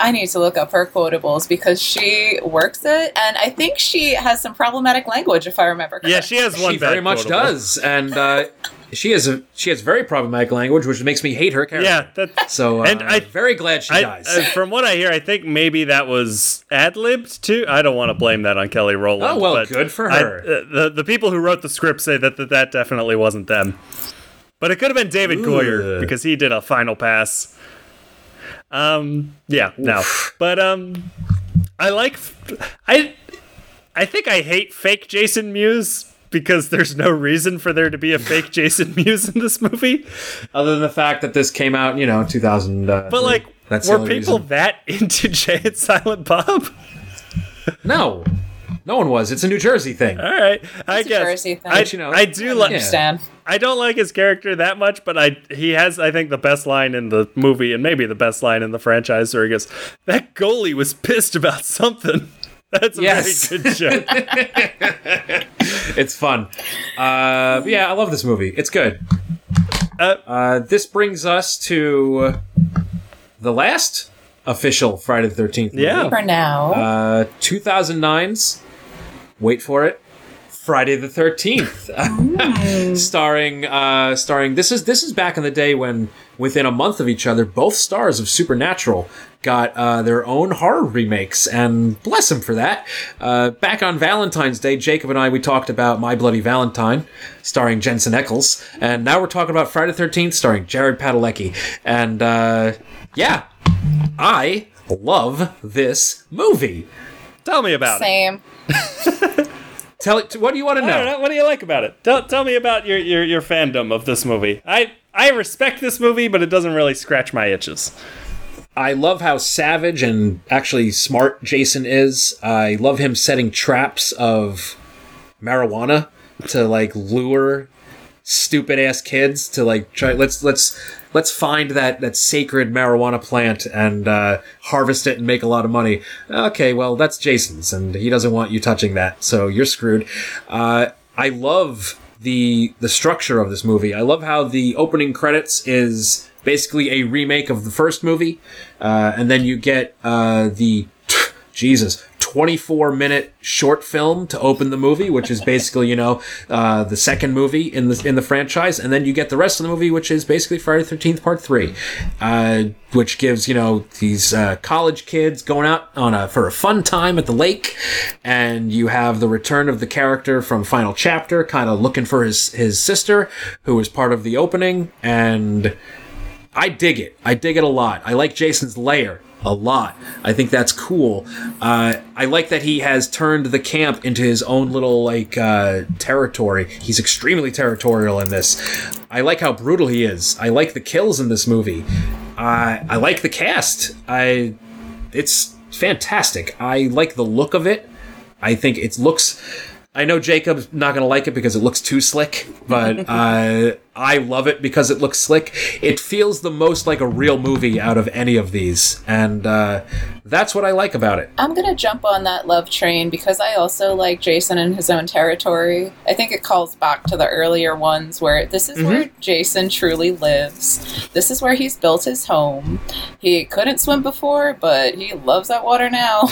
I need to look up her quotables because she works it, and I think she has some problematic language, if I remember. Correctly. Yeah, she has one. she very much quotable. does, and uh, she has a she has very problematic language, which makes me hate her character. Yeah, that, So, uh, And I'm very glad she I, dies. uh, from what I hear, I think maybe that was ad libbed too. I don't want to blame that on Kelly Rowland. Oh, well, but good for I- her. uh, the the people who wrote the script say that that, that definitely wasn't them. But it could have been David Goyer because he did a final pass. Um, yeah, no, but um, I like I I think I hate fake Jason Mewes because there's no reason for there to be a fake Jason Mewes in this movie. Other than the fact that this came out, you know, 2000. Uh, But like, were people reason. that into Jay and Silent Bob? No, no one was. It's a New Jersey thing. All right, I It's a guess Jersey thing. I, you know, I do yeah. like. understand. I don't like his character that much, but I he has I think the best line in the movie and maybe the best line in the franchise where he goes, "That goalie was pissed about something." That's a Yes. very good joke. It's fun. Uh, yeah, I love this movie. It's good. Uh, Uh, this brings us to the last official Friday the 13th movie. Yeah. For now, Uh, 2009's, wait for it, Friday the 13th. starring, uh, starring, this is, this is back in the day when within a month of each other, both stars of Supernatural got uh, their own horror remakes, and bless them for that. Uh, back on Valentine's Day, Jacob and I, we talked about My Bloody Valentine, starring Jensen Ackles, and now we're talking about Friday the 13th, starring Jared Padalecki. And, uh, yeah, I love this movie. tell me about it. same. Tell it. What do you want to I don't know? know. What do you like about it? Tell, tell me about your, your, your fandom of this movie. I I respect this movie, but it doesn't really scratch my itches. I love how savage and actually smart Jason is. I love him setting traps of marijuana to like lure stupid ass kids to like try. Let's let's let's find that that sacred marijuana plant and uh, harvest it and make a lot of money. Okay, well that's Jason's, and he doesn't want you touching that, so you're screwed. Uh, I love the the structure of this movie. I love how the opening credits is basically a remake of the first movie, uh, and then you get uh, the Jesus. 24 minute short film to open the movie, which is basically, you know, uh, the second movie in the in the franchise, and then you get the rest of the movie, which is basically Friday the 13th Part 3, uh, which gives, you know, these uh, college kids going out on a for a fun time at the lake, and you have the return of the character from Final Chapter, kind of looking for his his sister, who was part of the opening, and I dig it. I dig it a lot. I like Jason's lair a lot. I think that's cool. Uh, I like that he has turned the camp into his own little like uh, territory. He's extremely territorial in this. I like how brutal he is. I like the kills in this movie. Uh, I like the cast. I it's fantastic. I like the look of it. I think it looks. I know Jacob's not going to like it because it looks too slick, but uh, I love it because it looks slick. It feels the most like a real movie out of any of these, and uh, that's what I like about it. I'm gonna jump on that love train because I also like Jason in his own territory. I think it calls back to the earlier ones where this is where Jason truly lives. This is where he's built his home. He couldn't swim before, but he loves that water now.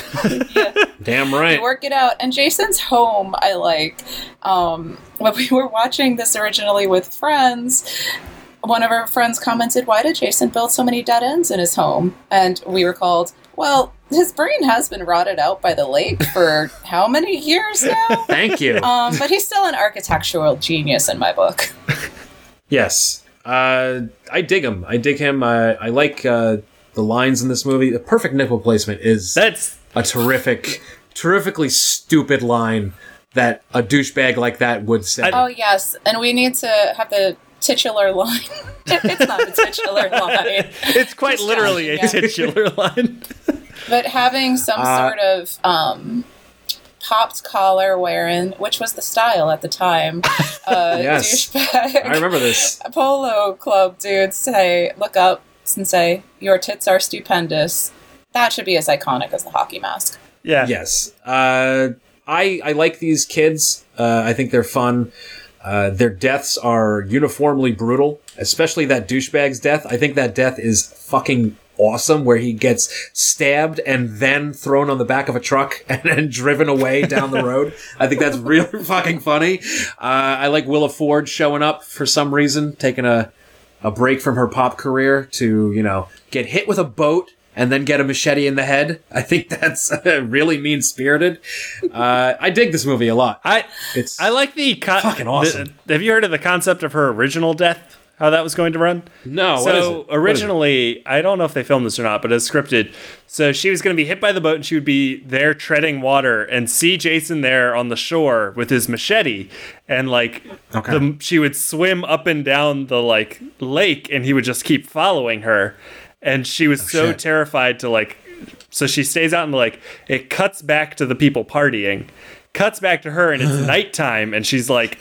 yeah. Damn right. work it out. And Jason's home, I like. Um, when we were watching this originally with friends, one of our friends commented, Why did Jason build so many dead ends in his home? And we recalled, Well, his brain has been rotted out by the lake for how many years now? Thank you. Um, but he's still an architectural genius in my book. Yes, uh, I dig him. I dig him. I, I like uh, the lines in this movie. The perfect nipple placement is That's a terrific, terrifically stupid line that a douchebag like that would say. Oh, yes. And we need to have the titular line. it's not the titular line. it's quite Just literally a titular line. But having some Uh, sort of um, popped collar wearing, which was the style at the time, uh, Yes. douchebag I remember this. polo club dudes say, look up and say, your tits are stupendous. That should be as iconic as the hockey mask. yeah. Yes. Uh, I I like these kids. Uh, I think they're fun. Uh, their deaths are uniformly brutal, especially that douchebag's death. I think that death is fucking awesome, where he gets stabbed and then thrown on the back of a truck and then driven away down the road. I think that's really fucking funny. Uh, I like Willa Ford showing up for some reason, taking a a break from her pop career to you know get hit with a boat and then get a machete in the head. I think that's really mean spirited. Uh, I dig this movie a lot. I It's I like the con- Fucking awesome. the- have you heard of the concept of her original death? How that was going to run? no. what is so it? What is it? originally, I don't know if they filmed this or not, but it's scripted. So she was going to be hit by the boat, and she would be there treading water, and see Jason there on the shore with his machete, and like Okay. the, she would swim up and down the like lake, and he would just keep following her, and she was so Oh, shit. terrified to like. So she stays out in the lake. It cuts back to the people partying, cuts back to her, and it's nighttime, and she's like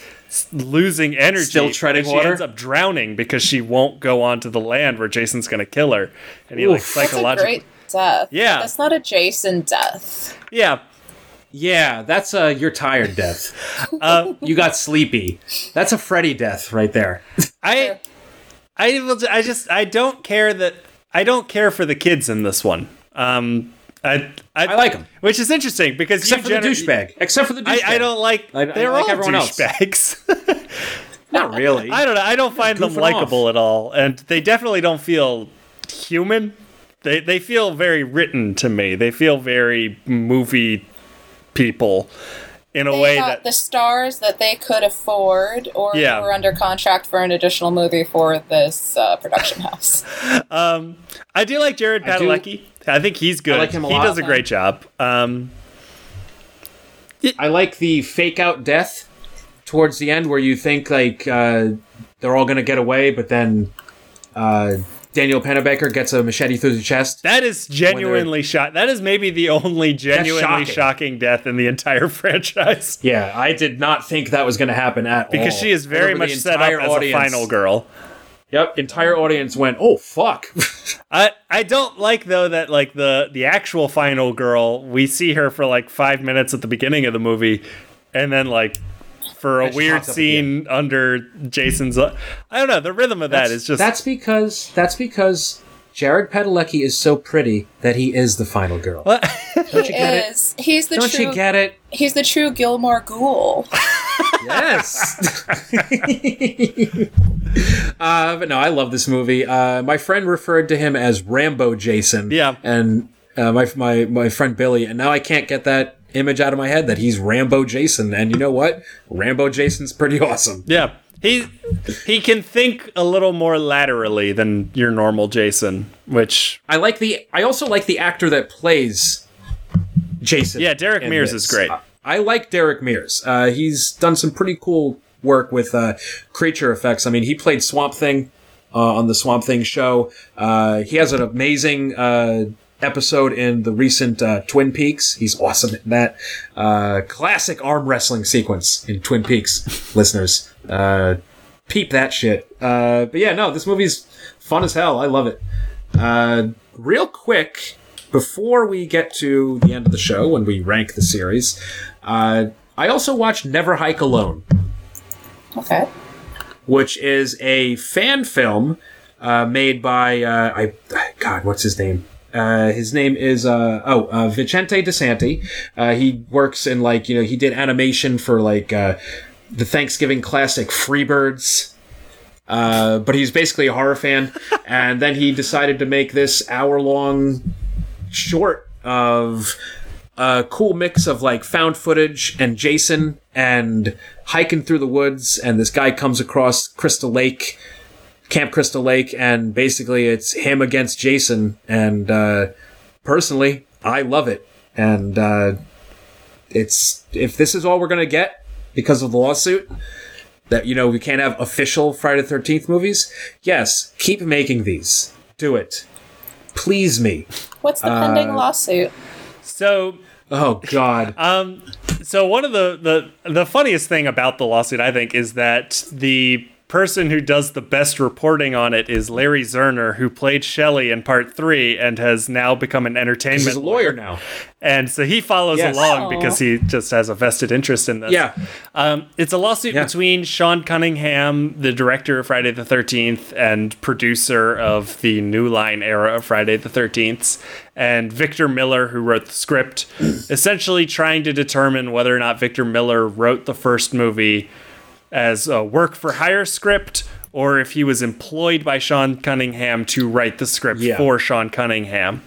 losing energy. Still treading and she water? ends up drowning because she won't go onto the land where Jason's going to kill her, and he like Oof. That's a psychologically. great death. Yeah. That's not a Jason death. Yeah, Yeah, that's a you're tired death. uh, you got sleepy. That's a Freddy death right there. I, I, will I just I don't care that I don't care for the kids in this one. Um, I I, I like 'em. which is interesting because Except for you the douchebag. Except for the douchebag. I, I don't like. I- I they're like all everyone else. douchebags. Not really. I don't know. I don't find them likable at all, and they definitely don't feel human. They they feel very written to me. They feel very movie people in a They way got that the stars that they could afford or Yeah. were under contract for an additional movie for this uh, production house. Um, I do like Jared I Padalecki. I, think he's good. like him a he lot. does a great job. Um, I like the fake out death towards the end where you think like uh, they're all gonna get away, but then uh, Danielle Panabaker gets a machete through the chest. that is genuinely shot. That is maybe the only genuinely shocking. shocking death in the entire franchise Yeah, I did not think that was gonna happen at all. because she is very much set up entire as audience- a final girl. Yep, entire audience went, "Oh fuck." I I don't like though that like the the actual final girl we see her for like five minutes at the beginning of the movie, and then like for a weird pops up scene under Jason's. I don't know the rhythm of that is just that's because that's because Jared Padalecki is so pretty that he is the final girl. What? He you get it? is. He's the Don't true. you get it? he's the true Gilmore Ghoul. Yes. uh, but no, I love this movie. Uh, my friend referred to him as Rambo Jason. Yeah. And uh, my my my friend Billy, and now I can't get that image out of my head that he's Rambo Jason. And you know what? Rambo Jason's pretty awesome. yeah. He he can think a little more laterally than your normal Jason, which I like the. I also like the actor that plays Jason. Yeah, Derek Mears this. is great. I, I like Derek Mears. Uh, he's done some pretty cool work with uh, creature effects. I mean, he played Swamp Thing uh, on the Swamp Thing show. Uh, he has an amazing uh, episode in the recent uh, Twin Peaks. He's awesome in that. Uh, classic arm wrestling sequence in Twin Peaks, listeners. Uh, peep that shit. Uh, but yeah, no, this movie's fun as hell. I love it. Uh, real quick, before we get to the end of the show when we rank the series, uh, I also watched Never Hike Alone, Okay. which is a fan film uh, made by uh, I God, what's his name? Uh, his name is uh, oh uh, Vincente DiSanti. Uh, he works in like you know he did animation for like uh, the Thanksgiving classic Freebirds. Uh, but he's basically a horror fan, and then he decided to make this hour-long short of a cool mix of like found footage and Jason and hiking through the woods, and this guy comes across Crystal Lake, Camp Crystal Lake, and basically it's him against Jason. And uh, personally, I love it, and uh, it's if this is all we're gonna get because of the lawsuit. That you know we can't have official Friday the Thirteenth movies. Yes, keep making these. Do it, please me. What's the pending lawsuit? So Oh God. Um, so one of the, the the funniest thing about the lawsuit, I think, is that the person who does the best reporting on it is Larry Zerner, who played Shelly in part three and has now become an entertainment He's a lawyer now. And so he follows Yes. along Oh. because he just has a vested interest in this. Yeah. Um, it's a lawsuit Yeah. between Sean Cunningham, the director of Friday the 13th and producer of the New Line era of Friday the 13th, and Victor Miller, who wrote the script, essentially trying to determine whether or not Victor Miller wrote the first movie as a work for hire script or if he was employed by Sean Cunningham to write the script Yeah. for Sean Cunningham.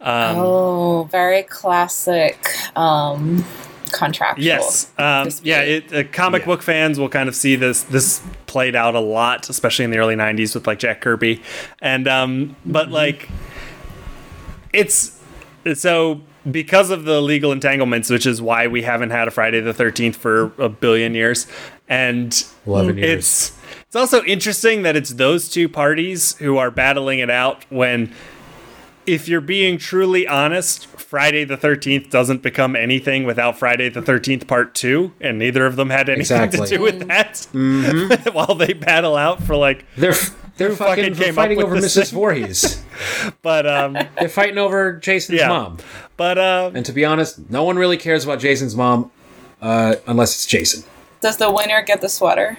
oh, very classic um, contractual. Yes. Um, yeah. It, uh, comic Yeah. book fans will kind of see this this played out a lot, especially in the early '90s with like Jack Kirby, and um, but like it's so because of the legal entanglements, which is why we haven't had a Friday the Thirteenth for a billion years, and 11 years. it's it's also interesting that it's those two parties who are battling it out when if you're being truly honest, Friday the 13th doesn't become anything without Friday the 13th Part 2, and neither of them had anything Exactly. to do with that while they battle out for like. They're they're fucking fucking came fighting with over this Mrs. thing? Voorhees. But, um, they're fighting over Jason's Yeah. mom. but, um, And to be honest, no one really cares about Jason's mom uh, unless it's Jason. Does the winner get the sweater?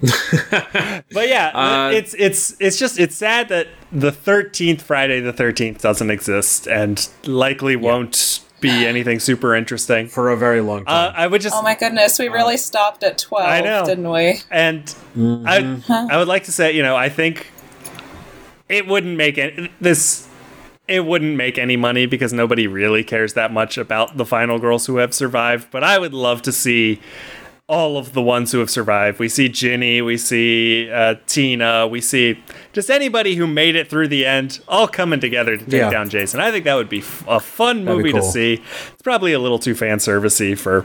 but yeah, Uh, it's, it's, it's just, it's sad that the 13th Friday the 13th doesn't exist and likely won't be anything super interesting. For a very long Uh, time. I would just Oh my goodness, we really stopped at 12, I know. didn't we? And I, I would like to say, you know, I think it wouldn't make any, this. It wouldn't make any money because nobody really cares that much about the final girls who have survived. But I would love to see all of the ones who have survived. We see Ginny, we see uh, Tina, we see just anybody who made it through the end, all coming together to take Yeah. down Jason. I think that would be f- a fun That'd movie to see. It's probably a little too fan servicey for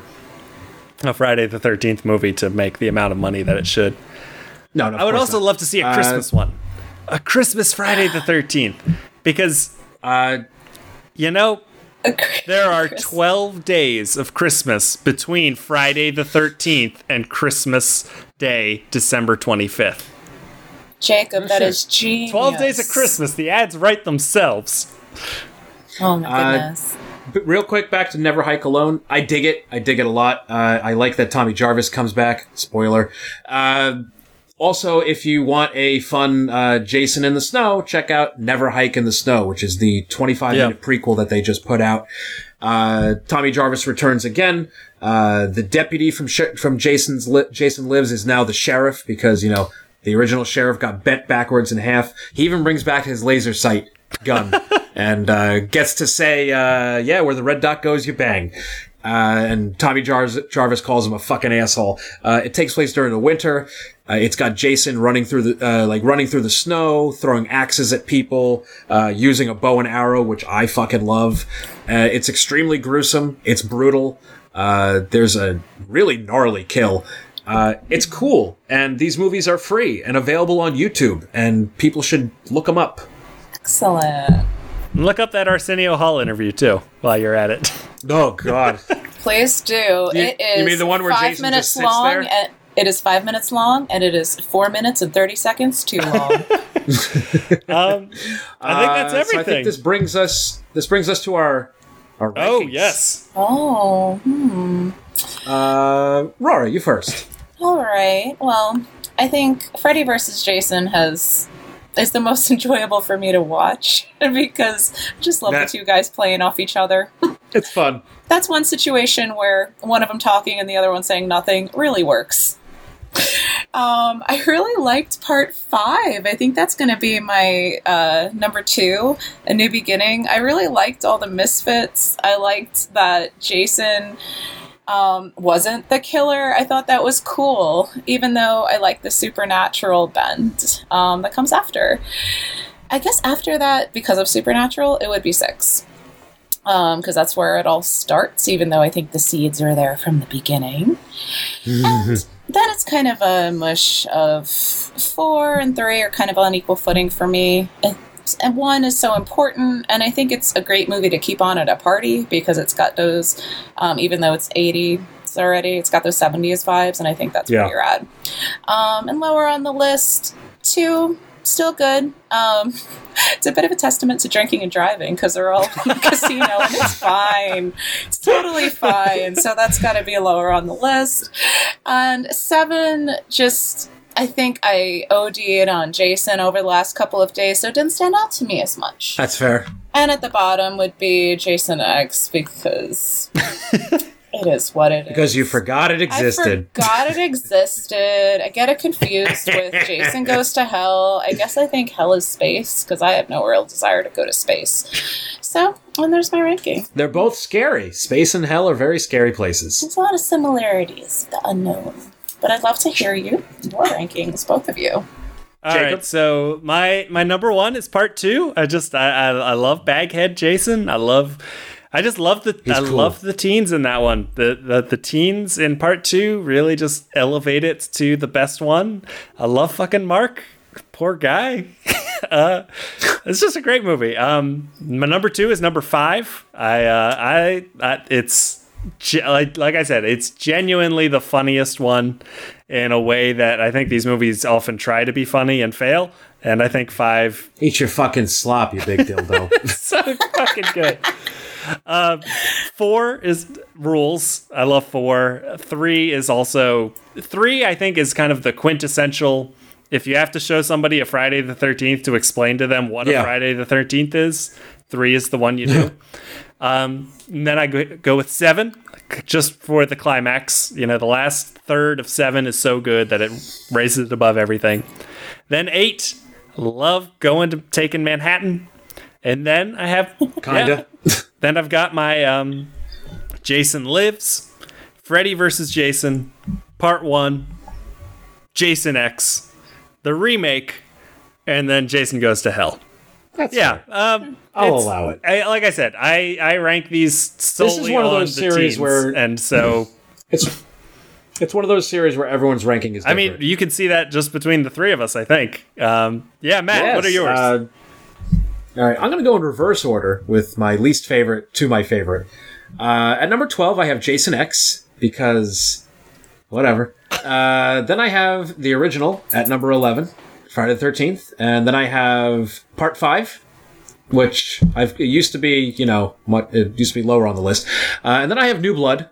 a Friday the Thirteenth movie to make the amount of money that it should. no, no, I would also not. love to see a Uh, Christmas one, a Christmas Friday the Thirteenth, because Uh, you know there are Chris- twelve days of Christmas between Friday the Thirteenth and Christmas Day, December twenty fifth. Jacob, that sure. is genius. Twelve days of Christmas. The ads write themselves. Oh my Uh, goodness. but real quick, back to Never Hike Alone. I dig it. I dig it a lot. Uh, I like that Tommy Jarvis comes back. Spoiler. Uh, also, if you want a fun uh, Jason in the Snow, check out Never Hike in the Snow, which is the 25 Yeah. minute prequel that they just put out. Uh, Tommy Jarvis returns again. Uh, the deputy from Sh- from Jason's li- Jason Lives is now the sheriff because you know the original sheriff got bent backwards in half. He even brings back his laser sight gun and uh, gets to say, uh, "Yeah, where the red dot goes, you bang." Uh, and Tommy Jarvis, Jarvis calls him a fucking asshole. Uh, it takes place during the winter. Uh, it's got Jason running through the uh, like running through the snow, throwing axes at people, uh, using a bow and arrow, which I fucking love. Uh, it's extremely gruesome. It's brutal. Uh, there's a really gnarly kill. Uh, it's cool, and these movies are free and available on YouTube, and people should look them up. Excellent. And look up that Arsenio Hall interview too while you're at it. Oh God! Please do. it is you mean the one where five Jason minutes just sits long there? and It is five minutes long, and it is four minutes and 30 seconds too long. Um, I think that's Uh, everything. So I think this brings us this brings us to our our oh rankings. yes. oh, hmm. Uh, Rora, you first. All right. Well, I think Freddy versus Jason has is the most enjoyable for me to watch because I just love That- the two guys playing off each other. It's fun. That's one situation where one of them talking and the other one saying nothing really works. Um, I really liked part five. I think that's going to be my uh, number two, A New Beginning. I really liked all the misfits. I liked that Jason um, wasn't the killer. I thought that was cool, even though I like the supernatural bend um, that comes after. I guess after that, because of supernatural, it would be six. Because that's where it all starts, even though I think the seeds are there from the beginning. and then it's kind of a mush of four and three are kind of on equal footing for me. And one is so important, and I think it's a great movie to keep on at a party because it's got those, um, even though it's 80s already, it's got those 70s vibes, and I think that's Yeah. pretty rad. Um, and lower on the list, two, still good. Um, it's a bit of a testament to drinking and driving because they're all casino, and it's fine. It's totally fine. So that's got to be lower on the list. And seven, just. I think I OD'd on Jason over the last couple of days, so it didn't stand out to me as much. That's fair. And at the bottom would be Jason X because it is what it is. Because you forgot it existed. I forgot it existed. I get it confused with Jason Goes to Hell. I guess I think hell is space because I have no real desire to go to space. So, and there's my ranking. They're both scary. Space and hell are very scary places. There's a lot of similarities, the unknown. But I'd love to hear you, your rankings, both of you. All right, Jacob? so my my number one is part two. I just I I, I love Baghead Jason. I love. I just love the I cool. love the teens in that one. The, the the teens in part two really just elevate it to the best one. I love fucking Mark. Poor guy. uh, it's just a great movie. Um, my number two is number five. I uh, I, I it's ge- like like I said, it's genuinely the funniest one in a way that I think these movies often try to be funny and fail. And I think five Eat your fucking slop, you big dildo. so fucking good. Um, four is rules. I love four. Three is also three. I think is kind of the quintessential. If you have to show somebody a Friday the Thirteenth to explain to them what Yeah. a Friday the Thirteenth is, three is the one you do. um, and then I go, go with seven, just for the climax. You know, the last third of seven is so good that it raises it above everything. Then eight, love going to taking Manhattan. And then I have Kinda. yeah. then I've got my um, Jason Lives, Freddy versus Jason, Part One, Jason X, the remake, and then Jason Goes to Hell. That's Yeah, um, I'll it's- allow it. I, like I said, I, I rank these solely one of those series teens, where- and so It's it's one of those series where everyone's ranking is I mean you can see that just between the three of us. I think. Um, yeah, Matt, what are Yes, yours? uh, all right, I'm going to go in reverse order with my least favorite to my favorite. Uh, at number 12, I have Jason X because whatever. Uh, then I have the original at number 11, Friday the 13th, and then I have Part 5. Which I've, it used to be, you know, what it used to be lower on the list, uh, and then I have New Blood,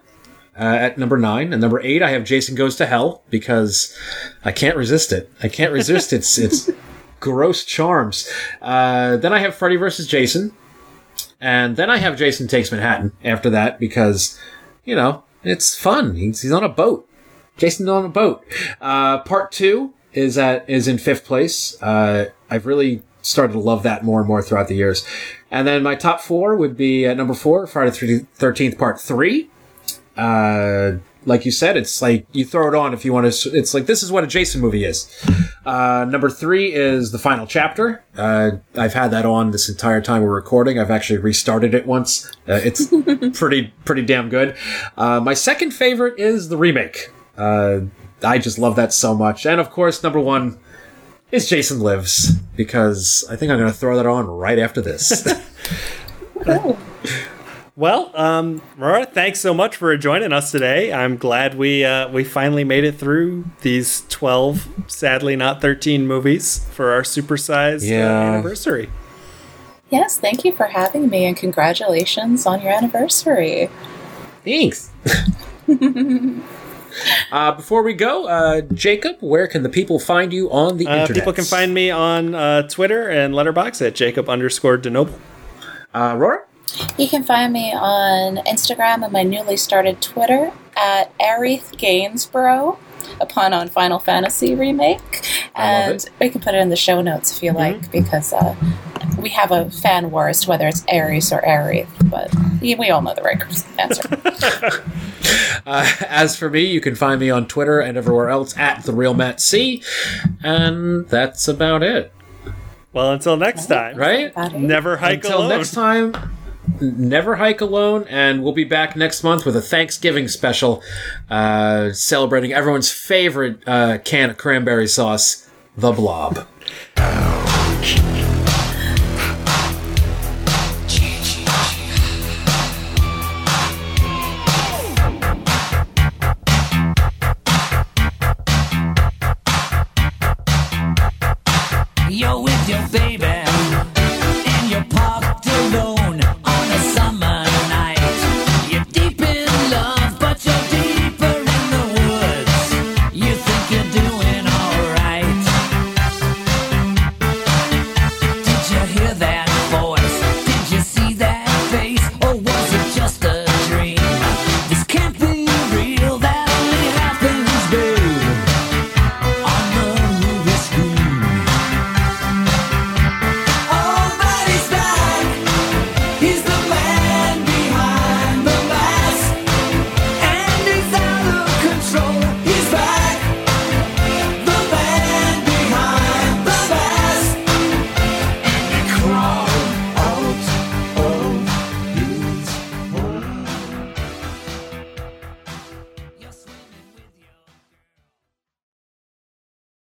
uh, at number nine. And number eight, I have Jason Goes to Hell because I can't resist it. I can't resist its its gross charms. Uh, then I have Freddy versus Jason, and then I have Jason Takes Manhattan after that because you know it's fun. He's, he's on a boat. Jason's on a boat. Uh, part two is at is in fifth place. Uh, I've really started to love that more and more throughout the years. And then my top four would be at number four, Friday the Thirteenth Part Three uh, like you said, it's like you throw it on if you want to. It's like this is what a Jason movie is. Uh, number three is the final chapter. Uh, I've had that on this entire time we're recording. I've actually restarted it once. Uh, it's pretty pretty damn good. Uh, my second favorite is the remake. Uh, I just love that so much. And of course, number one is Jason Lives because I think I'm going to throw that on right after this. Well, um, Rora, thanks so much for joining us today. I'm glad we uh, we finally made it through these 12, sadly not 13 movies for our supersized uh, anniversary. Yes, thank you for having me and congratulations on your anniversary. Thanks. uh, before we go, uh, Jacob, where can the people find you on the Uh, internet? people can find me on uh, Twitter and Letterboxd at Jacob underscore Denoble. Uh, Aurora? You can find me on Instagram and my newly started Twitter at Aerith Gainsborough, a pun on Final Fantasy Remake. I love And it. we can put it in the show notes if you like, because uh, we have a fan war as to whether it's Aeris or Aerith, but we we all know the right answer. Uh, as for me, you can find me on Twitter and everywhere else at the real Matt C, and that's about it. Well, until next time, Right? Never hike Until alone. Until next time, never hike alone, and we'll be back next month with a Thanksgiving special, uh, celebrating everyone's favorite uh, can of cranberry sauce, the Blob.